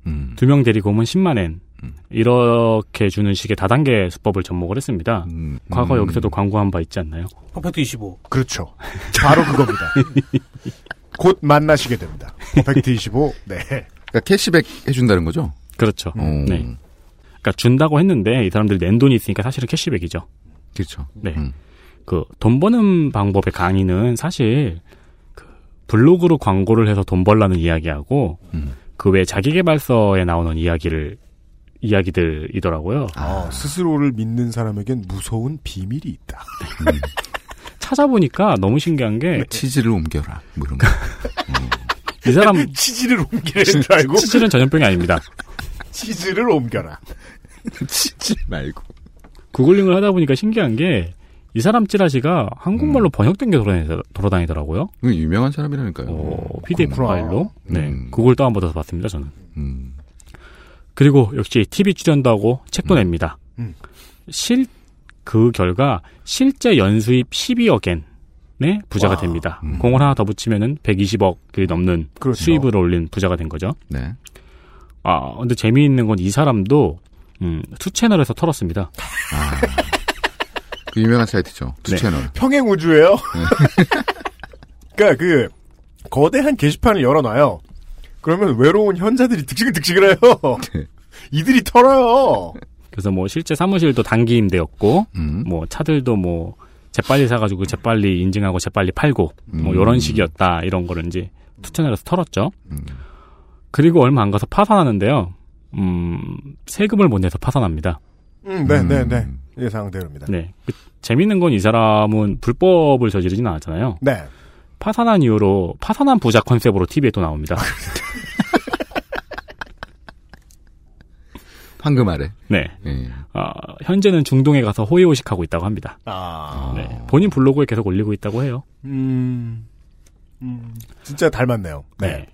음. 두명 데리고 오면 10만엔, 음. 이렇게 주는 식의 다단계 수법을 접목을 했습니다. 음. 과거 음. 여기서도 광고한 바 있지 않나요? Perfect 25. 그렇죠. 바로 그겁니다. 곧 만나시게 됩니다. Perfect 25. 네. 그러니까 cashback 해준다는 거죠? 그렇죠. 어. 네. 그러니까 준다고 했는데 이 사람들이 낸 돈이 있으니까 사실은 cashback이죠. 그렇죠. 네. 음. 그돈 버는 방법의 강의는 사실 그 블로그로 광고를 해서 돈 벌라는 이야기하고 음. 그외 자기계발서에 나오는 이야기를 이야기들이더라고요. 어, 스스로를 믿는 사람에겐 무서운 비밀이 있다. 찾아보니까 너무 신기한 게이 치즈를 옮겨라. 뭐 이런 거. 사람 치즈를 옮기는 줄 알고 치질은 전염병이 아닙니다. 치즈를 옮겨라. 치즈 말고. 구글링을 하다 보니까 신기한 게 이 사람 찌라시가 음. 한국말로 번역된 게 돌아다니- 돌아다니더라고요. 이거 유명한 사람이라니까요. 어, PDF. 파일로. 네. 음. 그걸 다운받아서 봤습니다, 저는. 그 결과 실제 연수입 12억 엔의 부자가 와. 됩니다. 음. 공을 하나 더 붙이면은 120억이 넘는 그렇죠. 수입을 올린 부자가 된 거죠. 네. 아, 근데 재미있는 건 이 사람도 음, 투 채널에서 털었습니다. 그 유명한 사이트죠. 두 네. 채널. 평행 우주예요. 그러니까 그 거대한 게시판을 열어놔요. 그러면 외로운 현자들이 득식을 해요. 이들이 털어요. 그래서 뭐 실제 사무실도 단기 임대였고 음. 뭐 차들도 뭐 재빨리 사가지고 재빨리 인증하고 재빨리 팔고 뭐 음. 이런 식이었다 이런 거를 이제 투채널에서 털었죠. 음. 그리고 얼마 안 가서 파산하는데요. 음, 세금을 못 내서 파산합니다. 음, 네, 네, 네. 예상대로입니다. 네. 그 재밌는 건 이 사람은 불법을 저지르진 않았잖아요. 네. 파산한 이후로 파산한 부자 컨셉으로 TV에 또 나옵니다. 황금 아래. 네. 예. 아, 현재는 중동에 가서 호의호식하고 있다고 합니다. 아. 네. 본인 블로그에 계속 올리고 있다고 해요. 음. 음. 진짜 닮았네요. 네.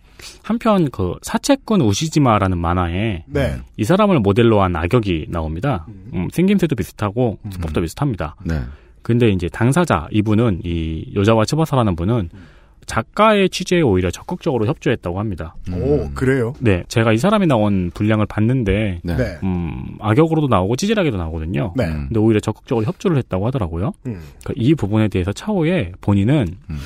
한편 그 사채꾼 우시지마라는 만화에 네. 이 사람을 모델로 한 악역이 나옵니다. 음, 생김새도 비슷하고 수법도 비슷합니다. 네. 근데 이제 당사자 이분은 이 여자와 츠바사라는 분은 작가의 취재에 오히려 적극적으로 협조했다고 합니다. 오, 그래요? 네, 제가 이 사람이 나온 분량을 봤는데 네. 네. 음, 악역으로도 나오고 찌질하게도 나오거든요. 네. 근데 오히려 적극적으로 협조를 했다고 하더라고요. 음. 그이 부분에 대해서 차후에 본인은 음.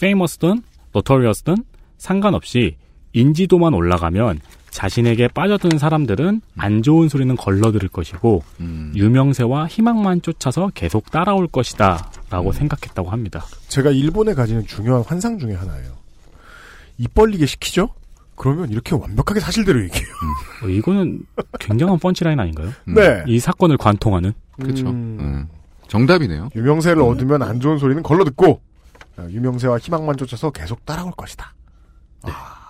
페이머스든 노토리어스든 상관없이 인지도만 올라가면 자신에게 빠져드는 사람들은 안 좋은 소리는 걸러들을 것이고 음. 유명세와 희망만 쫓아서 계속 따라올 것이다 라고 생각했다고 합니다. 제가 일본에 가지는 중요한 환상 중에 하나예요. 입 벌리게 시키죠? 그러면 이렇게 완벽하게 사실대로 얘기해요. 어, 이거는 굉장한 펀치라인 아닌가요? 네. 이 사건을 관통하는 그렇죠. 음. 음. 정답이네요. 유명세를 얻으면 안 좋은 소리는 걸러 듣고 아, 유명세와 희망만 쫓아서 계속 따라올 것이다. 아.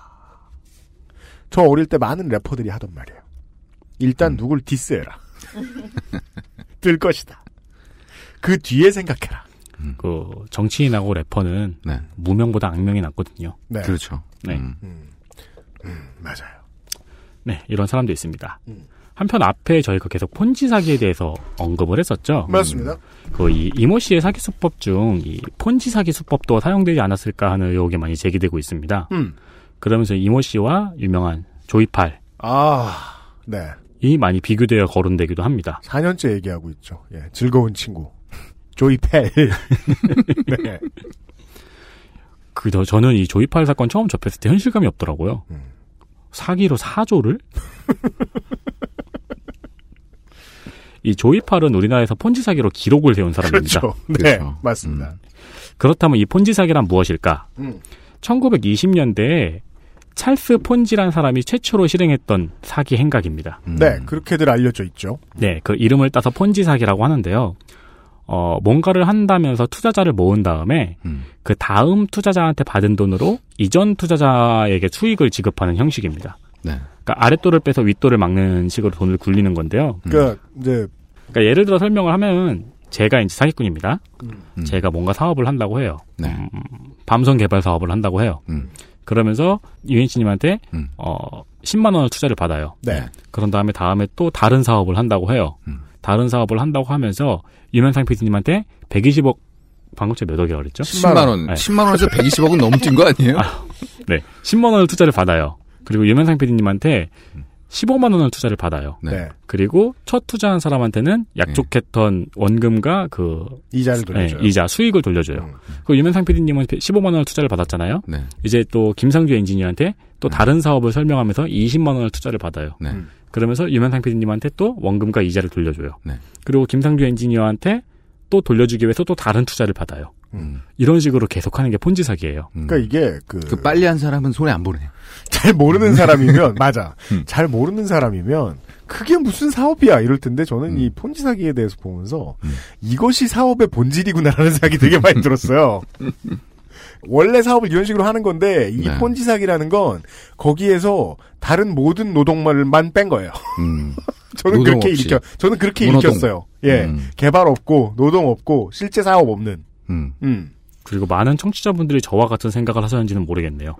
저 어릴 때 많은 래퍼들이 하던 말이에요. 일단 누굴 디스해라. 뜰 것이다. 그 뒤에 생각해라. 그 정치인하고 래퍼는 네. 무명보다 악명이 낫거든요. 네. 그렇죠. 네. 음. 맞아요. 네, 이런 사람도 있습니다. 음. 한편 앞에 저희가 계속 폰지 사기에 대해서 언급을 했었죠. 맞습니다. 그 이 이모 씨의 사기 수법 중 이 폰지 사기 수법도 사용되지 않았을까 하는 의혹이 많이 제기되고 있습니다. 음. 그러면서 이모 씨와 유명한 조이팔이 아, 네. 많이 비교되어 거론되기도 합니다. 4년째 얘기하고 있죠. 예, 즐거운 친구. 조이 펠. 네. 그 저- 저는 이 조이팔 사건 처음 접했을 때 현실감이 없더라고요. 음. 사기로 사조를? 이 조이팔은 우리나라에서 폰지 사기로 기록을 세운 사람입니다. 그렇죠. 네, 그렇죠. 맞습니다. 그렇다면 이 폰지 사기란 무엇일까? 음. 1920년대에 찰스 폰지란 사람이 최초로 실행했던 사기 행각입니다. 음. 네, 그렇게들 알려져 있죠. 네, 그 이름을 따서 폰지 사기라고 하는데요. 어, 뭔가를 한다면서 투자자를 모은 다음에 음. 그 다음 투자자한테 받은 돈으로 이전 투자자에게 수익을 지급하는 형식입니다. 네. 그러니까 아랫돌을 빼서 윗돌을 막는 식으로 돈을 굴리는 건데요. 그러니까 이제 그러니까 예를 들어 설명을 하면 제가 이제 사기꾼입니다. 음. 제가 뭔가 사업을 한다고 해요. 네. 음, 밤선 개발 사업을 한다고 해요. 음. 그러면서 유엔씨님한테 음. 어 10만 원을 투자를 받아요. 네. 그런 다음에 다음에 또 다른 사업을 한다고 해요. 음. 다른 사업을 한다고 하면서 유명상 PD님한테 120억 방금 전에 몇 억이라고 그랬죠? 10만 원. 네. 10만 원에서 120억은 넘진 거 아니에요? 네. 10만 원을 투자를 받아요. 그리고 유명상 PD님한테 15만 원을 투자를 받아요. 네. 네. 그리고 첫 투자한 사람한테는 약속했던 원금과 그 이자를 돌려줘요. 네, 이자 수익을 돌려줘요. 음. 그 유명상 PD님은 15만 원을 투자를 받았잖아요. 네. 이제 또 김상주 엔지니어한테 또 다른 사업을 설명하면서 20만 원을 투자를 받아요. 그러면서 유명상 PD님한테 또 원금과 이자를 돌려줘요. 네. 그리고 김상주 엔지니어한테 또 돌려주기 위해서 또 다른 투자를 받아요. 음. 이런 식으로 계속하는 게 폰지 사기예요. 음. 그러니까 이게 그, 그 빨리 한 사람은 손에 안 보내. 잘 모르는 사람이면 맞아. 음. 잘 모르는 사람이면 그게 무슨 사업이야 이럴 텐데 저는 음. 이 폰지 사기에 대해서 보면서 음. 이것이 사업의 본질이구나라는 생각이 되게 많이 들었어요. 원래 사업을 이런 식으로 하는 건데 이 네. 폰지 사기라는 건 거기에서 다른 모든 노동말만 뺀 거예요. 음. 저는 노동 그렇게 없이. 읽혀 저는 그렇게 모노동. 읽혔어요. 예. 음. 개발 없고 노동 없고 실제 사업 없는. 음. 음. 그리고 많은 청취자분들이 저와 같은 생각을 하셨는지는 모르겠네요.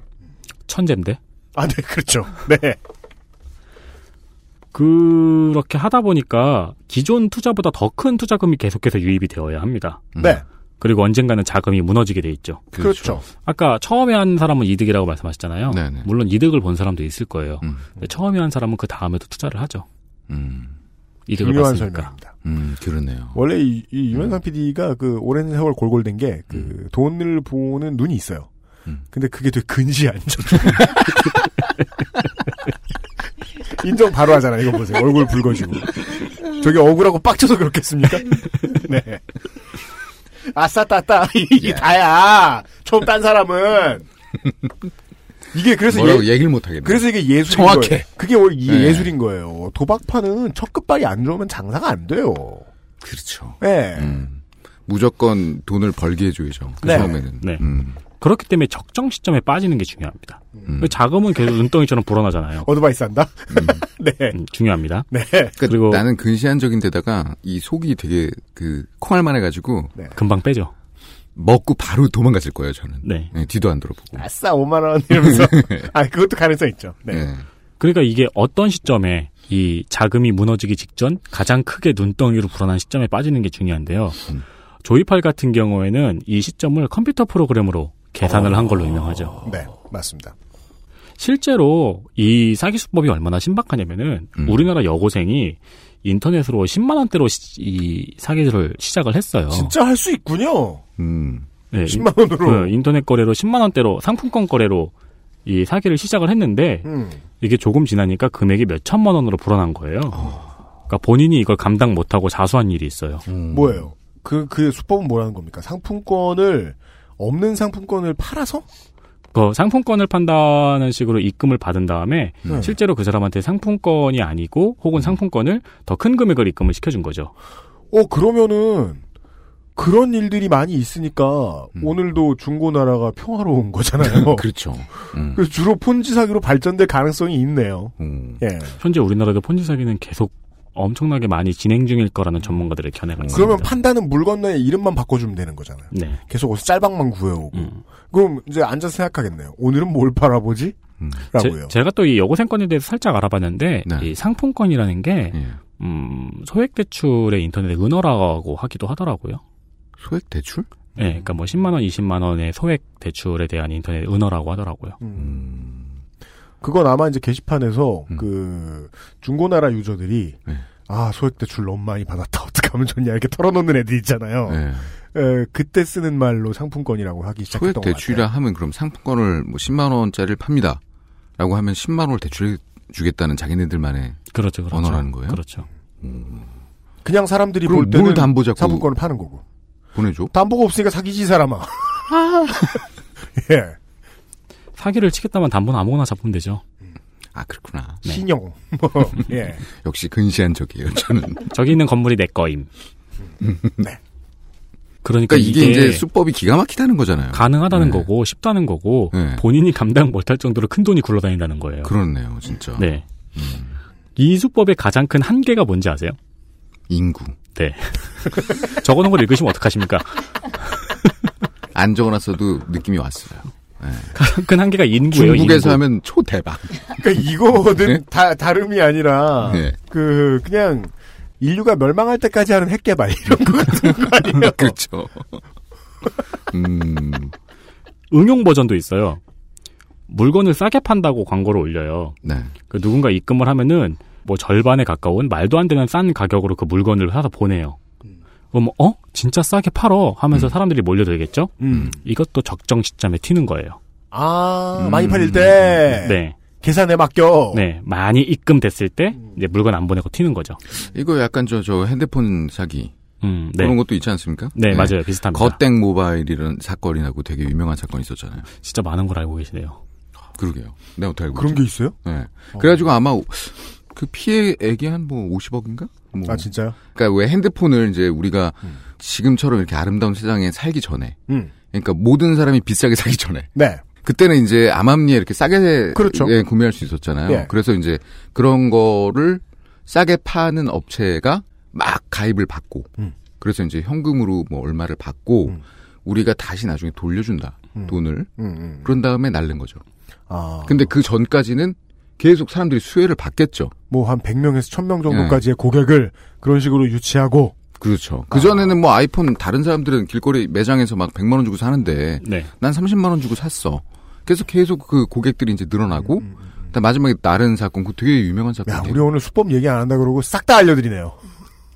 천재인데? 아, 네, 그렇죠. 네. 그렇게 하다 보니까 기존 투자보다 더 큰 투자금이 계속해서 유입이 되어야 합니다. 네. 그리고 언젠가는 자금이 무너지게 돼 있죠. 그렇죠. 아까 처음에 한 사람은 이득이라고 말씀하셨잖아요. 네네. 물론 이득을 본 사람도 있을 거예요. 음. 근데 처음에 한 사람은 그 다음에도 투자를 하죠. 음. 이득을 중요한 봤으니까. 설명입니다. 음, 그러네요. 원래 이, 이 유명상 PD가 그 오랜 세월 골골된 게 그 돈을 보는 눈이 있어요. 음. 근데 그게 되게 근시안죠. 인정 바로 하잖아. 이거 보세요. 얼굴 붉어지고. 저게 억울하고 빡쳐서 그렇겠습니까? 네. 아싸 따따 이게 다야. 처음 딴 사람은 이게 그래서 뭐라고 예- 얘기를 못 하겠네. 그래서 이게 예술인 정확해. 거예요. 그게 원래 이게 네. 예술인 거예요. 도박판은 첫 끝발이 안 좋으면 장사가 안 돼요. 그렇죠. 네. 음. 무조건 돈을 벌게 해줘야죠. 그 네. 처음에는. 네. 음. 그렇기 때문에 적정 시점에 빠지는 게 중요합니다. 그 자금은 계속 눈덩이처럼 불어나잖아요. 어드바이스 한다? 네. 음, 중요합니다. 네. 그러니까 그리고 나는 근시안적인 데다가 이 속이 되게 그 콩알만 해가지고 금방 빼죠. 먹고 바로 도망갔을 거예요 저는. 네. 뒤도 안 돌아보고. 아싸 5만 원 이러면서 아 그것도 가능성 있죠. 네. 그러니까 이게 어떤 시점에 이 자금이 무너지기 직전 가장 크게 눈덩이로 불어난 시점에 빠지는 게 중요한데요. 조이팔 같은 경우에는 이 시점을 컴퓨터 프로그램으로 계산을 한 걸로 유명하죠. 네, 맞습니다. 실제로 이 사기 수법이 얼마나 신박하냐면은 우리나라 여고생이 인터넷으로 10만 원대로 시- 이 사기를 시작을 했어요. 진짜 할 수 있군요. 음. 네, 10만 원으로. 그 인터넷 거래로 10만 원대로 상품권 거래로 이 사기를 시작을 했는데 음. 이게 조금 지나니까 금액이 몇 천만 원으로 불어난 거예요. 그러니까 본인이 이걸 감당 못하고 자수한 일이 있어요. 뭐예요? 그, 그 수법은 뭐라는 겁니까? 상품권을, 없는 상품권을 팔아서? 그 상품권을 판다는 식으로 입금을 받은 다음에 네. 실제로 그 사람한테 상품권이 아니고 혹은 상품권을 더 큰 금액을 입금을 시켜준 거죠. 어, 그러면은, 그런 일들이 많이 있으니까, 음. 오늘도 중고나라가 평화로운 거잖아요. 그렇죠. 음. 그래서 주로 폰지 사기로 발전될 가능성이 있네요. 음. 예. 현재 우리나라도 폰지 사기는 계속 엄청나게 많이 진행 중일 거라는 전문가들의 견해가 있습니다. 그러면 판다는 물건의 이름만 바꿔주면 되는 거잖아요. 네. 계속 어디서 짤방만 구해오고. 음. 그럼 이제 앉아서 생각하겠네요. 오늘은 뭘 팔아보지? 라고요. 제, 가 또 이 여고생권에 대해서 살짝 알아봤는데 네. 이 상품권이라는 게 예. 음, 소액 대출의 인터넷 은어라고 하기도 하더라고요. 소액 대출? 네, 그러니까 뭐 10만 원, 20만 원의 소액 대출에 대한 인터넷 은어라고 하더라고요. 그건 아마 이제 게시판에서 음. 그 중고나라 유저들이 네. 아 소액 대출 너무 많이 받았다 어떡하면 좋냐 이렇게 털어놓는 애들 있잖아요. 네. 에, 그때 쓰는 말로 상품권이라고 하기 소액 시작했던 것 대출이라. 하면 그럼 상품권을 뭐 10만 원짜리를 팝니다. 라고 하면 10만 원을 대출해 주겠다는 자기네들만의 그렇죠, 그렇죠. 언어라는 거예요? 그렇죠. 그냥 사람들이 볼 때는 뭘 담보 잡고 상품권을 파는 거고 보내줘? 담보가 없으니까 사기지 이 사람아. 예. 사기를 치겠다면 담보는 아무거나 잡으면 되죠. 아 그렇구나. 신용. 뭐, 예. 역시 근시안적이에요. 저는. 저기 있는 건물이 내 거임. 네. 그러니까, 그러니까 이게, 이제 수법이 기가 막히다는 거잖아요. 가능하다는 네. 거고 쉽다는 거고 네. 본인이 감당 못할 정도로 큰 돈이 굴러다닌다는 거예요. 그렇네요, 진짜. 네. 이 수법의 가장 큰 한계가 뭔지 아세요? 인구. 네. 적어놓은 걸 읽으시면 어떡하십니까? 안 적어놨어도 느낌이 왔어요. 네. 가장 큰 한계가 인구예요. 중국에서 인구. 하면 초대박. 그러니까 이거는 네? 다 다름이 아니라 네. 그 그냥 인류가 멸망할 때까지 하는 핵개발 이런 거 같은 거 아니에요? 그렇죠. 음, 응용 버전도 있어요. 물건을 싸게 판다고 광고를 올려요. 네. 그 누군가 입금을 하면은 뭐 절반에 가까운 말도 안 되는 싼 가격으로 그 물건을 사서 보내요. 그럼 어 진짜 싸게 팔어 하면서 사람들이 몰려들겠죠? 음. 이것도 적정 시점에 튀는 거예요. 아 많이 팔릴 때 네, 계산에 맡겨. 네 많이 입금됐을 때 이제 물건 안 보내고 튀는 거죠. 이거 약간 저, 저 핸드폰 사기. 음, 네. 그런 것도 있지 않습니까? 네, 맞아요. 비슷합니다. 거땡 모바일이라는 사건이 나고 되게 유명한 사건이 있었잖아요. 진짜 많은 걸 알고 계시네요. 그러게요. 내가 어떻게 알고 그런 있지? 게 있어요? 네. 그래가지고 아마 그 피해액이 한 뭐 50억인가? 뭐. 아 진짜요? 그러니까 왜 핸드폰을 이제 우리가 지금처럼 이렇게 아름다운 세상에 살기 전에, 음. 그러니까 모든 사람이 비싸게 사기 전에, 네. 그때는 이제 암암리에 이렇게 싸게 그렇죠. 예, 구매할 수 있었잖아요. 예. 그래서 이제 그런 거를 싸게 파는 업체가 막 가입을 받고, 음. 그래서 이제 현금으로 뭐 얼마를 받고 음. 우리가 다시 나중에 돌려준다 음. 돈을 음, 음. 그런 다음에 날른 거죠. 아. 근데 그 전까지는 계속 사람들이 수혜를 받겠죠. 뭐 한 100명에서 1000명 정도까지의 고객을 그런 식으로 유치하고 그렇죠. 그 전에는 뭐 아이폰 다른 사람들은 길거리 매장에서 막 100만 원 주고 사는데 네. 난 30만 원 주고 샀어. 그래서 계속 그 고객들이 이제 늘어나고 그다음 마지막에 나른 사건 그 되게 유명한 사건. 야, 우리 오늘 수법 얘기 안 한다 그러고 싹 다 알려드리네요.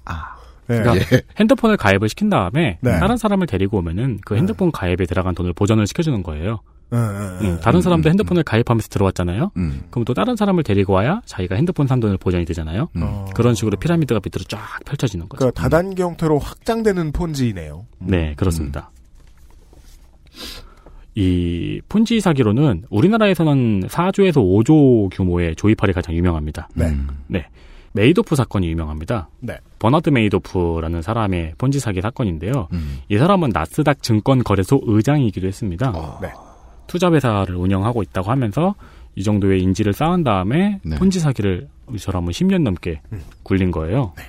아. 네. 그러니까 핸드폰을 가입을 시킨 다음에 네. 다른 사람을 데리고 오면은 그 핸드폰 가입에 들어간 돈을 보전을 시켜주는 거예요. 응, 응, 응. 음, 다른 사람도 핸드폰을 가입하면서 들어왔잖아요. 음. 그럼 또 다른 사람을 데리고 와야 자기가 핸드폰 산 돈을 보전이 되잖아요. 어. 그런 식으로 피라미드가 밑으로 쫙 펼쳐지는 거죠. 그러니까 다단계 형태로 확장되는 폰지이네요. 네, 그렇습니다. 이 폰지 사기로는 우리나라에서는 4조에서 5조 규모의 조희팔이 가장 유명합니다. 네. 네. 메이도프 사건이 유명합니다. 네. 버나드 메이도프라는 사람의 폰지 사기 사건인데요. 음. 이 사람은 나스닥 증권 거래소 의장이기도 했습니다. 네. 투자회사를 운영하고 있다고 하면서 이 정도의 인지를 쌓은 다음에 네. 폰지 사기를 이 사람은 10년 넘게 음. 굴린 거예요. 네.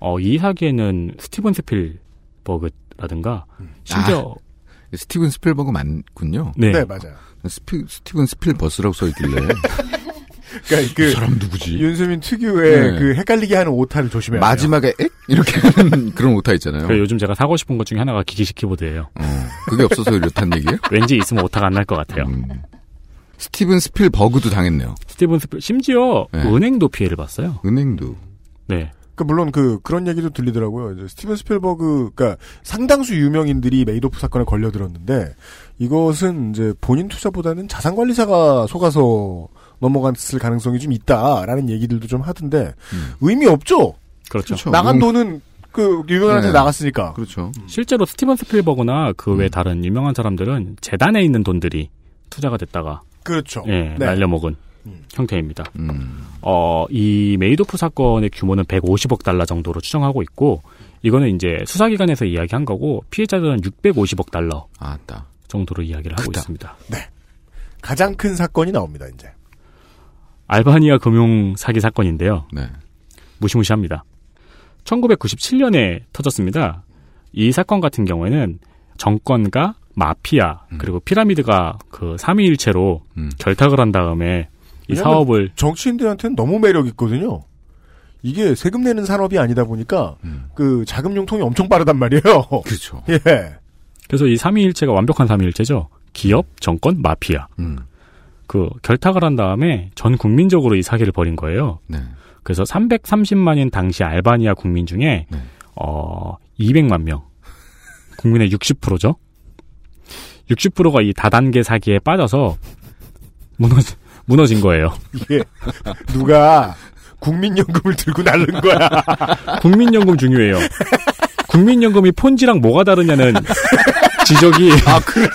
어, 이 사기에는 스티븐 스필버그라든가 심지어 스티븐 스필버그 맞군요. 네. 네, 맞아요. 스피, 스티븐 스필버스라고 써있길래. 그러니까 그이 사람 누구지? 윤세민 특유의 네. 그 헷갈리게 하는 오타를 조심해야 돼요. 마지막에 엑? 이렇게 하는 그런 오타 있잖아요. 요즘 제가 사고 싶은 것 중에 하나가 기계식 키보드예요. 어, 그게 없어서 이렇단 얘기예요? 왠지 있으면 오타가 안 날 것 같아요. 음. 스티븐 스필버그도 당했네요. 스티븐 스필 심지어 네. 은행도 피해를 봤어요. 은행도. 네. 그 물론 그 그런 얘기도 들리더라고요. 이제 스티븐 스필버그 그러니까 상당수 유명인들이 메이도프 사건에 걸려들었는데 이것은 이제 본인 투자보다는 자산 관리사가 속아서 넘어갔을 가능성이 좀 있다라는 얘기들도 좀 하던데 의미 없죠. 그렇죠. 그렇죠. 나간 뭐- 돈은 그 유명인한테 네. 나갔으니까. 그렇죠. 실제로 스티븐 스필버그나 그 외 다른 유명한 사람들은 재단에 있는 돈들이 투자가 됐다가 그렇죠. 예, 네. 날려먹은 음. 형태입니다. 음. 어, 이 메이도프 사건의 규모는 150억 달러 정도로 추정하고 있고 이거는 이제 수사기관에서 이야기한 거고 피해자들은 650억 달러 아따. 정도로 이야기를 하고 크다. 있습니다. 가장 큰 사건이 나옵니다. 이제. 알바니아 금융 사기 사건인데요. 네. 무시무시합니다. 1997년에 터졌습니다. 이 사건 같은 경우에는 정권과 마피아 그리고 피라미드가 그 삼위일체로 음. 결탁을 한 다음에 이 사업을 정치인들한테는 너무 매력 있거든요. 이게 세금 내는 산업이 아니다 보니까 음. 그 자금 용통이 엄청 빠르단 말이에요. 그렇죠. 예. 그래서 이 삼위일체가 완벽한 삼위일체죠. 기업, 정권, 마피아. 음. 그 결탁을 한 다음에 전 국민적으로 이 사기를 벌인 거예요. 네. 그래서 330만인 당시 알바니아 국민 중에 네. 어 200만 명 국민의 60%죠. 60%가 이 다단계 사기에 빠져서 무너지, 무너진 거예요. 이게 누가 국민연금을 들고 날른 거야. 국민연금 중요해요. 국민연금이 폰지랑 뭐가 다르냐는 지적이 아, 그러네.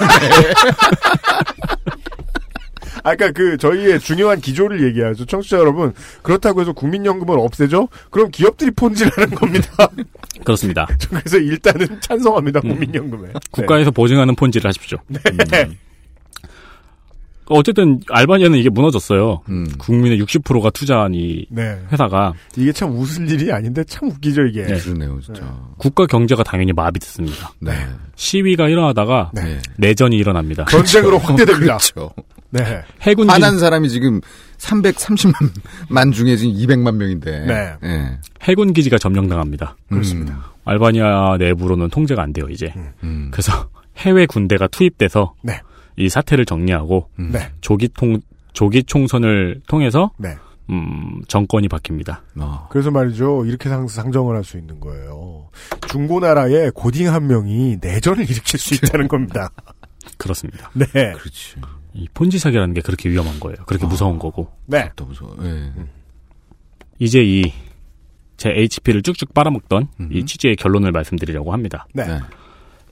아까 그 저희의 중요한 기조를 얘기하죠. 청취자 여러분. 그렇다고 해서 국민연금을 없애죠? 그럼 기업들이 폰지라는 겁니다. 그렇습니다. 그래서 일단은 찬성합니다. 국민연금에. 네. 국가에서 보증하는 폰지를 하십시오. 음. 어쨌든 알바니아는 이게 무너졌어요. 음. 국민의 60%가 투자한 이 네. 회사가 이게 참 웃을 일이 아닌데 참 웃기죠, 이게. 네. 그러네요, 진짜. 국가 경제가 당연히 마비됐습니다. 네. 시위가 일어나다가 네. 내전이 일어납니다. 전쟁으로 확대됩니다. 그렇죠. 네. 해군 기, 화난 사람이 지금 330만 중에 지금 200만 명인데. 네. 예. 해군 기지가 점령당합니다. 그렇습니다. 알바니아 내부로는 통제가 안 돼요 이제. 음. 그래서 해외 군대가 투입돼서 네. 이 사태를 정리하고 음. 네. 조기 통 조기 총선을 통해서 네. 음, 정권이 바뀝니다. 어. 그래서 말이죠. 이렇게 상, 상정을 할 수 있는 거예요. 중고나라에 고딩 한 명이 내전을 일으킬 수 있다는 겁니다. 그렇습니다. 네. 그렇지. 이 폰지 사기라는 게 그렇게 위험한 거예요. 그렇게 무서운 거고. 네. 또 무서워. 예. 이제 이 제 HP를 쭉쭉 빨아먹던 음. 이 취재의 결론을 말씀드리려고 합니다. 네. 네.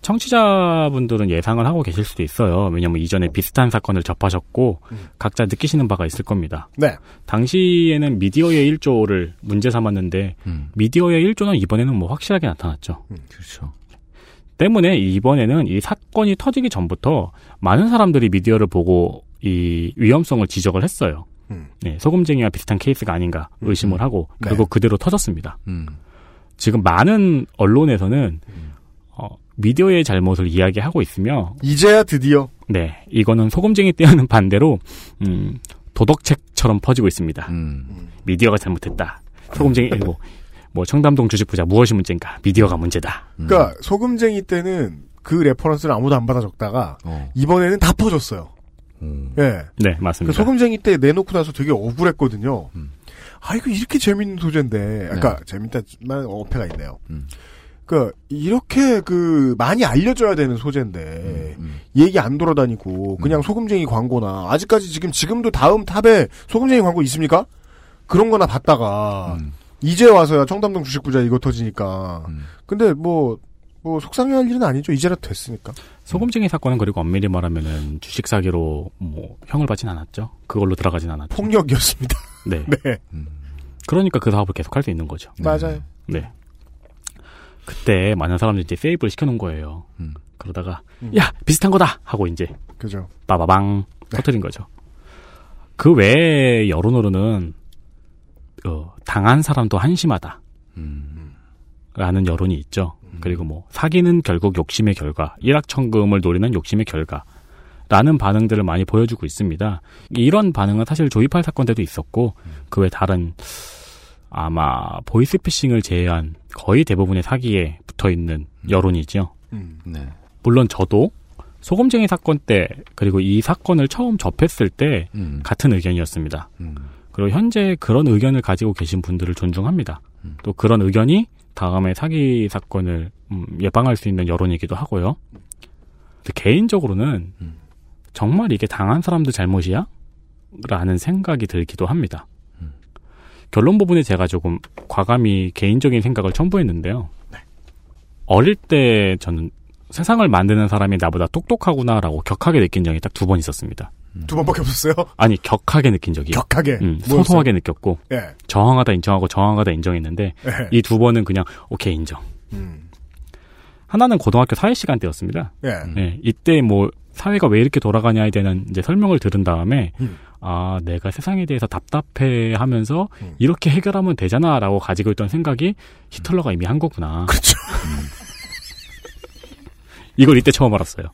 청취자분들은 예상을 하고 계실 수도 있어요. 왜냐하면 이전에 비슷한 사건을 접하셨고 각자 느끼시는 바가 있을 겁니다. 네. 당시에는 미디어의 1조를 문제 삼았는데 음. 미디어의 1조는 이번에는 뭐 확실하게 나타났죠. 그렇죠. 때문에 이번에는 이 사건이 터지기 전부터 많은 사람들이 미디어를 보고 이 위험성을 지적을 했어요. 음. 네, 소금쟁이와 비슷한 케이스가 아닌가 의심을 하고 네. 그리고 그대로 터졌습니다. 음. 지금 많은 언론에서는 어, 미디어의 잘못을 이야기하고 있으며 이제야 드디어 네, 이거는 소금쟁이 때와는 반대로 음, 도덕책처럼 퍼지고 있습니다. 음. 미디어가 잘못했다. 소금쟁이 뭐, 뭐 청담동 주식부자 무엇이 문제인가? 미디어가 문제다. 그러니까 소금쟁이 때는 그 reference를 아무도 안 받아 적다가 어. 이번에는 다 퍼졌어요. 음. 예. 네, 그 맞습니다. 소금쟁이 때 내놓고 나서 되게 억울했거든요. 음. 아 이거 이렇게 재밌는 소재인데, 그러니까 재밌다만 어폐가 있네요. 그 이렇게 그 많이 알려줘야 되는 소재인데 얘기 안 돌아다니고 그냥 소금쟁이 광고나 아직까지 지금 지금도 다음 top에 소금쟁이 광고 있습니까? 그런 거나 봤다가 이제 와서야 청담동 주식 부자 이거 터지니까 근데 뭐뭐 속상해할 일은 아니죠 이제라도 됐으니까 소금쟁이 사건은 그리고 엄밀히 말하면은 주식 사기로 뭐 형을 받진 않았죠. 그걸로 들어가진 않았죠. 폭력이었습니다. 네. 네 그러니까 그 사업을 계속 할 수 있는 거죠. 맞아요. 네. 그때 많은 사람들이 이제 세이브를 시켜놓은 거예요. 그러다가 음. 야 비슷한 거다 하고 이제 그죠 빠바방 터트린 거죠. 그 외에 여론으로는 어, 당한 사람도 한심하다. 라는 여론이 있죠. 그리고 뭐 사기는 결국 욕심의 결과, 일확천금을 노리는 욕심의 결과. 라는 반응들을 많이 보여주고 있습니다. 이런 반응은 사실 조이팔 사건 때도 있었고 그 외 다른 아마 보이스피싱을 제외한 거의 대부분의 사기에 붙어 있는 여론이죠. 네. 물론 저도 소금쟁이 사건 때 그리고 이 사건을 처음 접했을 때 음. 같은 의견이었습니다. 그리고 현재 그런 의견을 가지고 계신 분들을 존중합니다. 또 그런 의견이 다음에 사기 사건을 음, 예방할 수 있는 여론이기도 하고요. 개인적으로는 정말 이게 당한 사람들 잘못이야? 라는 생각이 들기도 합니다. 결론 부분에 제가 조금 과감히 개인적인 생각을 첨부했는데요. 어릴 때 저는 세상을 만드는 사람이 나보다 똑똑하구나라고 격하게 느낀 적이 딱 두 번 있었습니다. 두 번밖에 없었어요. 아니 격하게 느낀 적이요. 격하게? 음? 소소하게 느꼈고 예. 저항하다 인정하고 저항하다 인정했는데 예. 이두 번은 그냥 오케이 인정. 음. 하나는 고등학교 사회 시간 때였습니다. 예. 네, 이때 뭐 사회가 왜 이렇게 돌아가냐에 대한 이제 설명을 들은 다음에 음. 아 내가 세상에 대해서 답답해 하면서 이렇게 해결하면 되잖아 라고 가지고 있던 생각이 히틀러가 이미 한 거구나. 그렇죠. 이걸 이때 처음 알았어요.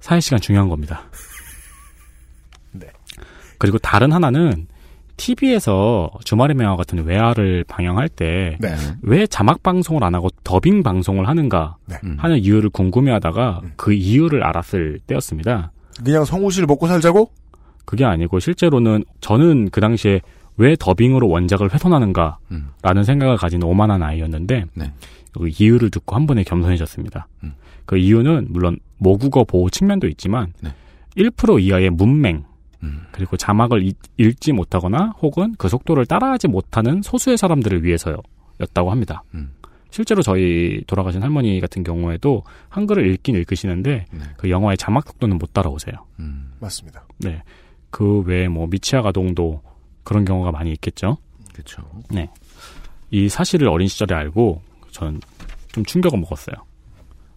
사회 시간 중요한 겁니다. 네. 그리고 다른 하나는 TV에서 주말의 명화 같은 외화를 방영할 때왜 네. 자막 방송을 안 하고 더빙 방송을 하는가 네. 하는 이유를 궁금해하다가 음. 그 이유를 알았을 때였습니다. 그냥 성우실 먹고 살자고? 그게 아니고 실제로는 저는 그 당시에 왜 더빙으로 원작을 훼손하는가라는 생각을 가진 오만한 아이였는데 그 이유를 듣고 한 번에 겸손해졌습니다. 그 이유는 물론 모국어 보호 측면도 있지만 1% 이하의 문맹 그리고 자막을 읽- 읽지 못하거나 혹은 그 속도를 따라하지 못하는 소수의 사람들을 위해서였다고 합니다. 실제로 저희 돌아가신 할머니 같은 경우에도 한글을 읽긴 읽으시는데 그 영어의 자막 속도는 못 따라오세요. 맞습니다. 네. 그 외에 뭐 미치아 가동도 그런 경우가 많이 있겠죠. 그렇죠. 네. 이 사실을 어린 시절에 알고 전 좀 충격을 먹었어요.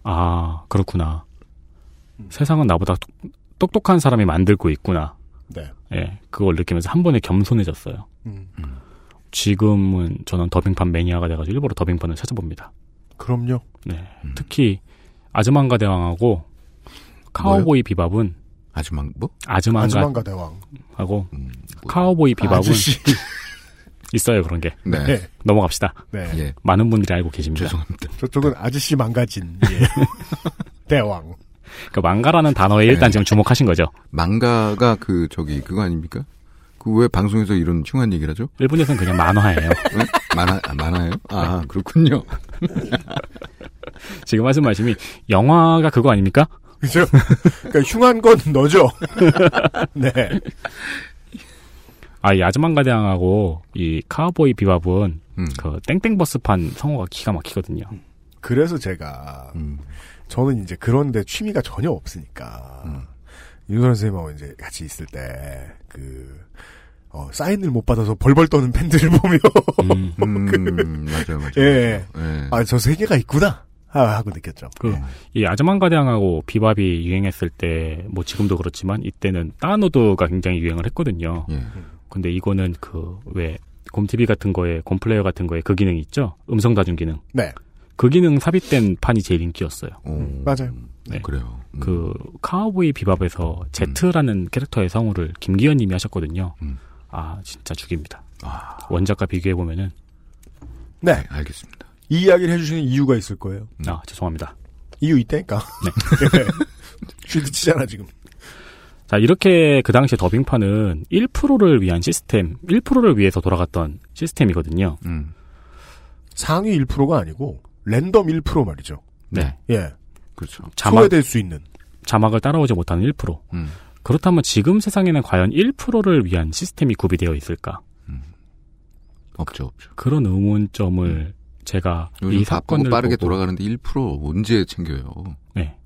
아, 그렇구나. 세상은 나보다 똑, 똑똑한 사람이 만들고 있구나. 네. 예, 그걸 느끼면서 한 번에 겸손해졌어요. 음. 지금은 저는 더빙판 매니아가 돼가지고 일부러 더빙판을 찾아봅니다. 그럼요. 네. 특히 아즈만가 대왕하고 카우보이 비밥은 아즈만 뭐? 아즈만가, 아즈만가 대왕. 하고 카우보이 비밥은 아저씨. 있어요 그런 게. 네. 네. 넘어갑시다. 네. 예. 많은 분들이 알고 계십니다. 죄송합니다. 저쪽은 아저씨 망가진 예. 대왕. 그 망가라는 단어에 일단 지금 주목하신 거죠. 망가가 그 저기 그거 아닙니까? 그왜 방송에서 이런 흉한 얘기를 하죠? 일본에서는 그냥 만화예요. 네? 만화 아, 만화예요? 아 그렇군요. 지금 하신 말씀이 영화가 그거 아닙니까? 그죠? 그러니까 흉한 건 너죠. 네. 아, 이 아즈만가 대왕하고 이 카우보이 비밥은 음. 그 땡땡버스판 성우가 기가 막히거든요. 그래서 제가 저는 이제 그런데 취미가 전혀 없으니까 윤선 선생님하고 이제 같이 있을 때그 어, 사인을 못 받아서 벌벌 떠는 팬들을 보며 음, 맞아요, 맞아요. 예. 예. 아, 저 세계가 있구나. 하- 하고 느꼈죠. 그, 이 아즈만가 대왕하고 비밥이 유행했을 때, 뭐 지금도 그렇지만, 이때는 다운로드가 굉장히 유행을 했거든요. 예. 근데 이거는 그, 왜, 곰TV 같은 거에, 곰플레이어 같은 거에 그 기능이 있죠? 음성 다중 기능. 네. 그 기능 삽입된 판이 제일 인기였어요. 맞아요. 네. 그래요. 그 카우보이 비밥에서 제트라는 캐릭터의 성우를 김기현 님이 하셨거든요. 아, 진짜 죽입니다. 원작과 비교해 보면은 네. 알겠습니다. 이 이야기를 해주시는 이유가 있을 거예요. 아, 죄송합니다. 이유 있다니까. 네. 쉴드 치잖아, 지금. 자, 이렇게 그 당시에 더빙판은 1%를 위한 시스템, 1%를 위해서 돌아갔던 시스템이거든요. 음. 상위 1%가 아니고, 랜덤 1% 말이죠. 네. 예. 그렇죠. 소외될 수 있는. 자막을 따라오지 못하는 1%. 음. 그렇다면 지금 세상에는 과연 1%를 위한 시스템이 구비되어 있을까? 없죠, 없죠. 그런 의문점을 제가 이 사건을 빠르게 보고 돌아가는데 1% 언제 챙겨요? 네.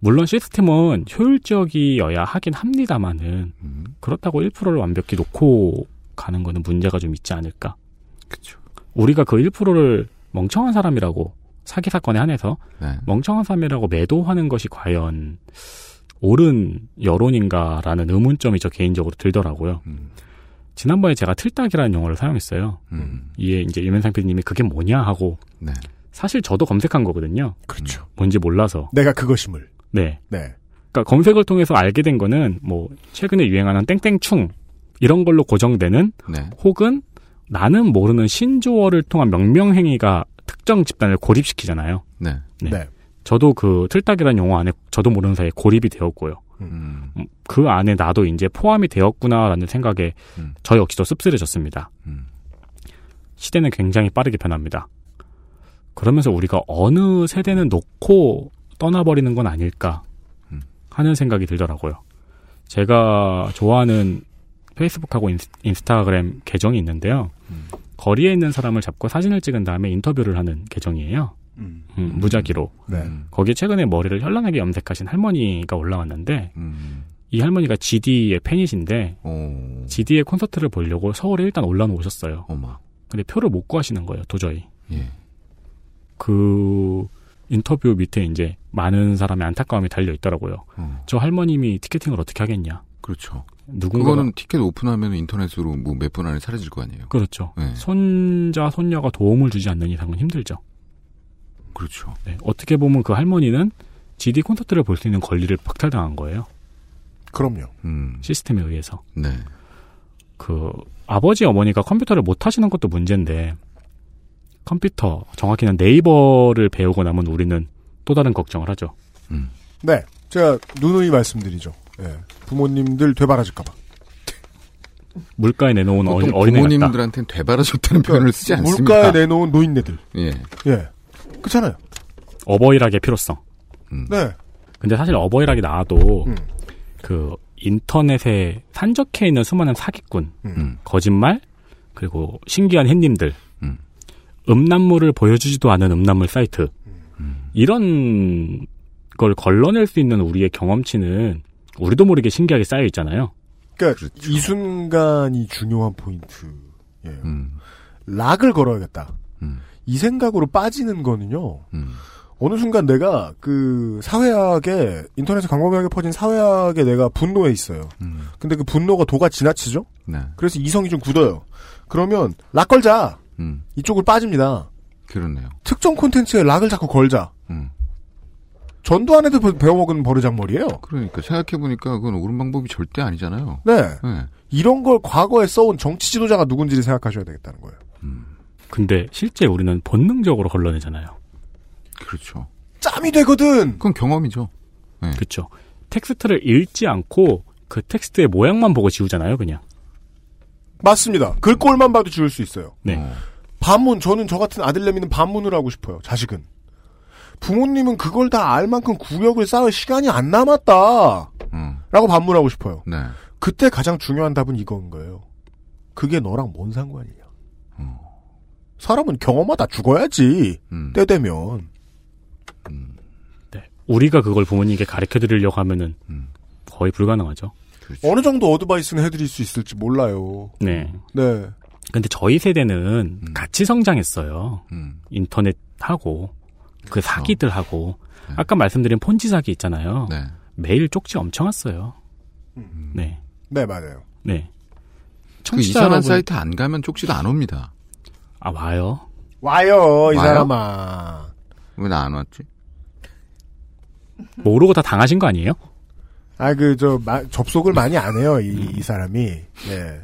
물론 시스템은 효율적이어야 하긴 합니다만은 음. 그렇다고 1%를 완벽히 놓고 가는 거는 문제가 좀 있지 않을까? 그렇죠. 우리가 그 1%를 멍청한 사람이라고 사기 사건에 한해서 네. 멍청한 사람이라고 매도하는 것이 과연 옳은 여론인가라는 의문점이 저 개인적으로 들더라고요. 음. 지난번에 제가 틀딱이라는 용어를 사용했어요. 음. 이에 이제 유면상 PD님이 그게 뭐냐 하고 네. 사실 저도 검색한 거거든요. 그렇죠. 뭔지 몰라서. 내가 그것임을. 네. 네. 그러니까 검색을 통해서 알게 된 거는 뭐 최근에 유행하는 땡땡충 이런 걸로 고정되는 네. 혹은 나는 모르는 신조어를 통한 명명행위가 특정 집단을 고립시키잖아요. 네. 네. 저도 그 틀딱이라는 용어 안에 저도 모르는 사이에 고립이 되었고요. 음. 음, 그 안에 나도 이제 포함이 되었구나라는 생각에 음. 저 역시도 씁쓸해졌습니다. 음. 시대는 굉장히 빠르게 변합니다. 그러면서 우리가 어느 세대는 놓고 떠나버리는 건 아닐까 음. 하는 생각이 들더라고요. 제가 좋아하는 페이스북하고 인스, 인스타그램 계정이 있는데요. 음. 거리에 있는 사람을 잡고 사진을 찍은 다음에 인터뷰를 하는 계정이에요. 음. 음, 무작위로. 네. 거기에 최근에 머리를 현란하게 염색하신 할머니가 올라왔는데 음. 이 할머니가 GD의 팬이신데 어. GD의 콘서트를 보려고 서울에 일단 올라오셨어요. 어마. 근데 표를 못 구하시는 거예요, 도저히. 예. 그 인터뷰 밑에 이제 많은 사람의 안타까움이 달려 있더라고요. 어. 저 할머님이 티켓팅을 어떻게 하겠냐? 그렇죠. 누군가 그거는 티켓 오픈하면 인터넷으로 뭐 몇 분 안에 사라질 거 아니에요. 그렇죠. 네. 손자 손녀가 도움을 주지 않는 이상은 힘들죠. 그렇죠. 네, 어떻게 보면 그 할머니는 GD 콘서트를 볼 수 있는 권리를 박탈당한 거예요. 그럼요. 음. 시스템에 의해서. 네. 그 아버지 어머니가 컴퓨터를 못 하시는 것도 문제인데 컴퓨터 정확히는 네이버를 배우고 나면 우리는 또 다른 걱정을 하죠. 네. 제가 누누이 말씀드리죠. 예. 부모님들 되바라질까봐. 물가에 내놓은 어린, 어린애. 부모님들한테는 되바라졌다는 표현을 쓰지 않습니다. 물가에 내놓은 노인네들. 예. 예. 그렇잖아요. 어버이락의 필요성. 네. 근데 사실 어버이락이 나와도 음. 그 인터넷에 산적해 있는 수많은 사기꾼, 음. 거짓말, 그리고 신기한 햇님들, 음. 음란물을 보여주지도 않은 음란물 사이트 이런 걸 걸러낼 수 있는 우리의 경험치는 우리도 모르게 신기하게 쌓여 있잖아요. 그러니까 이 순간이 중요한 포인트예요. 음. 락을 걸어야겠다. 음. 이 생각으로 빠지는 거는요. 음. 어느 순간 내가 그 사회학에 인터넷에 광범위하게 퍼진 사회학에 내가 분노해 있어요. 음. 근데 그 분노가 도가 지나치죠. 네. 그래서 이성이 좀 굳어요. 그러면 lock 걸자. 음. 이쪽을 빠집니다. 그렇네요. 특정 콘텐츠에 lock을 자꾸 걸자. 음. 전두환 애들 배워먹은 버르장머리예요. 그러니까 생각해보니까 그건 옳은 방법이 절대 아니잖아요. 네. 네. 이런 걸 과거에 써온 정치 지도자가 누군지를 생각하셔야 되겠다는 거예요. 근데 실제 우리는 본능적으로 걸러내잖아요. 그렇죠. 짬이 되거든. 그건 경험이죠. 그렇죠. 텍스트를 읽지 않고 그 텍스트의 모양만 보고 지우잖아요, 그냥. 맞습니다. 글꼴만 봐도 지울 수 있어요. 네. 반문 저는 저 같은 아들내미는 반문을 하고 싶어요. 자식은. 부모님은 그걸 다 알 만큼 구력을 쌓을 시간이 안 남았다. 음. 라고 반문하고 싶어요. 네. 그때 가장 중요한 답은 이건 거예요. 그게 너랑 뭔 상관이냐. 사람은 경험하다 죽어야지. 음. 때 되면. 네. 우리가 그걸 부모님께 가르쳐 드리려고 하면은 음. 거의 불가능하죠. 어느 정도 어드바이스는 해드릴 수 있을지 몰라요. 네. 네. 근데 저희 세대는 같이 성장했어요. 음. 인터넷하고 그 사기들하고 아까 말씀드린 폰지 사기 있잖아요. 네. 매일 쪽지 엄청 왔어요. 네. 네, 맞아요. 네. 그 청취자 이상한 여러분- 사이트 안 가면 쪽지도 안 옵니다. 아 와요. 와요, 이 와요? 사람아. 왜 나 안 왔지? 모르고 다 당하신 거 아니에요? 아, 그, 저, 마- 접속을 많이 안 해요, 이, 이 사람이. 예.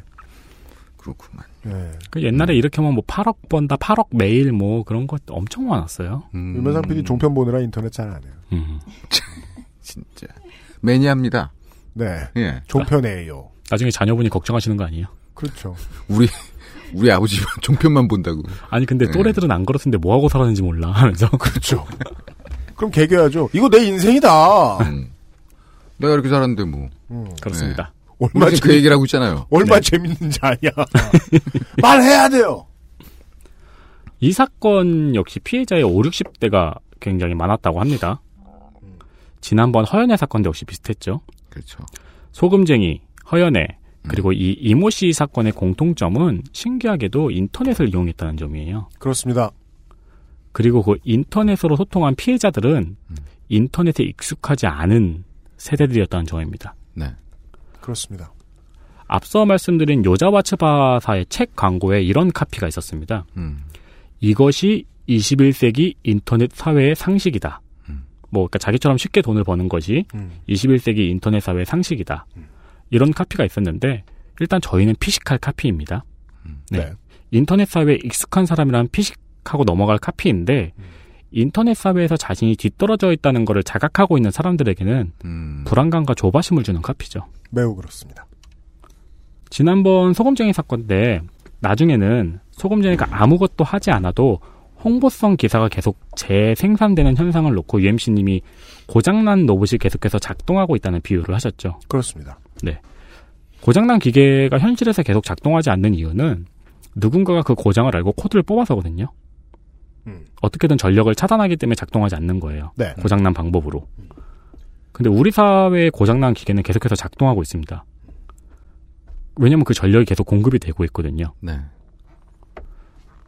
그렇구만. 예. 그 옛날에 이렇게 하면 뭐 8억 번다, 8억 매일 뭐 그런 것 엄청 많았어요. 음. 유면상 PD 종편 보느라 인터넷 잘 안 해요. 음. 진짜. 매니아입니다. 네. 예. 종편이에요. 나중에 자녀분이 걱정하시는 거 아니에요? 그렇죠. 우리, 우리 아버지만 종편만 본다고. 아니 근데 네. 또래들은 안 걸었는데 뭐 하고 살았는지 몰라 하면서 그렇죠. 그럼 개겨야죠. 이거 내 인생이다. 음. 내가 이렇게 살았는데 뭐. 음. 그렇습니다. 얼마 우리 지금 그 얘기를 하고 있잖아요. 얼마 네. 재밌는지 아냐. 말해야 돼요. 이 사건 역시 피해자의 5, 60대가 굉장히 많았다고 합니다. 지난번 허연애 사건도 역시 비슷했죠. 그렇죠. 소금쟁이, 허연애, 그리고 이 이모 씨 사건의 공통점은 신기하게도 인터넷을 이용했다는 점이에요. 그렇습니다. 그리고 그 인터넷으로 소통한 피해자들은 인터넷에 익숙하지 않은 세대들이었다는 점입니다. 네. 그렇습니다. 앞서 말씀드린 요자와 츠바사의 책 광고에 이런 카피가 있었습니다. 음. 이것이 21세기 인터넷 사회의 상식이다. 뭐, 그러니까 자기처럼 쉽게 돈을 버는 것이 음. 21세기 인터넷 사회의 상식이다. 이런 카피가 있었는데, 일단 저희는 피식할 카피입니다. 네. 네. 인터넷 사회에 익숙한 사람이라면 피식하고 넘어갈 카피인데, 인터넷 사회에서 자신이 뒤떨어져 있다는 것을 자각하고 있는 사람들에게는 음. 불안감과 조바심을 주는 카피죠. 매우 그렇습니다. 지난번 소금쟁이 사건 때 나중에는 소금쟁이가 아무것도 하지 않아도 홍보성 기사가 계속 재생산되는 현상을 놓고 UMC님이 고장난 로봇이 계속해서 작동하고 있다는 비유를 하셨죠. 그렇습니다. 네. 고장난 기계가 현실에서 계속 작동하지 않는 이유는 누군가가 그 고장을 알고 코드를 뽑아서거든요. 음. 어떻게든 전력을 차단하기 때문에 작동하지 않는 거예요. 네. 고장난 방법으로. 근데 우리 사회의 고장난 기계는 계속해서 작동하고 있습니다. 왜냐면 그 전력이 계속 공급이 되고 있거든요. 네.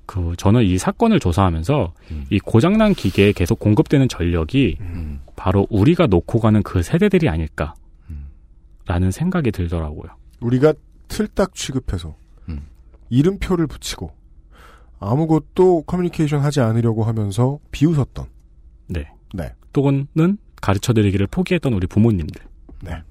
그 저는 이 사건을 조사하면서 음. 이 고장난 기계에 계속 공급되는 전력이 바로 우리가 놓고 가는 그 세대들이 아닐까. 라는 생각이 들더라고요. 우리가 틀딱 취급해서 음. 이름표를 붙이고 아무것도 커뮤니케이션 하지 않으려고 하면서 비웃었던 네. 네. 또는 가르쳐 드리기를 포기했던 우리 부모님들. 네.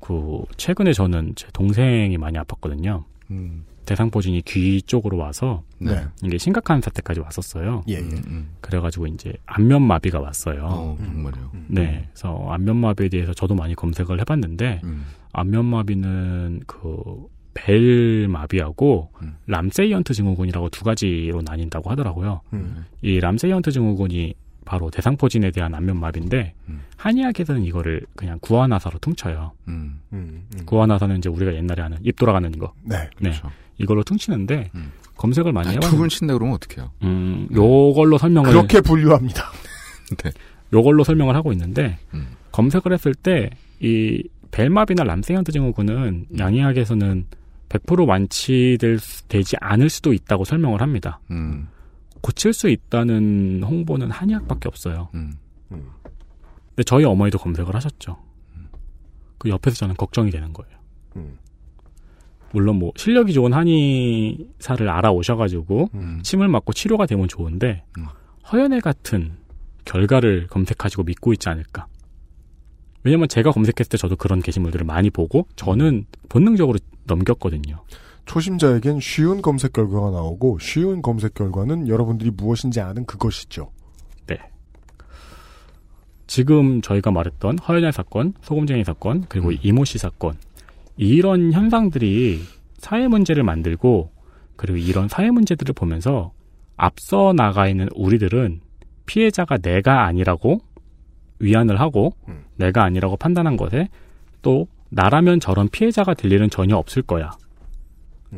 그 최근에 저는 제 동생이 많이 아팠거든요. 음. 대상포진이 귀 쪽으로 와서 네. 이게 심각한 사태까지 왔었어요. 예, 예. 음. 그래가지고 이제 안면 마비가 왔어요. 어, 정말요. 네, 그래서 안면 마비에 대해서 저도 많이 검색을 해봤는데 음. 안면 마비는 그 벨마비하고 음. 람세이언트 증후군이라고 두 가지로 나뉜다고 하더라고요. 음. 이 람세이언트 증후군이 바로 대상포진에 대한 안면마비인데 음. 한의학에서는 이거를 그냥 구안화사로 퉁쳐요. 음. 음, 음. 구안화사는 이제 우리가 옛날에 하는 입 돌아가는 거. 네. 네, 그렇죠. 이걸로 퉁치는데 음. 검색을 많이 아, 해봤는데 툭을 친다 그러면 어떡해요? 음, 요걸로 설명을 그렇게 분류합니다. 네. 요걸로 설명을 하고 있는데 음. 검색을 했을 때 이 벨마비나 람세이언트 증후군은 음. 양의학에서는 100% 완치될 수- 되지 않을 수도 있다고 설명을 합니다. 음. 고칠 수 있다는 홍보는 한의학밖에 없어요. 음. 근데 저희 어머니도 검색을 하셨죠. 그 옆에서 저는 걱정이 되는 거예요. 음. 물론 뭐 실력이 좋은 한의사를 알아오셔가지고 음. 침을 맞고 치료가 되면 좋은데 음. 허연애 같은 결과를 검색하시고 믿고 있지 않을까. 왜냐면 제가 검색했을 때 저도 그런 게시물들을 많이 보고 저는 본능적으로 넘겼거든요. 초심자에겐 쉬운 검색 결과가 나오고 쉬운 검색 결과는 여러분들이 무엇인지 아는 그것이죠. 네. 지금 저희가 말했던 허연애 사건, 소금쟁이 사건, 그리고 이모 씨 사건 이런 현상들이 사회 문제를 만들고 그리고 이런 사회 문제들을 보면서 앞서 나가 있는 우리들은 피해자가 내가 아니라고 위안을 하고 음. 내가 아니라고 판단한 것에 또 나라면 저런 피해자가 될 일은 전혀 없을 거야.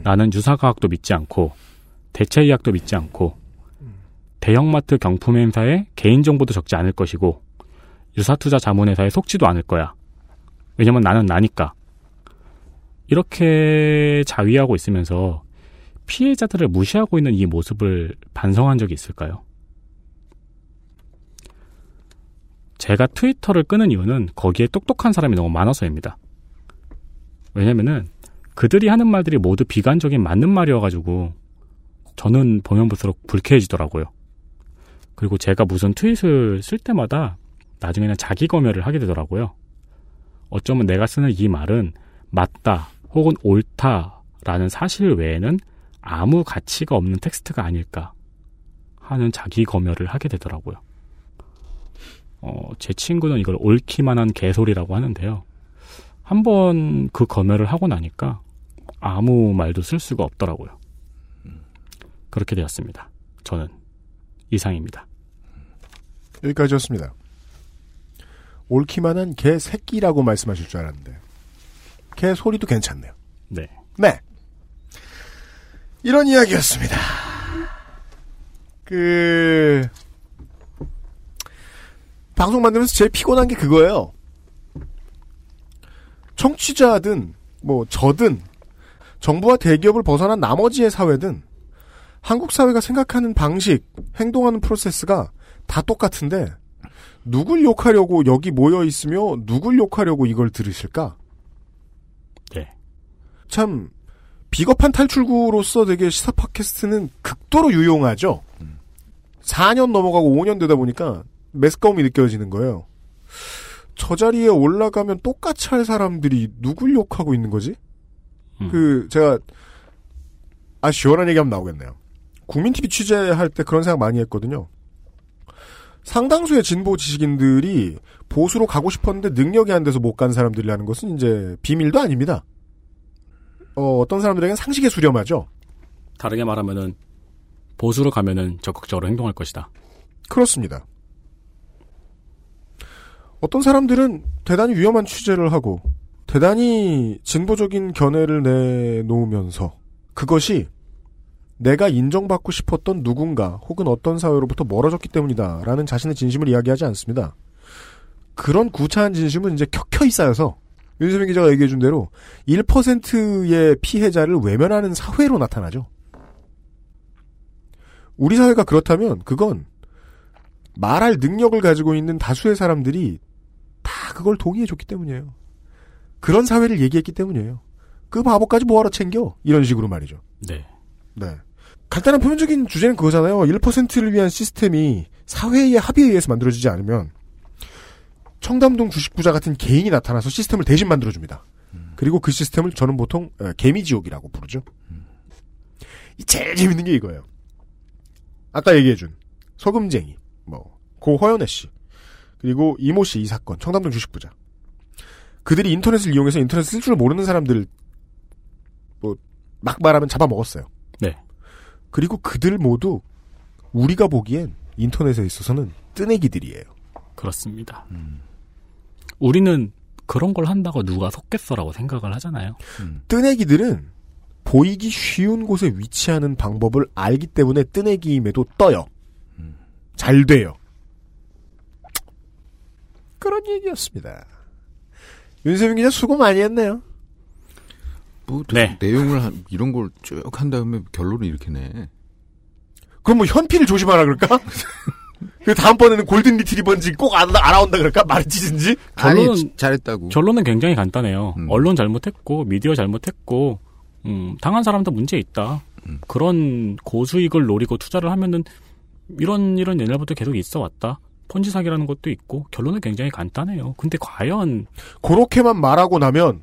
라는 유사과학도 믿지 않고 대체의학도 믿지 않고 대형마트 경품 행사에 개인정보도 적지 않을 것이고 유사투자 자문회사에 속지도 않을 거야. 왜냐면 나는 나니까. 이렇게 자위하고 있으면서 피해자들을 무시하고 있는 이 모습을 반성한 적이 있을까요? 제가 트위터를 끄는 이유는 거기에 똑똑한 사람이 너무 많아서입니다. 왜냐면은 그들이 하는 말들이 모두 비관적인 맞는 말이어가지고 저는 보면 볼수록 불쾌해지더라고요. 그리고 제가 무슨 트윗을 쓸 때마다 나중에는 자기 검열을 하게 되더라고요. 어쩌면 내가 쓰는 이 말은 맞다 혹은 옳다라는 사실 외에는 아무 가치가 없는 텍스트가 아닐까 하는 자기 검열을 하게 되더라고요. 어, 제 친구는 이걸 옳기만한 개소리라고 하는데요. 한번 그 검열을 하고 나니까 아무 말도 쓸 수가 없더라고요. 그렇게 되었습니다. 저는 이상입니다. 여기까지였습니다. 옳기만한 개 새끼라고 말씀하실 줄 알았는데 개 소리도 괜찮네요. 네. 네. 이런 이야기였습니다. 그 방송 만들면서 제일 피곤한 게 그거예요. 청취자든 뭐 저든 정부와 대기업을 벗어난 나머지의 사회든 한국 사회가 생각하는 방식, 행동하는 프로세스가 다 똑같은데 누굴 욕하려고 여기 모여 있으며 누굴 욕하려고 이걸 들으실까? 네. 참 비겁한 탈출구로서 되게 시사 팟캐스트는 극도로 유용하죠. 4년 넘어가고 5년 되다 보니까 매스꺼움이 느껴지는 거예요. 저 자리에 올라가면 똑같이 할 사람들이 누굴 욕하고 있는 거지? 그 제가 아 시원한 얘기하면 나오겠네요. 국민TV 취재할 때 그런 생각 많이 했거든요. 상당수의 진보 지식인들이 보수로 가고 싶었는데 능력이 안 돼서 못 간 사람들이라는 것은 이제 비밀도 아닙니다. 어, 어떤 사람들에게는 상식에 수렴하죠. 다르게 말하면은 보수로 가면은 적극적으로 행동할 것이다. 그렇습니다. 어떤 사람들은 대단히 위험한 취재를 하고 대단히 진보적인 견해를 내놓으면서 그것이 내가 인정받고 싶었던 누군가 혹은 어떤 사회로부터 멀어졌기 때문이다라는 자신의 진심을 이야기하지 않습니다. 그런 구차한 진심은 이제 켜켜이 쌓여서 윤세민 기자가 얘기해 준 대로 1%의 피해자를 외면하는 사회로 나타나죠. 우리 사회가 그렇다면 그건 말할 능력을 가지고 있는 다수의 사람들이 다 그걸 동의해 줬기 때문이에요. 그런 사회를 얘기했기 때문이에요. 그 바보까지 뭐하러 챙겨? 이런 식으로 말이죠. 네. 네. 간단한 표면적인 주제는 그거잖아요. 1%를 위한 시스템이 사회의 합의에 의해서 만들어지지 않으면 청담동 주식부자 같은 개인이 나타나서 시스템을 대신 만들어줍니다. 그리고 그 시스템을 저는 보통 어, 개미지옥이라고 부르죠. 이 제일 재밌는 게 이거예요. 아까 얘기해준 소금쟁이, 뭐 고 허연애 씨, 그리고 이모 씨 이 사건, 청담동 주식부자. 그들이 인터넷을 이용해서 인터넷 쓸 줄 모르는 사람들 뭐막 말하면 잡아먹었어요. 네. 그리고 그들 모두 우리가 보기엔 인터넷에 있어서는 뜨내기들이에요. 그렇습니다. 우리는 그런 걸 한다고 누가 속겠어라고 생각을 하잖아요. 뜨내기들은 보이기 쉬운 곳에 위치하는 방법을 알기 때문에 뜨내기임에도 떠요. 잘 돼요. 그런 얘기였습니다. 윤세민 기자 수고 많이 했네요. 뭐 네. 내용을 한, 이런 걸 쭉 한 다음에 결론을 이렇게 내. 그럼 뭐 현피를 조심하라 그럴까? 그 다음번에는 골든 리트리버인지 꼭 알아, 알아온다 그럴까? 아니 결론은- 잘했다고. 결론은 굉장히 간단해요. 언론 잘못했고 미디어 잘못했고 음, 당한 사람도 문제 있다. 그런 고수익을 노리고 투자를 하면은 이런 이런 옛날부터 계속 있어 왔다. 펀지 사기라는 것도 있고 결론은 굉장히 간단해요. 근데 과연 그렇게만 말하고 나면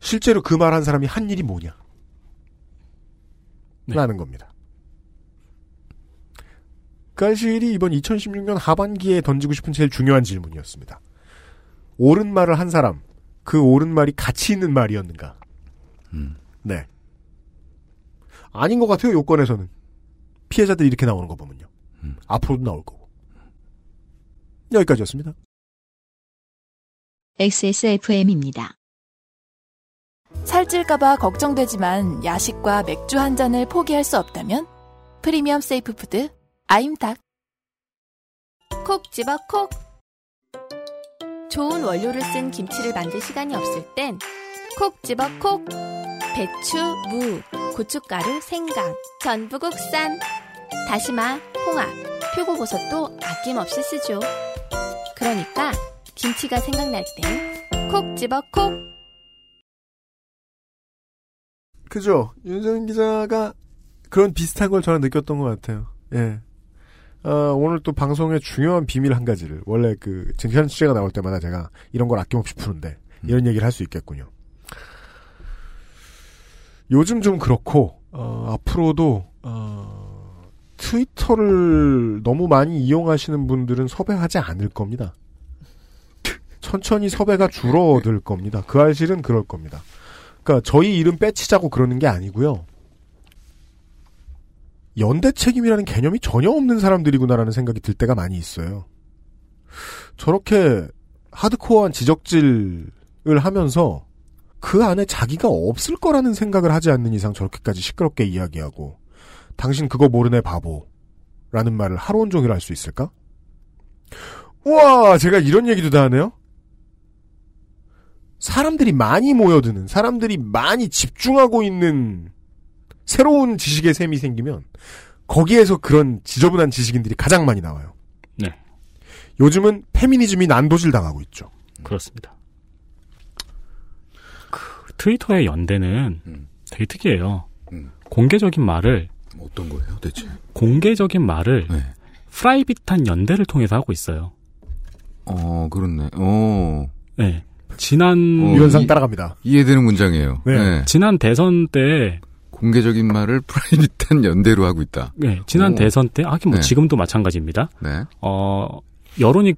실제로 그 말 한 사람이 한 일이 뭐냐? 라는 겁니다. 그 사실이 이번 2016년 하반기에 던지고 싶은 제일 중요한 질문이었습니다. 옳은 말을 한 사람, 그 옳은 말이 가치 있는 말이었는가? 네. 아닌 것 같아요, 요건에서는. 피해자들이 이렇게 나오는 거 보면요. 앞으로도 나올 거고. 여기까지였습니다. XSFM입니다. 살찔까봐 걱정되지만 야식과 맥주 한 잔을 포기할 수 없다면 premium safe food 아임닭 콕 집어 콕. 좋은 원료를 쓴 김치를 만들 시간이 없을 땐 콕 집어 콕. 배추, 무, 고춧가루, 생강, 전부 국산. 다시마, 홍합, 표고버섯도 아낌없이 쓰죠. 그러니까 김치가 생각날 땐 콕 집어 콕. 그죠. 윤세민 기자가 그런 비슷한 걸 저는 느꼈던 것 같아요. 예. 어, 오늘 또 방송의 중요한 비밀 한 가지를 원래 그 증현 취재가 나올 때마다 제가 이런 걸 아낌없이 푸는데 이런 얘기를 할 수 있겠군요. 요즘 좀 그렇고 어, 앞으로도 어, 트위터를 너무 많이 이용하시는 분들은 섭외하지 않을 겁니다. 천천히 섭외가 줄어들 겁니다. 그 알실은 그럴 겁니다. 그러니까 저희 이름 빼치자고 그러는 게 아니고요. 연대 책임이라는 개념이 전혀 없는 사람들이구나라는 생각이 들 때가 많이 있어요. 저렇게 하드코어한 지적질을 하면서 그 안에 자기가 없을 거라는 생각을 하지 않는 이상 저렇게까지 시끄럽게 이야기하고 당신 그거 모르네 바보라는 말을 하루 온종일 할 수 있을까? 우와 제가 이런 얘기도 다 하네요. 사람들이 많이 모여드는 사람들이 많이 집중하고 있는 새로운 지식의 셈이 생기면 거기에서 그런 지저분한 지식인들이 가장 많이 나와요. 네. 요즘은 페미니즘이 난도질 당하고 있죠. 그렇습니다. 그 트위터의 연대는 되게 특이해요. 공개적인 말을 어떤 거예요, 대체? 공개적인 말을 네. 프라이빗한 연대를 통해서 하고 있어요. 어, 그렇네. 어. 네. 지난 어, 유현상 이- 따라갑니다. 이해되는 문장이에요. 네. 지난 대선 때 공개적인 말을 프라이빗한 연대로 하고 있다. 네, 지난 오. 대선 때 하긴 뭐 네. 지금도 마찬가지입니다. 네. 어, 여론이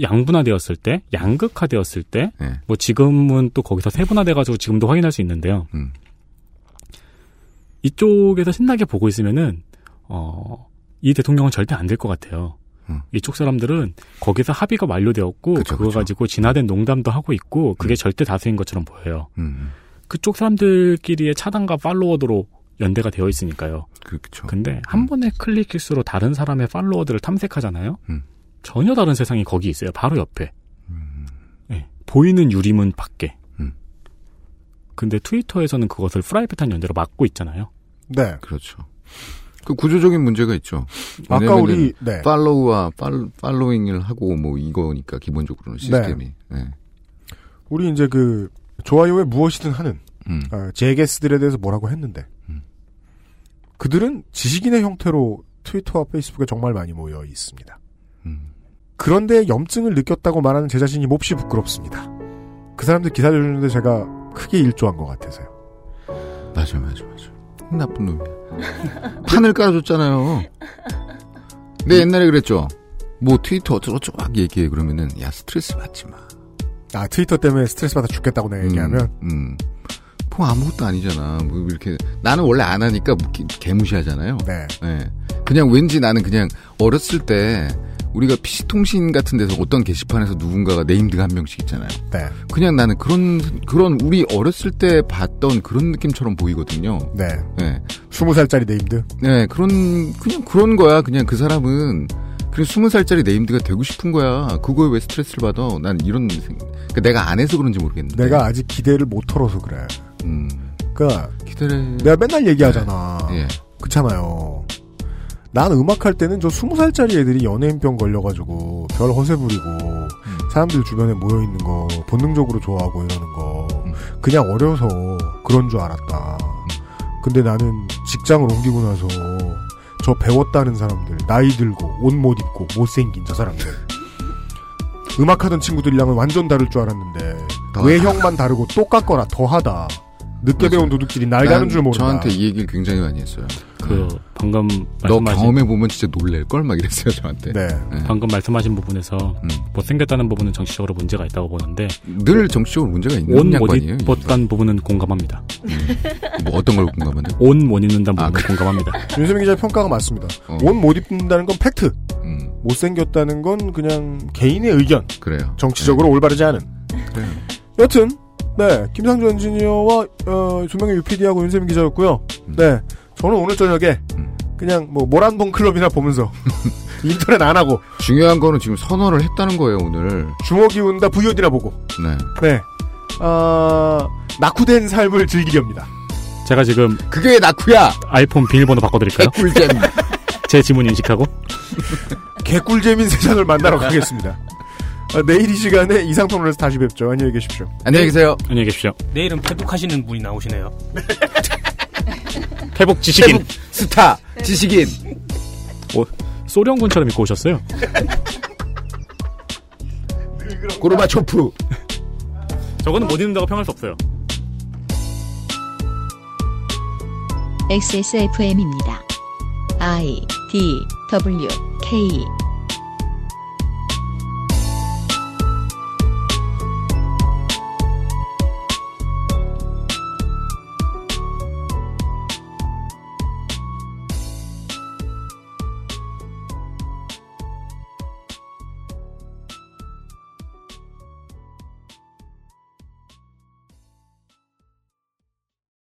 양분화되었을 때, 양극화되었을 때, 네. 뭐 지금은 또 거기서 세분화돼가지고 지금도 확인할 수 있는데요. 음. 이쪽에서 신나게 보고 있으면은 어, 이 대통령은 절대 안 될 것 같아요. 음. 이쪽 사람들은 거기서 합의가 완료되었고 그쵸, 그거 그쵸. 가지고 진화된 농담도 하고 있고 그게 절대 다수인 것처럼 보여요. 음. 그쪽 사람들끼리의 차단과 팔로워드로 연대가 되어 있으니까요. 그렇죠. 근데 한 번의 클릭 킬수로 다른 사람의 팔로워들을 탐색하잖아요. 음. 전혀 다른 세상이 거기 있어요. 바로 옆에. 예, 보이는 유리문 밖에. 음. 근데 트위터에서는 그것을 프라이빗한 연대로 막고 있잖아요. 네. 그렇죠. 그 구조적인 문제가 있죠. 아까 우리 네. 팔로우와 팔, 팔로잉을 하고 뭐 이거니까 기본적으로는 시스템이. 네. 우리 이제 그 좋아요에 무엇이든 하는 음. 어, 제게스들에 대해서 뭐라고 했는데 그들은 지식인의 형태로 트위터와 페이스북에 정말 많이 모여 있습니다. 음. 그런데 염증을 느꼈다고 말하는 제 자신이 몹시 부끄럽습니다. 그 사람들 기사 를 주는데 제가 크게 일조한 것 같아서요. 맞아, 맞아, 맞아. 나쁜 놈이야. 판을 깔아줬잖아요. 내 옛날에 그랬죠. 뭐 트위터 어쩌고저쩌고 막 얘기해 그러면은 야 스트레스 받지 마. 아 트위터 때문에 스트레스 받아 죽겠다고 내가 얘기하면 음. 뭐 아무것도 아니잖아. 뭐 이렇게 나는 원래 안 하니까 뭐 개- 개무시하잖아요. 네. 그냥 왠지 나는 그냥 어렸을 때 우리가 PC통신 같은 데서 어떤 게시판에서 누군가가 네임드가 한 명씩 있잖아요. 네. 그냥 나는 그런 그런 우리 어렸을 때 봤던 그런 느낌처럼 보이거든요. 네. 네. 스무 살짜리 named. 네, 그런 그냥 그런 거야. 그냥 그 사람은 그래 스무 살짜리 named가 되고 싶은 거야. 그거에 왜 스트레스를 받아? 난 이런 생- 그러니까 내가 안 해서 그런지 모르겠는데. 내가 아직 기대를 못 털어서 그래. 음. 그러니까 기대를 내가 맨날 얘기하잖아. 예. 그렇잖아요. 난 음악할 때는 저 스무 살짜리 애들이 연예인병 걸려가지고 별 허세 부리고 사람들 주변에 모여 있는 거 본능적으로 좋아하고 이러는 거 그냥 어려서 그런 줄 알았다. 근데 나는 직장을 옮기고 나서 저 배웠다는 사람들 나이 들고 옷 못 입고 못생긴 저 사람들 음악하던 친구들이랑은 완전 다를 줄 알았는데 더 외형만 다르고 똑같거나 더하다. 늦게 배운 도둑질이 날 가는 난줄 모른다. 저한테 이 얘기를 굉장히 많이 했어요. 그 방금 너 말씀하신 경험해 보면 진짜 놀랄 걸 막 이랬어요 저한테. 네. 방금 말씀하신 부분에서 음. 못생겼다는 부분은 정치적으로 문제가 있다고 보는데 늘 정치적으로 문제가 있는 옷못 양반이에요. 입었다는 부분은 공감합니다. 뭐 어떤 걸 공감하냐? 옷 못 입는다는 아, 부분은 공감합니다. 윤세민 기자의 평가가 맞습니다. 어. 옷못 입는다는 건 팩트. 음, 못생겼다는 건 그냥 개인의 의견. 그래요. 정치적으로 올바르지 않은. 그래요. 여튼 네 김상조 엔지니어와 어, 조명의 UPD하고 윤세민 기자였고요. 음. 네 저는 오늘 저녁에 그냥 뭐 모란봉 클럽이나 보면서 인터넷 안 하고 중요한 거는 지금 선언을 했다는 거예요 오늘. 주먹이 운다 VOD나 보고 네. 네 아, 낙후된 삶을 즐기렵니다. 제가 지금 그게 왜 낙후야? 아이폰 비밀번호 바꿔드릴까요? 꿀잼. 제 지문 인식하고 개꿀잼인 세상을 만나러 가겠습니다. 어, 내일 이 시간에 이상평론에서 다시 뵙죠. 안녕히 계십시오. 안녕히 계세요. 네. 안녕히 계십시오. 내일은 태복하시는 분이 나오시네요. 태복 지식인. 태복 스타 지식인. 어, 오, 소련군처럼 입고 오셨어요. 고르바초프. 저거는 못 입는다고 평할 수 없어요. XSFM입니다. I D W K